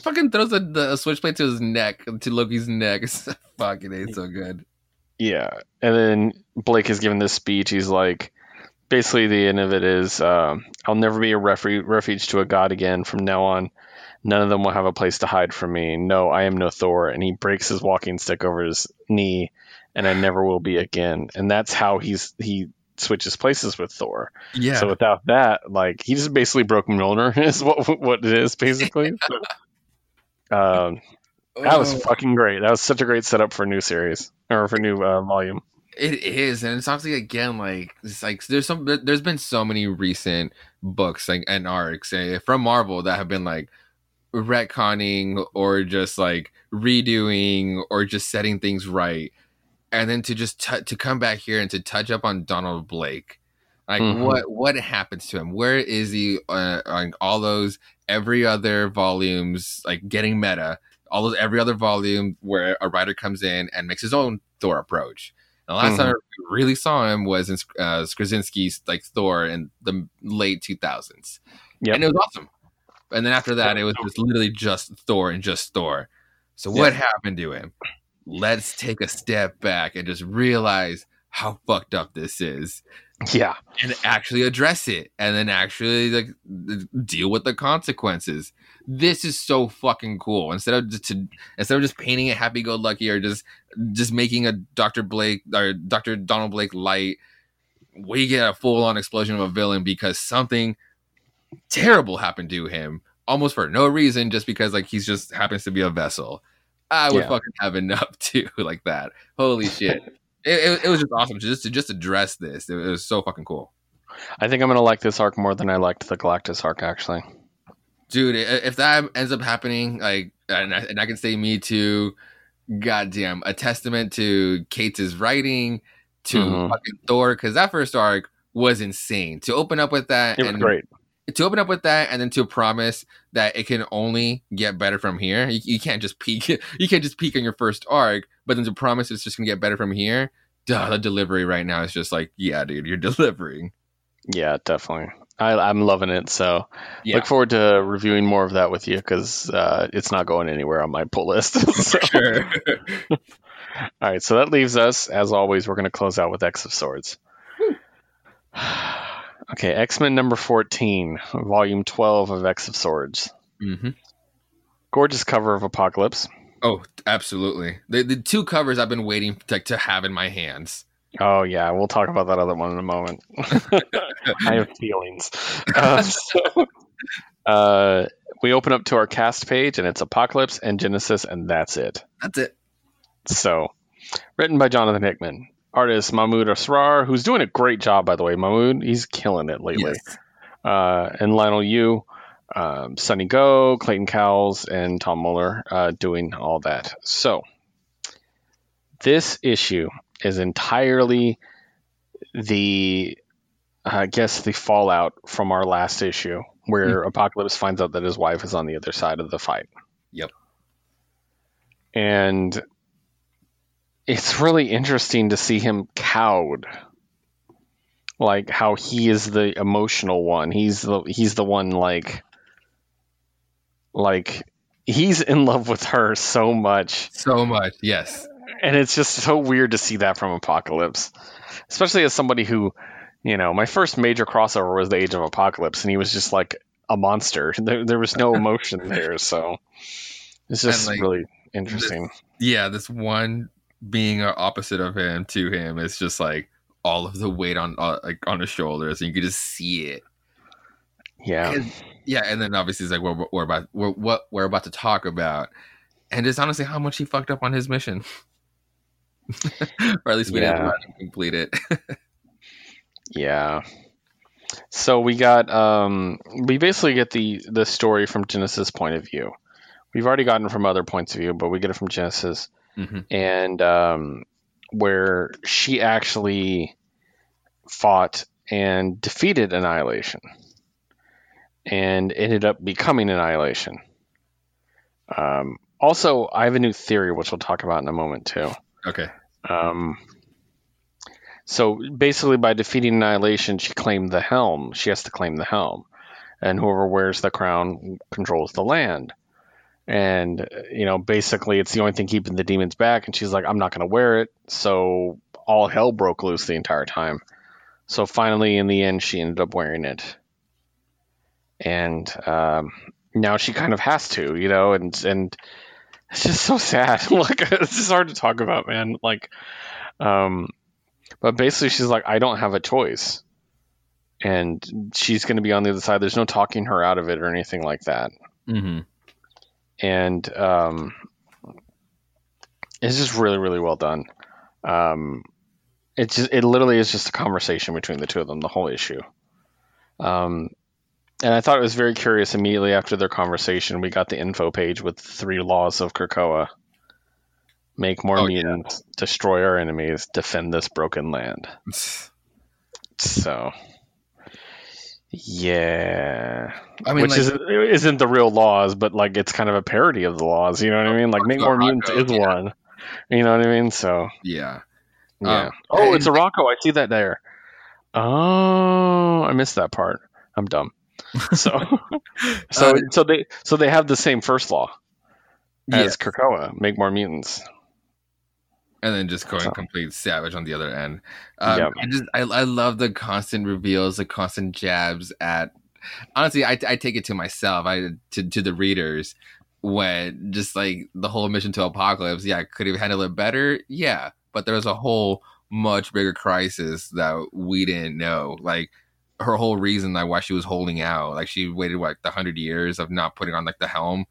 B: fucking throws the, the switchblade to his neck, to Loki's neck. Fucking it's so good.
A: Yeah, and then Blake is given this speech. He's like, basically, the end of it is, um, I'll never be a refuge, refuge to a god again. From now on, none of them will have a place to hide from me. No, I am no Thor. And he breaks his walking stick over his knee, and I never will be again. And that's how he's he switches places with Thor.
B: Yeah.
A: So without that, like he just basically broke Mjolnir is what what it is basically. So, um, that was
B: Oh,
A: fucking great. That was such a great setup for a new series or for a new uh, volume.
B: It is, and it's obviously again like it's like there's some there's been so many recent books like and arcs eh, from Marvel that have been like retconning or just like redoing or just setting things right, and then to just t- to come back here and to touch up on Donald Blake, like
A: Mhm.
B: what what happens to him? Where is he uh, on all those every other volumes like getting meta? All those every other volume where a writer comes in and makes his own Thor approach. And the last
A: Mhm.
B: time I really saw him was in uh, like Thor in the late 2000s.
A: Yep.
B: And it was awesome. And then after that, it was just literally just Thor and just Thor. So what happened to him? Let's take a step back and just realize how fucked up this is
A: Yeah.
B: and actually address it and then actually like deal with the consequences. This is so fucking cool. Instead of just to, instead of just painting it happy go lucky or just just making a Dr. Blake or Dr. Donald Blake light, we get a full on explosion of a villain because something terrible happened to him almost for no reason just because like he's just happens to be a vessel. I would
A: Yeah.
B: fucking have enough too like that. Holy shit. It, it, was just awesome to just to just address this. It, was so fucking cool.
A: I think I'm gonna like this arc more than I liked the Galactus arc actually.
B: dude if that ends up happening like and I, and I can say me too goddamn a testament to Cates' writing to
A: Mhm.
B: fucking thor because that first arc was insane to open up with that
A: It was
B: and
A: great.
B: To open up with that and then to promise that it can only get better from here you, you can't just peak you can't just peak on your first arc but then to promise it's just gonna get better from here duh, the delivery right now is just like yeah dude you're delivering
A: Yeah, definitely. I, I'm loving it. So
B: Yeah.
A: look forward to reviewing more of that with you because uh, it's not going anywhere on my pull list. So-
B: sure
A: All right, so that leaves us, as always, we're going to close out with X of Swords. okay, X Men number 14, volume 12 of X of Swords.
B: Mm-hmm.
A: Gorgeous cover of Apocalypse.
B: Oh, absolutely. The the two covers I've been waiting to, to have in my hands.
A: Oh, yeah, we'll talk about that other one in a moment. I have feelings. Uh, so, uh, we open up to our cast page, and it's Apocalypse and Genesis, and that's it.
B: That's it.
A: So, written by Jonathan Hickman. Artist Mahmoud Asrar, who's doing a great job, by the way. Mahmoud, he's killing it lately.
B: Yes.
A: uh, and Leinil Yu, um, Sunny Gho, Clayton Cowles, and Tom Muller uh, doing all that. So this issue is entirely the, I guess, the fallout from our last issue, where Apocalypse finds out that his wife is on the other side of the fight.
B: Yep.
A: And it's really interesting to see him cowed like how he is the emotional one. He's the he's the one like like he's in love with her so much.
B: So much. Yes.
A: And it's just so weird to see that from Apocalypse. Especially as somebody who, you know, my first major crossover was the Age of Apocalypse and he was just like a monster. There there was no emotion there, so it's just
B: like,
A: really interesting.
B: Yeah. This one being opposite of him to him is just like all of the weight on uh, like on his shoulders, and you can just see it.
A: yeah.
B: And- yeah, and then obviously it's like what we're about we're, what we're about to talk about, and it's honestly how much he fucked up on his mission, or at least we didn't let him complete it.
A: Yeah. So we got um we basically get the the story from Genesis point of view. We've already gotten from other points of view, but we get it from Genesis
B: Mhm.
A: and um where she actually fought and defeated Annihilation and ended up becoming Annihilation. Um also, I have a new theory which we'll talk about in a moment too.
B: Okay.
A: Um, so basically, by defeating Annihilation, she claimed the helm. She has to claim the helm, and whoever wears the crown controls the land. And uh, you know, basically, it's the only thing keeping the demons back. And she's like, "I'm not going to wear it." So all hell broke loose the entire time. So finally, in the end, she ended up wearing it, and um, now she kind of has to, you know, and and it's just so sad. like it's just hard to talk about, man. Like, um, but basically, she's like, I don't have a choice, and she's going to be on the other side. There's no talking her out of it or anything like that.
B: Mm-hmm.
A: And um, it's just really, really well done. Um, It's just, it literally is just a conversation between the two of them, the whole issue. Um, and I thought it was very curious. Immediately after their conversation, we got the info page with three laws of Krakoa: make more
B: Oh, yeah.
A: mutants, destroy our enemies, defend this broken land. So, yeah,
B: I mean,
A: which
B: like,
A: isn't isn't the real laws, but like it's kind of a parody of the laws. You know what I mean? Like make more mutants is
B: yeah.
A: one. You know what I mean? So
B: yeah.
A: yeah.
B: Um,
A: oh, it's Arakko. I see that there. Oh, I missed that part. I'm dumb. So, so,
B: Uh,
A: so they, so they have the same first law as Krakoa. Make more mutants.
B: And then just going
A: So-
B: complete savage on the other end. Um,
A: Yep.
B: I just I, I love the constant reveals, the constant jabs at. Honestly, I, I take it to myself, I to to the readers when just like the whole mission to apocalypse. Yeah, could have handled it better. Yeah, but there was a whole much bigger crisis that we didn't know. Like her whole reason like why she was holding out, like she waited like the hundred years of not putting on like the helm,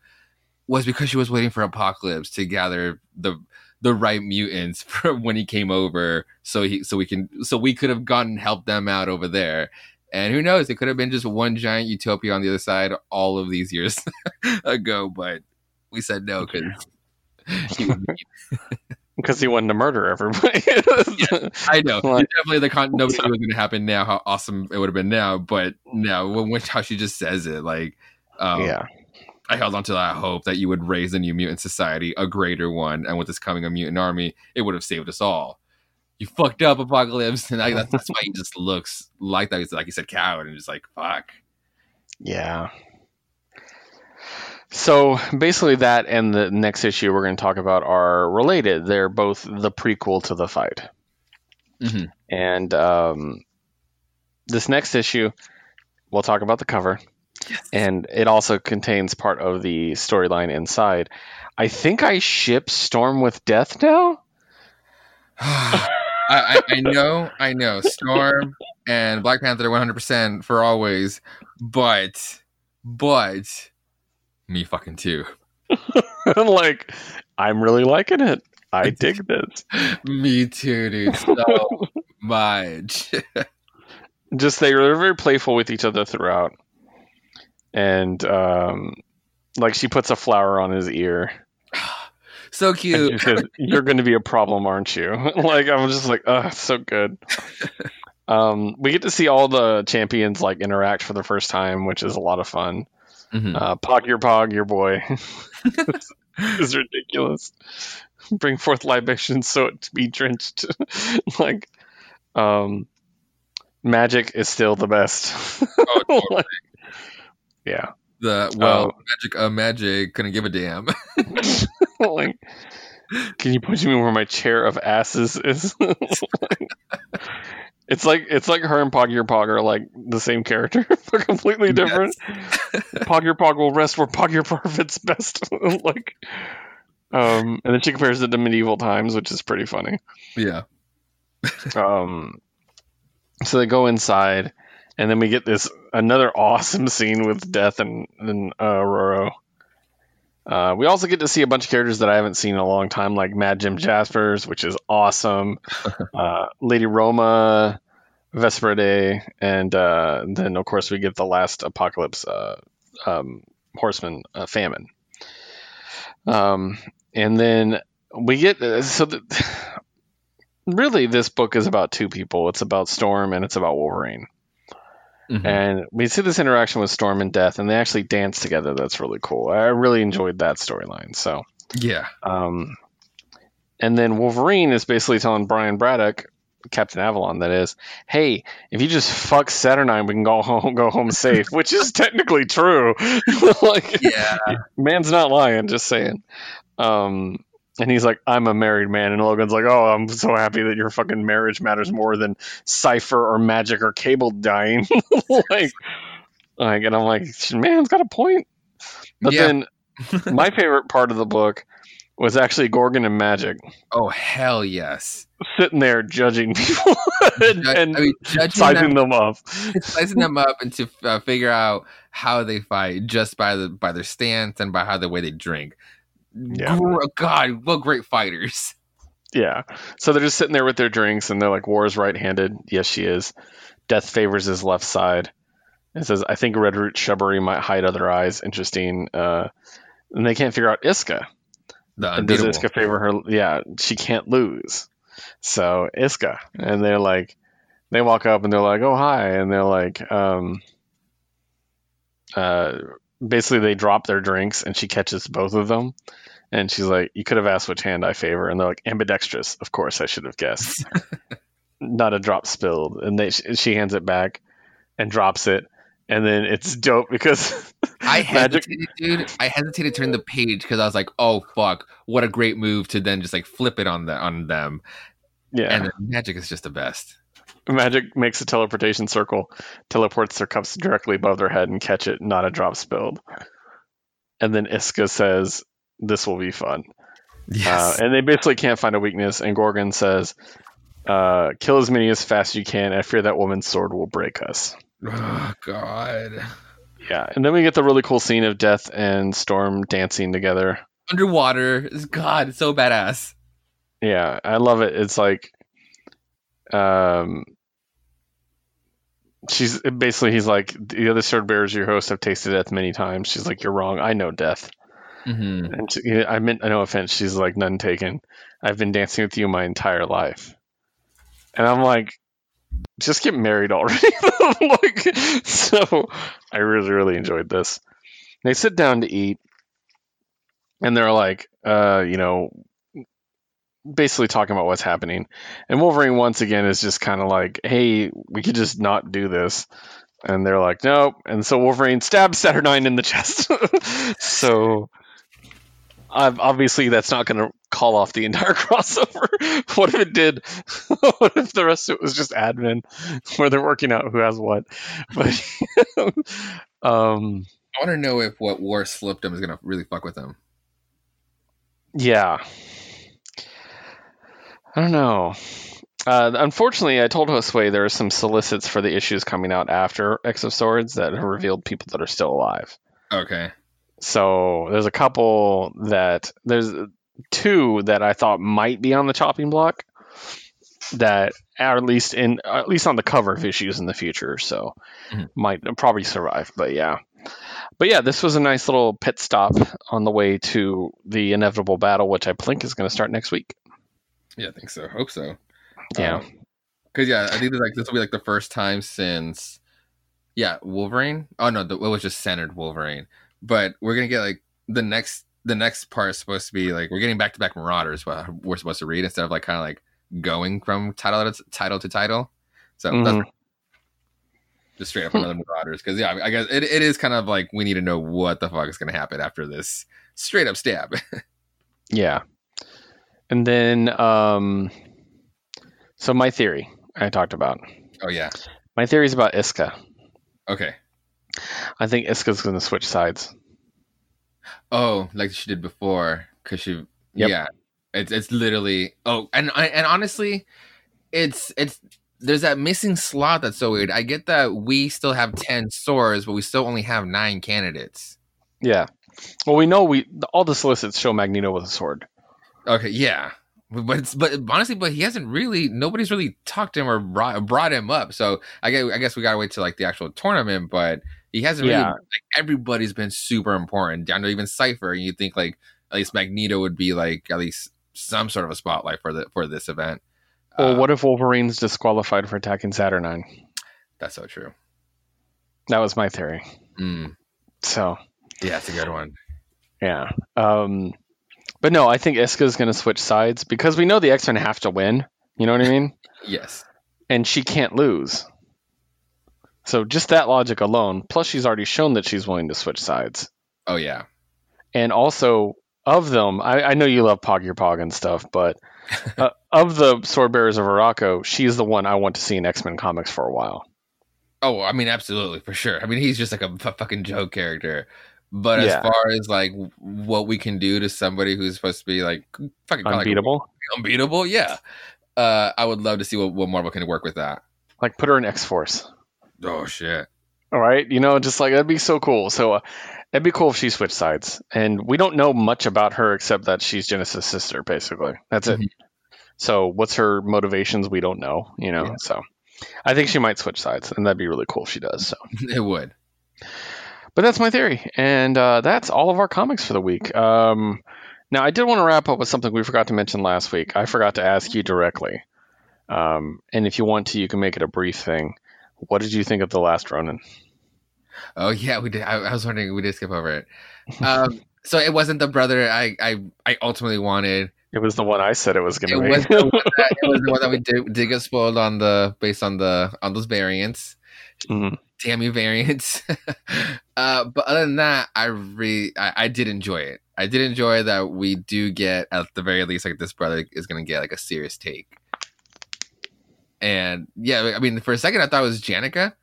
B: was because she was waiting for apocalypse to gather the the right mutants for when he came over so he so we can so we could have gone and helped them out over there. And who knows? It could have been just one giant utopia on the other side all of these years ago but we said no because
A: Because he wanted to murder everybody.
B: I know.
A: Like-
B: definitely the con- nobody what was going to happen now how awesome it would have been now but no when, when how she just says it like um,
A: yeah.
B: I held on to that hope that you would raise a new mutant society, a greater one, and with this coming a mutant army, it would have saved us all. You fucked up, Apocalypse, and I, that's, that's why he just looks like that. He's like you said, coward, and just like fuck.
A: Yeah. So basically, that and the next issue we're going to talk about are related. They're both the prequel to the fight.
B: Mhm.
A: And um, this next issue, we'll talk about the cover, and it also contains part of the storyline inside. I think I ship Storm with Death now.
B: I, I, I know, I know, Storm and Black Panther, one hundred percent for always, but, but, me fucking too.
A: Like, I'm really liking it. I dig this.
B: Me too, dude. So much.
A: just they were very playful with each other throughout and um like she puts a flower on his ear.
B: So
A: and
B: cute.
A: she says you're going to be a problem aren't you? Like i'm just like oh so good. Um we get to see all the champions like interact for the first time which is a lot of fun.
B: Mhm.
A: uh Pogg Ur-Pogg your boy. Is ridiculous. Bring forth libations so it be drenched. Like um Magik is still the best.
B: Oh, totally.
A: Like, yeah
B: the well
A: Oh.
B: Magik uh, Magik couldn't give a damn
A: like, can you push me where my chair of asses is? it's like it's like her and Pogg Ur-Pogg are like the same character, but completely different. Pogg Ur-Pogg will rest where Pogg Ur-Pogg fits best. like, um, and then she compares it to medieval times, which is pretty funny.
B: yeah
A: Um, so they go inside, and then we get this another awesome scene with Death and and uh, Roro. Uh, we also get to see a bunch of characters that I haven't seen in a long time, like Mad Jim Jaspers, which is awesome. uh, Lady Roma, Vesper Day, and uh, then of course we get the last Apocalypse uh, um, Horseman uh, Famine. Um, and then we get uh, so the, really this book is about two people. It's about Storm and it's about Wolverine.
B: Mhm.
A: And we see this interaction with Storm and Death, and they actually dance together. That's really cool. I really enjoyed that storyline. So,
B: yeah
A: um, and then Wolverine is basically telling Brian Braddock, Captain Avalon, that is, hey, if you just fuck Saturnine, we can go home, go home safe, which is technically true. like,
B: yeah
A: man's not lying. Just saying. Um, and he's like, I'm a married man. And Logan's like, Oh, I'm so happy that your fucking marriage matters more than Cipher or Magik or Cable dying. like, like, and I'm like, man's got a point. But
B: Yeah.
A: then my favorite part of the book was actually Gorgon and Magik
B: oh hell yes
A: sitting there judging people and,
B: Ju-
A: and
B: I mean, judging
A: sizing
B: them,
A: them up.
B: sizing them up and to uh, figure out how they fight just by the by their stance and by how the way they drink
A: Yeah.
B: God what great fighters
A: Yeah. So they're just sitting there with their drinks and they're like, War is right handed. Yes, she is. Death favors his left side. It says, I think Red Root Shrubbery might hide other eyes. Interesting. Uh, and they can't figure out Isca. Does. Isca favor her? Yeah, she can't lose. So Isca. And they're like, they walk up and they're like, oh, hi. And they're like, um, uh, basically they drop their drinks and she catches both of them. And she's like, you could have asked which hand I favor. And they're like, ambidextrous. Of course, I should have guessed. Not a drop spilled. And they, she hands it back and drops it. And then it's dope because
B: I
A: Magik-
B: hesitated, dude. I hesitated to turn the page because I was like, "Oh fuck, what a great move!" To then just like flip it on the on them,
A: yeah,
B: and then Magik is just the best.
A: Magik makes a teleportation circle, teleports their cups directly above their head and catch it, not a drop spilled. And then Isca says, This will be fun. Uh, and they basically can't find a weakness. And Gorgon says, uh, Kill as many as fast as you can. I fear that woman's sword will break us.
B: oh god.
A: Yeah. And then we get the really cool scene of Death and Storm dancing together.
B: Underwater, God, it's so badass.
A: Yeah. I love it. It's like, um, she's basically, he's like, The other sword bearers, your host, have tasted death many times. She's like, You're wrong. I know death.
B: Mm-hmm.
A: And she, I meant no offense. She's like none taken. I've been dancing with you my entire life, and I'm like, just get married already. like, so I really really enjoyed this. They sit down to eat, and they're like, uh, you know, basically talking about what's happening. And Wolverine once again is just kind of like, hey, we could just not do this. And they're like, nope. And so Wolverine stabs Saturnine in the chest. so ob- obviously that's not going to call off the entire crossover. what if it did? what if the rest of it was just admin where they're working out who has what? But um,
B: I want to know if what War slipped him is gonna really fuck with him.
A: yeah. I don't know. Uh, unfortunately, I told Josue there are some solicits for the issues coming out after X of Swords that have revealed people that are still alive.
B: Okay.
A: So there's a couple that there's two that I thought might be on the chopping block that are at least in at least on the cover of issues in the future. So
B: Mhm.
A: might probably survive. But yeah. But yeah, this was a nice little pit stop on the way to the inevitable battle, which I think is going to start next week.
B: Yeah, I think so. Hope so.
A: Yeah.
B: Because yeah, I think like this will be like the first time since yeah Wolverine. Oh no, the, it was just centered Wolverine. But we're gonna get like the next the next part is supposed to be like we're getting back to back Marauders. What we're supposed to read instead of like kind of like going from title to title to title. So that's
A: Mhm.
B: just straight up another Marauders. Because yeah, I guess it, it is kind of like we need to know what the fuck is gonna happen after this straight up stab.
A: Yeah. And then um so my theory I talked about.
B: oh yeah.
A: My theory is about Isca.
B: Okay.
A: I think Isca's going to switch sides.
B: Oh, like she did before, because she,
A: Yep.
B: yeah, it's it's literally. Oh, and and honestly, it's it's there's that missing slot that's so weird. I get that we still have ten swords, but we still only have nine candidates.
A: Yeah. Well, we know we all the solicits show Magneto with a sword.
B: Okay, yeah, but but, honestly, but he hasn't really. Nobody's really talked to him or brought brought him up. So I guess I guess we gotta wait till like the actual tournament, but. He hasn't really like everybody's been super important down to even Cypher. And you think like at least Magneto would be like at least some sort of a spotlight for the for this event.
A: Well,
B: Uh,
A: what if Wolverine's disqualified for attacking Saturnine?
B: That's so true.
A: That was my theory.
B: Mm,
A: So,
B: yeah, it's a good one.
A: yeah. Um but no, I think Isca is going to switch sides because we know the X-Men have to win. You know what I mean?
B: Yes.
A: and she can't lose. So just that logic alone, plus she's already shown that she's willing to switch sides.
B: Oh yeah.
A: And also of them, I, I know you love Pogg Ur-Pogg and stuff, but uh, of the Sword Bearers of Arakko, she's the one I want to see in X Men comics for a while.
B: Oh, I mean, absolutely for sure. I mean, he's just like a fucking joke character. But as far as like what we can do to somebody who's supposed to be like fucking kinda like
A: Unbeatable.
B: unbeatable, yeah. Uh, I would love to see what, what Marvel can work with that.
A: Like put her in X Force.
B: Oh shit.
A: All right, you know, just like that'd be so cool. So uh, it'd be cool if she switched sides. And we don't know much about her except that she's Genesis' sister, basically. That's it. So what's her motivations? We don't know. You know.
B: Yeah.
A: So I think she might switch sides, and that'd be really cool if she does. So.
B: it would.
A: But that's my theory, and uh, that's all of our comics for the week. Um, now, I did want to wrap up with something we forgot to mention last week. I forgot to ask you directly, um, and if you want to, you can make it a brief thing. What did you think of the Last Ronin?
B: Oh yeah, we did. I, I was wondering we did skip over it. Um, so it wasn't the brother I I, I ultimately wanted.
A: It was the one I said it was going to be.
B: was, the that, it was the one that we did, did get spoiled on the based on the on those variants.
A: Mhm.
B: Damn you variants. uh, but other than that, I really I, I did enjoy it. I did enjoy that we do get at the very least like this brother is gonna get like a serious take. And yeah, I mean for a second I thought it was Jennika.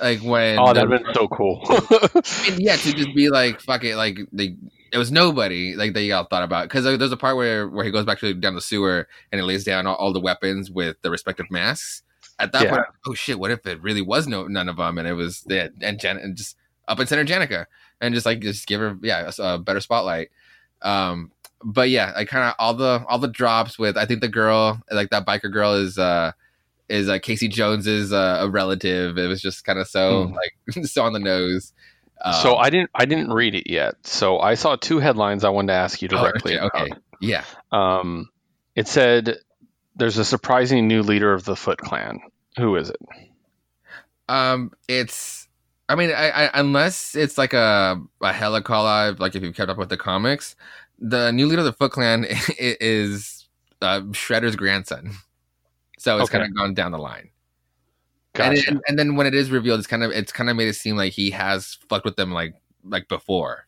B: Like when
A: Oh,
B: the-
A: that'd been so cool.
B: Yeah, to just be like, fuck it, like they, it was nobody like they all thought about because there's a part where where he goes back to down the sewer and he lays down all, all the weapons with the respective masks. At that
A: Yeah.
B: point, oh shit, what if it really was no none of them and it was the and Jan and just up and center Jennika and just like just give her yeah a, a better spotlight. Um, but yeah, I kind of all the all the drops with I think the girl like that biker girl is uh is uh, Casey Jones's uh, a relative. It was just kind of so
A: Hmm.
B: like so on the nose. Um,
A: so I didn't I didn't read it yet. So I saw two headlines I wanted to ask you
B: Oh,
A: directly.
B: okay, okay.
A: about.
B: Yeah.
A: Um, it said there's a surprising new leader of the Foot Clan. Who is it?
B: Um, it's. I mean, I, I unless it's like a a hella call out, like if you've kept up with the comics, the new leader of the Foot Clan is uh, Shredder's grandson. So it's
A: Okay.
B: kind of gone down the line,
A: Gotcha.
B: and, it- and then when it is revealed, it's kind of it's kind of made it seem like he has fucked with them like like before.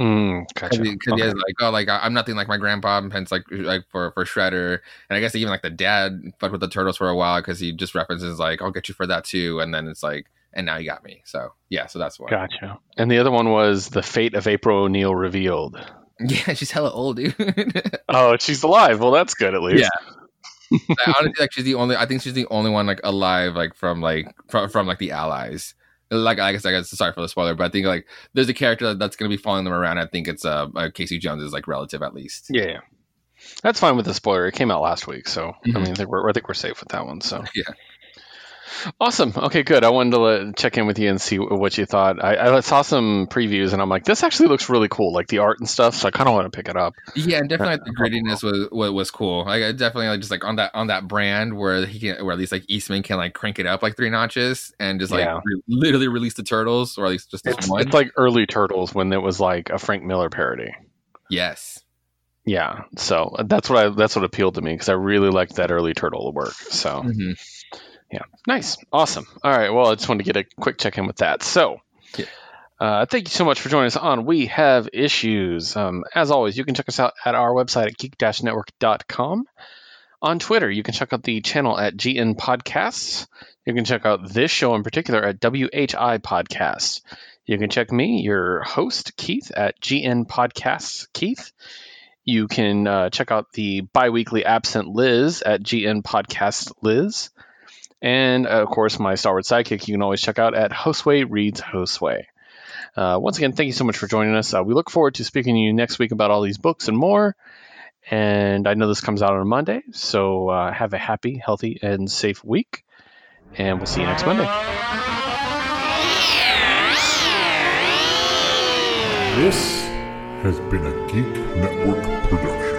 A: Mm,
B: because
A: gotcha.
B: he, 'cause he
A: Okay.
B: like oh like I'm nothing like my grandpa and hence like like for for Shredder and I guess even like the dad fucked with the turtles for a while because he just references like I'll get you for that too and then it's like and now you got me so yeah so that's why
A: Gotcha. And the other one was the fate of April O'Neil revealed.
B: yeah she's hella old dude
A: Oh, she's alive. Well, that's good at least.
B: I honestly like she's the only I think she's the only one like alive like from like from, from like the allies like I guess I guess sorry for the spoiler but I think like there's a character that's gonna be following them around I think it's uh, uh Casey Jones's like relative at least
A: Yeah, yeah. That's fine with the spoiler. It came out last week, so I
B: Mhm.
A: mean, I think we're I think we're safe with that one. So
B: Yeah.
A: Awesome. Okay, good. I wanted to let, check in with you and see what you thought. I, I saw some previews, and I'm like, this actually looks really cool, like the art and stuff. So I kind of want to pick it up.
B: Yeah, and definitely the uh, uh, grittiness was, was cool. Like I definitely like just like on that on that brand where he can where at least like Eastman can like crank it up like three notches and just like
A: Yeah.
B: re- literally release the turtles or at least just
A: It's,
B: one.
A: it's like early Turtles when it was like a Frank Miller parody.
B: yes,
A: Yeah, so uh, that's what I that's what appealed to me because I really liked that early Turtle work. So
B: Mhm.
A: Yeah. Nice. Awesome. All right. Well, I just wanted to get a quick check in with that. So,
B: Yeah.
A: uh, thank you so much for joining us on We Have Issues. Um, as always, you can check us out at our website at geek-network.com. On Twitter, you can check out the channel at GN Podcasts. You can check out this show in particular at WHI Podcasts. You can check me, your host, Keith, at GN Podcasts, Keith. You can uh, check out the biweekly absent Liz at GN Podcast Liz. And uh, of course, my Star Wars sidekick you can always check out at Josue Reads Josue. Uh, once again, thank you so much for joining us. Uh, we look forward to speaking to you next week about all these books and more. And I know this comes out on a Monday, so uh, have a happy, healthy, and safe week. And we'll see you next Monday.
C: This has been a Geek Network production.